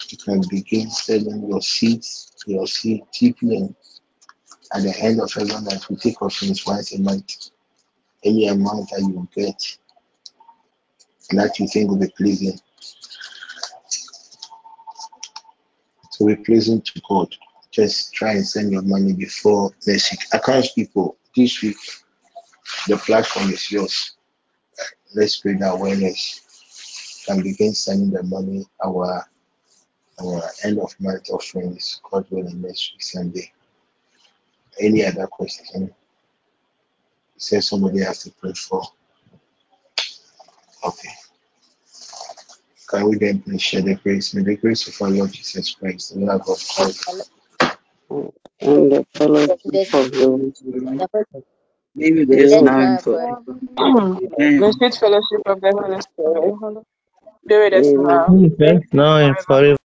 You can begin selling your seeds, your seed deeply. At the end of every month, we take offerings once a month. Any amount that you get that you think will be pleasing to be pleasing to God. Just try and send your money before next week. Accounts people, this week the platform is yours. Let's spread awareness and begin sending the money our our end of month offerings. God willing next week Sunday. Any other question? Say somebody has to pray for. Okay. Can we then please share the grace? May the grace of our Lord Jesus Christ, the love of God, and the fellowship of the Holy Spirit the Holy Be with be us Spirit, with now and forever. forever. Amen. the sweet fellowship of the Holy Spirit be with us Amen. now and Yes, now and forever. forever.